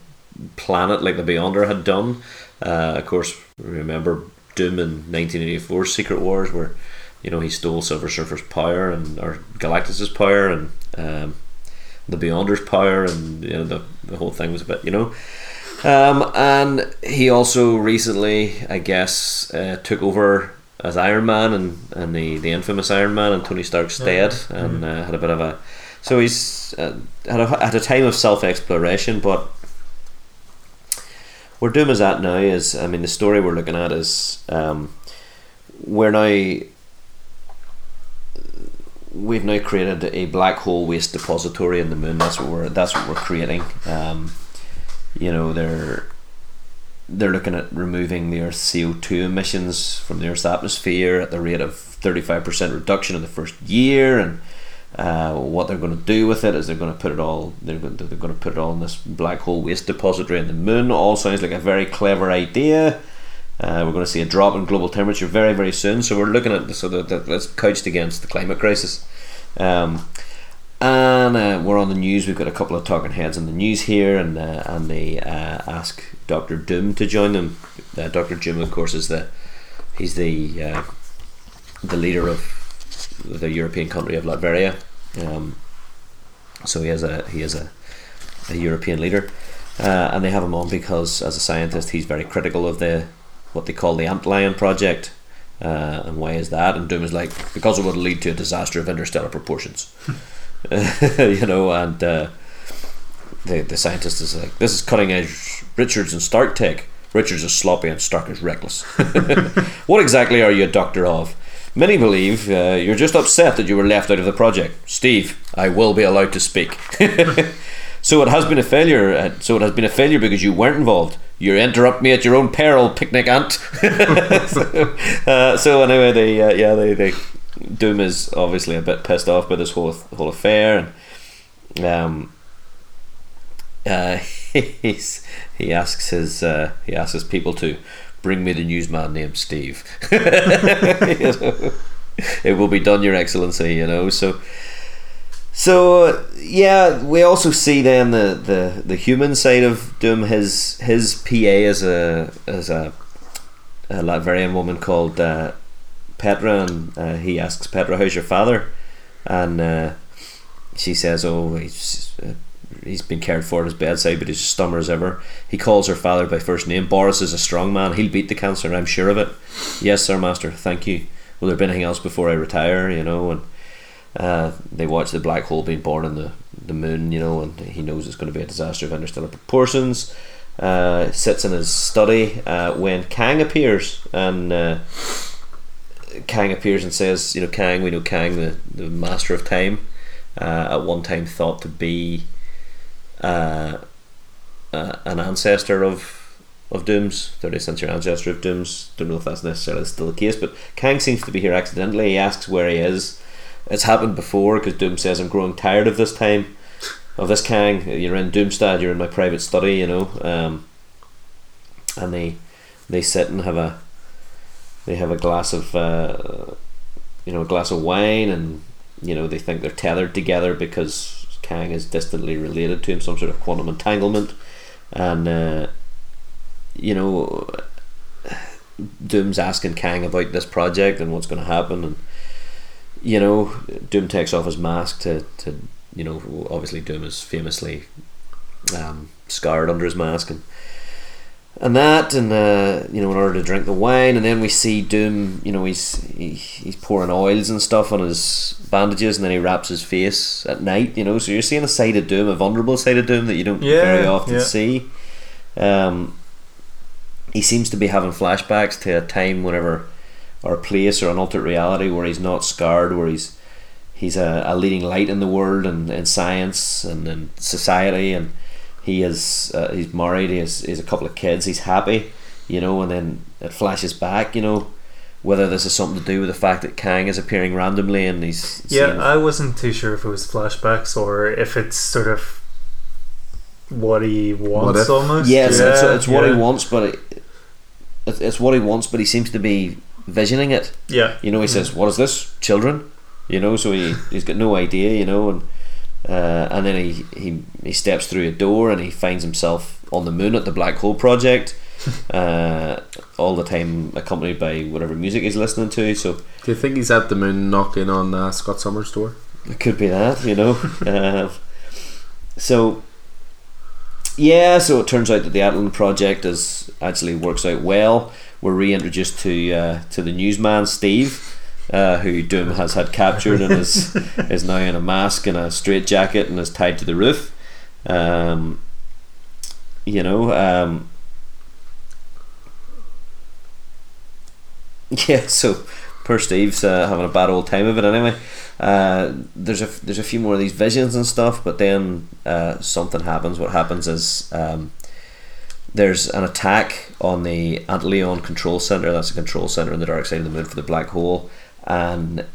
planet like the Beyonder had done. Uh, of course, remember Doom in 1984 Secret Wars, where you know he stole Silver Surfer's power and or Galactus's power and um, the Beyonder's power, and you know the the whole thing was a bit you know. Um, and he also recently, I guess, uh, took over as Iron Man and, and the, the infamous Iron Man and Tony Stark's stead, and uh, had a bit of a. So he's uh, had a, had a time of self exploration, but where Doom is at now is, I mean, the story we're looking at is um, we're now we've now created a black hole waste depository in the moon. That's what we're that's what we're creating. Um, you know, they're they're looking at removing the Earth's CO two emissions from the Earth's atmosphere at the rate of thirty five percent reduction in the first year, and uh, what they're going to do with it is they're going to put it all they're going to, they're going to put it all in this black hole waste depository in the moon. All sounds like a very clever idea. Uh, we're going to see a drop in global temperature very very soon. So we're looking at so that, that that's couched against the climate crisis. Um, and uh, we're on the news. We've got a couple of talking heads on the news here, and uh, and they uh, ask Doctor Doom to join them. Doctor Doom, of course, is the he's the the leader of the European country of Latveria. Um, so he has a he is a, a European leader, uh, and they have him on because as a scientist he's very critical of the what they call the Antlion project. Uh, and why is that? And Doom is like because it would lead to a disaster of interstellar proportions. you know, and uh, the the scientist is like, this is cutting edge Richards and Stark tech. Richards is sloppy and Stark is reckless. what exactly are you a doctor of? Many believe uh, you're just upset that you were left out of the project. Steve, I will be allowed to speak. so it has been a failure. Uh, so it has been a failure because you weren't involved. You interrupt me at your own peril, picnic ant. uh, so anyway, they uh, yeah they, they Doom is obviously a bit pissed off by this whole whole affair, and um, uh, he asks his uh, he asks his people to bring me the newsman named Steve. you know, it will be done, Your Excellency. You know, so so yeah, we also see then the, the, the human side of Doom. His his PA is a as a, a Latvian woman called uh, Petra, and uh, he asks Petra, "How's your father?" And uh, she says, "Oh, he's uh, he's been cared for at his bedside, but he's as stummer as ever." He calls her father by first name. Boris is a strong man. He'll beat the cancer. I'm sure of it. yes, sir, master. Thank you. Will there be anything else before I retire? You know, and uh, they watch the black hole being born in the the moon. You know, and he knows it's going to be a disaster of interstellar proportions. Uh, sits in his study uh, when Kang appears and uh, Kang appears and says, you know, Kang, we know Kang, the, the master of time, uh, at one time thought to be uh, uh, an ancestor of of Doom's, 30th century ancestor of Doom's. Don't know if that's necessarily still the case, but Kang seems to be here accidentally. He asks where he is. It's happened before because Doom says, I'm growing tired of this time, of this Kang. You're in Doomstad, you're in my private study, you know. Um, and they they sit and have a they have a glass of uh, you know a glass of wine and you know they think they're tethered together because Kang is distantly related to him some sort of quantum entanglement. And uh, you know Doom's asking Kang about this project and what's going to happen and you know Doom takes off his mask to, to you know obviously Doom is famously um, scarred under his mask and and that, and uh, you know, in order to drink the wine, and then we see Doom. You know, he's he, he's pouring oils and stuff on his bandages, and then he wraps his face at night. You know, so you're seeing a side of Doom, a vulnerable side of Doom that you don't Yeah, very often yeah. see. Um, he seems to be having flashbacks to a time whenever, or a place, or an alternate reality where he's not scarred, where he's he's a, a leading light in the world and in science and in society and he is uh, he's married he has, he has a couple of kids he's happy you know and then it flashes back you know whether this is something to do with the fact that Kang is appearing randomly and he's Yeah, seeing- I wasn't too sure if it was flashbacks or if it's sort of what he wants if? almost. yeah, it's, it's, it's what he wants, but it, it's, it's what he wants, but he seems to be visioning it. Yeah, You know, he says, "What is this, children?" You know, so he he's got no idea. You know, and uh, and then he, he he steps through a door and he finds himself on the moon at the Black Hole Project. uh, all the time accompanied by whatever music he's listening to. So Do you think he's at the moon knocking on uh, Scott Summers' door? it could be that, you know. uh, so yeah, so it turns out that the Antlion project is actually works out well. We're reintroduced to uh, to the newsman Steve, uh, who Doom has had captured and is is now in a mask and a straitjacket and is tied to the roof. Um, you know, um, yeah. So poor Steve's uh, having a bad old time of it anyway. Uh, there's a there's a few more of these visions and stuff, but then uh, something happens. What happens is um, there's an attack on the Antlion control center. That's a control center in the dark side of the moon for the black hole, and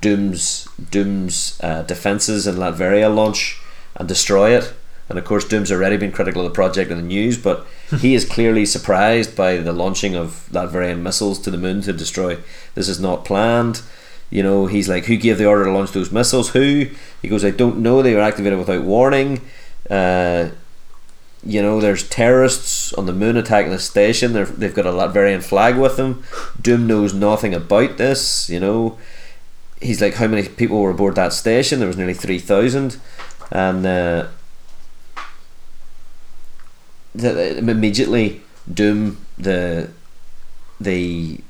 Doom's Doom's uh, defenses in Latveria launch and destroy it. And of course, Doom's already been critical of the project in the news, but he is clearly surprised by the launching of Latverian missiles to the moon to destroy. This is not planned. You know, he's like, who gave the order to launch those missiles? Who? He goes, I don't know. They were activated without warning. Uh, you know, there's terrorists on the moon attacking the station. They're, they've got a Latverian flag with them. Doom knows nothing about this. You know, he's like, how many people were aboard that station? There was nearly three thousand, and uh, the- immediately Doom the the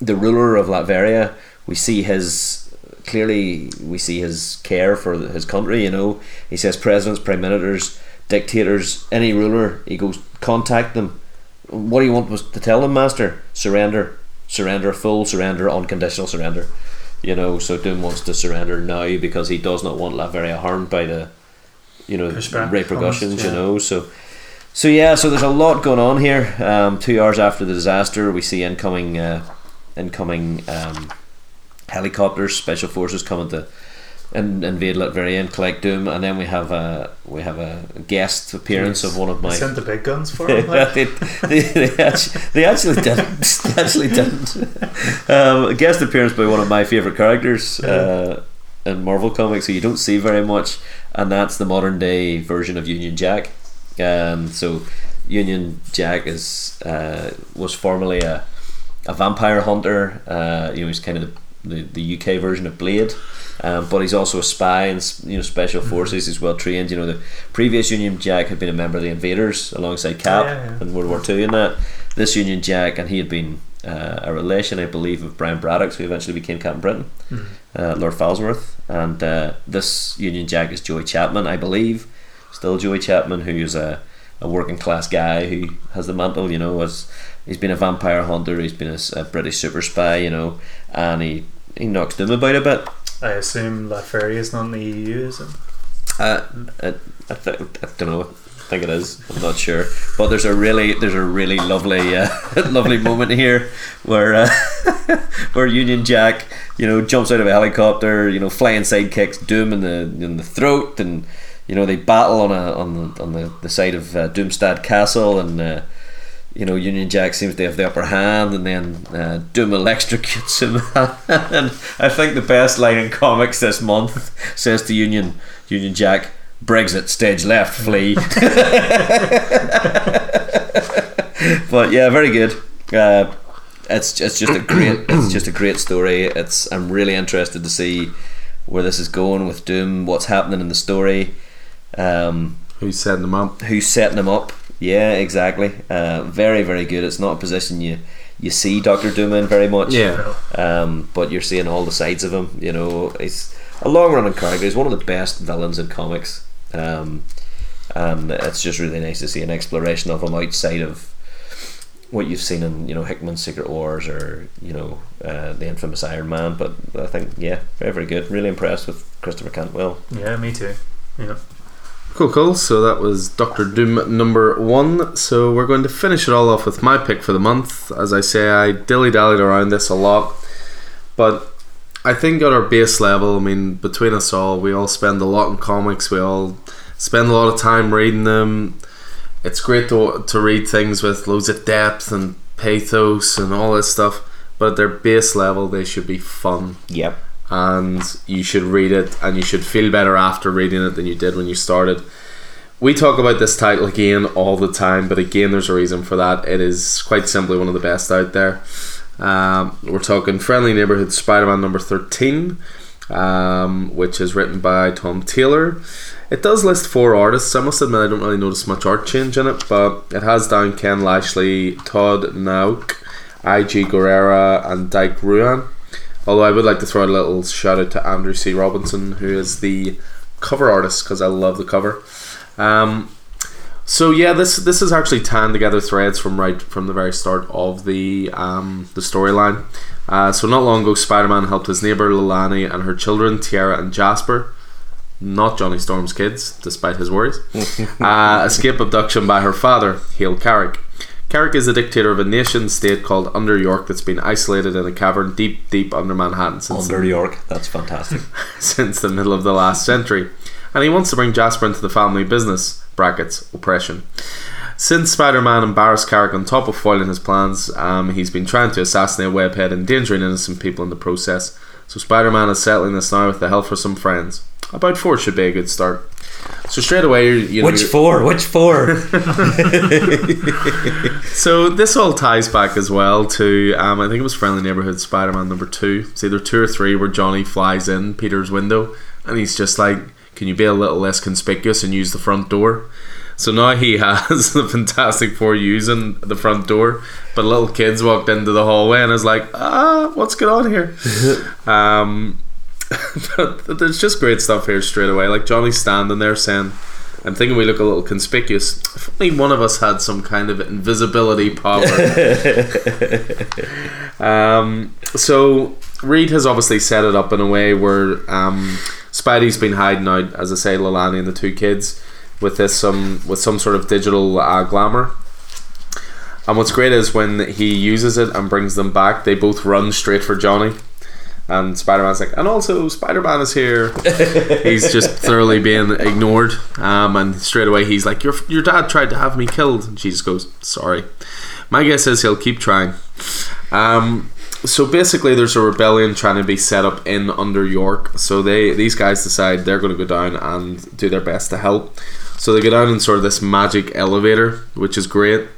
the ruler of Latveria. We see his clearly. We see his care for his country. You know, he says presidents, prime ministers, dictators, any ruler. He goes contact them. What do you want was to tell them, master? Surrender, surrender, full surrender, unconditional surrender. You know, so Doom wants to surrender now because he does not want Latveria harmed by the, you know, Pushback, repercussions. almost, You know, so. So yeah, so there's a lot going on here. Um, two hours after the disaster, we see incoming, uh, incoming um, helicopters, special forces coming to in, invade Latveria and collect Doom, and then we have a we have a guest appearance of one of my. They my. sent the big guns for him. like. they, they, they, actually, they actually didn't. They actually didn't. Um, a guest appearance by one of my favorite characters uh, in Marvel comics, who you don't see very much, and that's the modern day version of Union Jack. Um, so Union Jack is uh, was formerly a, a vampire hunter. Uh, you know, he's kind of the, the, the UK version of Blade. Um, but he's also a spy and you know special forces. He's well trained. You know the previous Union Jack had been a member of the Invaders alongside Cap Yeah, yeah. in World War Two. And that this Union Jack and he had been uh, a relation, I believe, of Brian Braddock, who eventually became Captain Britain, Mhm. uh, Lord Falsworth. And uh, this Union Jack is Joey Chapman, I believe, still Joey Chapman, who is a, a working class guy who has the mantle. You know, as he's been a vampire hunter, he's been a British super spy. You know, and he he knocks Doom about a bit. I assume Latveria is not in the EU, is it? Uh, I, I, th- I don't know. I think it is. I'm not sure. But there's a really there's a really lovely uh, lovely moment here where uh, where Union Jack you know jumps out of a helicopter you know flying sidekicks Doom in the in the throat and you know they battle on a on the on the, the side of uh, Doomstad Castle and. You know, Union Jack seems to have the upper hand, and then uh, Doom electrocutes him. and I think the best line in comics this month says to Union, Union Jack, Brexit, stage left, flee. but yeah, very good. Uh, it's it's just a great it's just a great story. It's I'm really interested to see where this is going with Doom, what's happening in the story. Um, Who's setting them up? who's setting him up. Yeah, exactly. Uh, very, very good. It's not a position you you see Doctor Doom in very much. Yeah. Um, but you're seeing all the sides of him. You know, he's a long running character. He's one of the best villains in comics. Um, and it's just really nice to see an exploration of him outside of what you've seen in you know Hickman's Secret Wars or you know uh, the infamous Iron Man. But I think yeah, very very good. Really impressed with Christopher Cantwell. Yeah, me too. Yeah. Cool, cool. So that was Doctor Doom number one. So we're going to finish it all off with my pick for the month. As I say, I dilly dallied around this a lot, but I think at our base level, I mean, between us all, we all spend a lot in comics. We all spend a lot of time reading them. It's great to to read things with loads of depth and pathos and all this stuff. But at their base level, they should be fun Yep. And you should read it and you should feel better after reading it than you did when you started. We talk about this title again all the time, but again, there's a reason for that. It is quite simply one of the best out there. Um, we're talking Friendly Neighborhood Spider Man number 13, um, which is written by Tom Taylor. It does list four artists. I must admit, I don't really notice much art change in it, but it has down Ken Lashley, Todd Nauck, I.G. Guerrera, and Dike Ruan. Although I would like to throw a little shout out to Andrew C. Robinson, who is the cover artist, because I love the cover. Um, so yeah, this this is actually tying together threads from right from the very start of the um, the storyline. Uh, so not long ago, Spider-Man helped his neighbor Lilani and her children Tiara and Jasper, not Johnny Storm's kids, despite his worries, uh, escape abduction by her father, Hale Carrick. Carrick is the dictator of a nation state called Under York that's been isolated in a cavern deep, deep under Manhattan since Under York. That's fantastic. since the middle of the last century, and he wants to bring Jasper into the family business (brackets oppression). Since Spider-Man embarrassed Carrick on top of foiling his plans, um, he's been trying to assassinate Webhead, endangering innocent people in the process. So Spider-Man is settling this now with the help of some friends. About four should be a good start. So straight away, you you know, Which four? Which four? So this all ties back as well to um, I think it was Friendly Neighborhood Spider-Man number two. It's either two or three where Johnny flies in Peter's window and he's just like, "Can you be a little less conspicuous and use the front door?" So now he has the Fantastic Four using the front door, but little kids walked into the hallway and is like, "Ah, what's going on here?" um, there's just great stuff here straight away. Like Johnny standing there saying. I'm thinking we look a little conspicuous. If only one of us had some kind of invisibility power. um, so Reed has obviously set it up in a way where um, Spidey's been hiding out, as I say, Lalani and the two kids with this some with some sort of digital uh, glamour. And what's great is when he uses it and brings them back, they both run straight for Johnny. And Spider Man's like, and also Spider Man is here. he's just thoroughly being ignored. Um, and straight away he's like, your your dad tried to have me killed. And she just goes, sorry. My guess is he'll keep trying. Um, so basically, there's a rebellion trying to be set up in Under York. So they these guys decide they're going to go down and do their best to help. So they go down in sort of this magic elevator, which is great.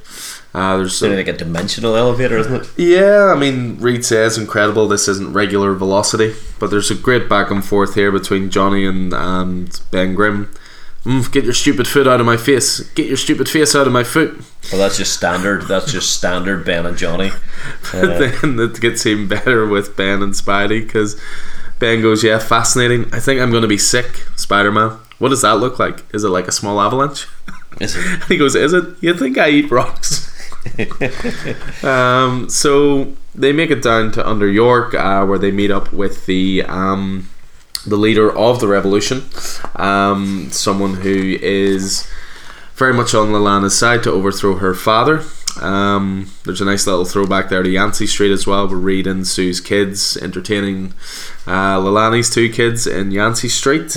Uh, there's It's like a dimensional elevator, isn't it? yeah, I mean, Reed says incredible. This isn't regular velocity, but there's a great back and forth here between Johnny and, and Ben Grimm. Mm, get your stupid foot out of my face. Get your stupid face out of my foot. Well, that's just standard. That's just standard Ben and Johnny. Uh, then it gets even better with Ben and Spidey because Ben goes, "Yeah, fascinating. I think I'm going to be sick, Spider-Man. What does that look like? Is it like a small avalanche?" is it? he goes, "Is it? You think I eat rocks?" um, so they make it down to Under York, uh, where they meet up with the um, the leader of the revolution, um, someone who is very much on Lalana's side to overthrow her father. Um, there's a nice little throwback there to Yancey Street as well. We're reading Sue's kids entertaining uh, Lalani's two kids in Yancey Street.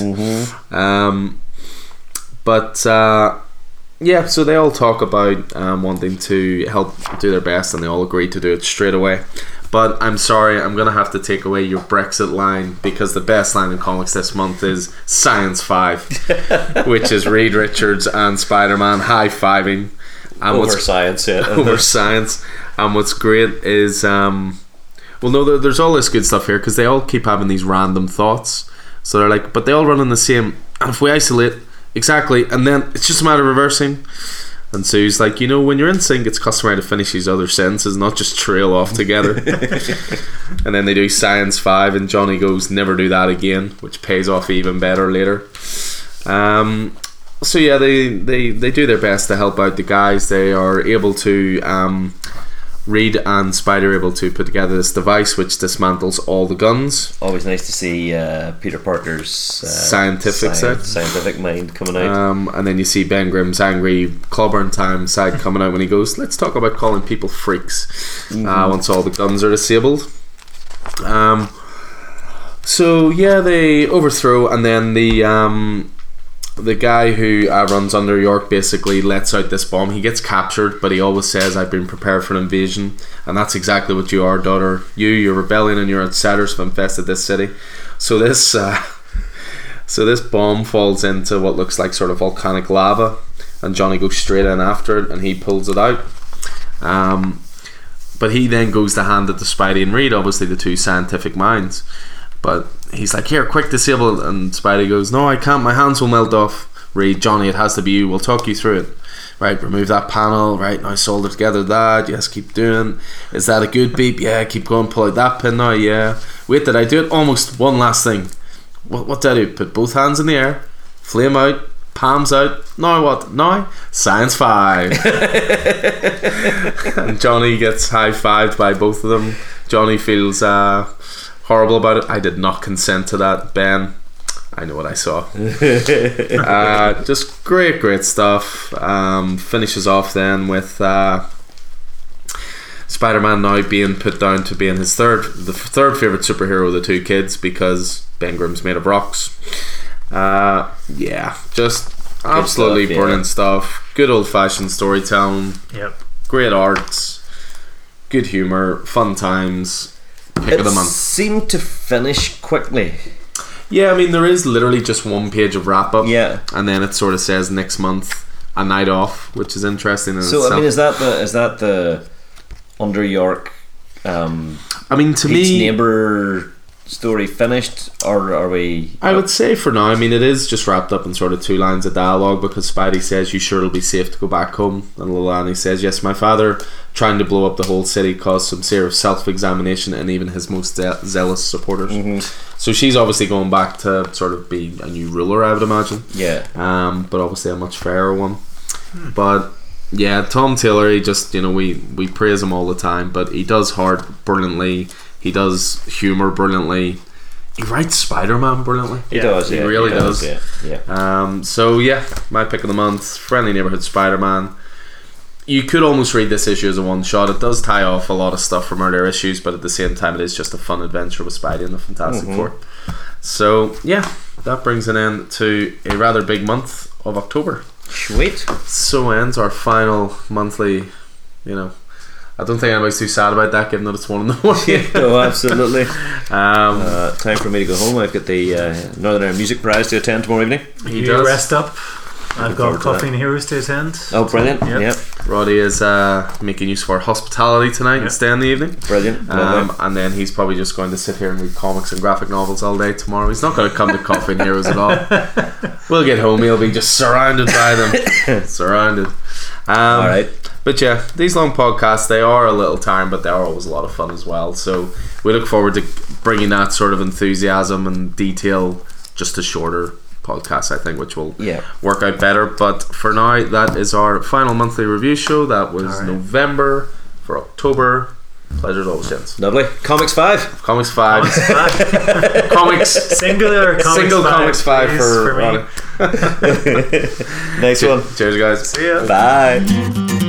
Um, but uh, yeah, so they all talk about um, wanting to help do their best, and they all agree to do it straight away. But I'm sorry, I'm gonna have to take away your Brexit line because the best line in comics this month is Science Five, which is Reed Richards and Spider Man high fiving. Over science, yeah. over science. And what's great is, um, well, no, there, there's all this good stuff here because they all keep having these random thoughts. So they're like, but they all run in the same. And if we isolate, exactly, and then it's just a matter of reversing. And Sue's like, you know, when you're in sync, it's customary to finish these other sentences, not just trail off together. and then they do Science 5, and Johnny goes, never do that again, which pays off even better later. Um, so yeah, they, they, they do their best to help out the guys. They are able to um, Reed and Spider are able to put together this device which dismantles all the guns. Always nice to see uh, Peter Parker's uh, Scientific side. scientific mind coming out. Um, and then you see Ben Grimm's angry clobbering time side coming out when he goes, "Let's talk about calling people freaks." Uh, once all the guns are disabled. Um, so yeah, they overthrow, and then the um, the guy who uh, runs under York basically lets out this bomb. He gets captured, but he always says, "I've been prepared for an invasion," and that's exactly what you are, daughter. You, your rebellion, and your outsiders have infested this city. So this. Uh, so this bomb falls into what looks like sort of volcanic lava, and Johnny goes straight in after it, and he pulls it out. Um, but he then goes to hand it to Spidey and Reed, obviously the two scientific minds. But he's like, "Here, quick, disable!" And Spidey goes, "No, I can't. My hands will melt off." Reed, Johnny, it has to be you. We'll talk you through it. Right, remove that panel. Right now, solder together that. Yes, keep doing. Is that a good beep? Yeah, keep going. Pull out that pin now. Yeah. Wait, did I do it? Almost one last thing. What, what did I do? Put both hands in the air, flame out, palms out. Now what? Now science five. and Johnny gets high fived by both of them. Johnny feels uh, horrible about it. I did not consent to that, Ben. I know what I saw. uh, just great, great stuff. Um, finishes off then with uh, Spider-Man now being put down to being his third, the third favorite superhero of the two kids because Ben Grimm's made of rocks. Uh, yeah, just absolutely stuff, yeah. brilliant stuff. Good old-fashioned storytelling, Yep. great arts, good humor, fun times. Pick it of the month. seemed to finish quickly. Yeah, I mean there is literally just one page of wrap up. Yeah. and then it sort of says next month a night off, which is interesting. In So itself. I mean, is that the is that the under York um, I mean, to me, neighbor story finished, or are we? I would say for now, I mean, it is just wrapped up in sort of two lines of dialogue because Spidey says, "You sure it'll be safe to go back home?" And little Annie says, "Yes, my father trying to blow up the whole city caused some serious self-examination and even his most ze- zealous supporters." Mm-hmm. So she's obviously going back to sort of be a new ruler, I would imagine. Yeah. um, but obviously a much fairer one. But yeah, Tom Taylor, he just you know we we praise him all the time, but he does hard brilliantly. He does humor brilliantly. He writes Spider Man brilliantly. He Yeah, does. he Yeah, really does. Yeah. Yeah. Um, so yeah, my pick of the month, Friendly Neighborhood Spider Man. You could almost read this issue as a one shot. It does tie off a lot of stuff from earlier issues, but at the same time, it is just a fun adventure with Spidey and the Fantastic Four. So yeah, that brings an end to a rather big month of October. Sweet. So ends our final monthly. You know, I don't think anybody's too sad about that, given that it's one in the morning. oh, absolutely. um, Uh, time for me to go home. I've got the uh, Northern Ireland Music Prize to attend tomorrow evening. he you does. rest up. I've got forward to Coffee and Heroes to attend. Oh, brilliant! Yep. Yep, Roddy is uh, making use of our hospitality tonight Yep. and stay in the evening. brilliant. Um, and then he's probably just going to sit here and read comics and graphic novels all day tomorrow. He's not going to come to Coffee and Heroes at all. We'll get home, he'll be just surrounded by them. surrounded. Um, All right. But yeah, these long podcasts, they are a little tiring, but they are always a lot of fun as well. So we look forward to bringing that sort of enthusiasm and detail just to shorter podcasts, I think, which will Yeah. work out better. But for now, that is our final monthly review show. That was Alright. November for October. Pleasure as always, gents. Lovely. Comics five. Comics five. comics. Singular comics Single five, comics five please, for, me. Ronnie. Next one. Cheers, guys. See ya. Bye.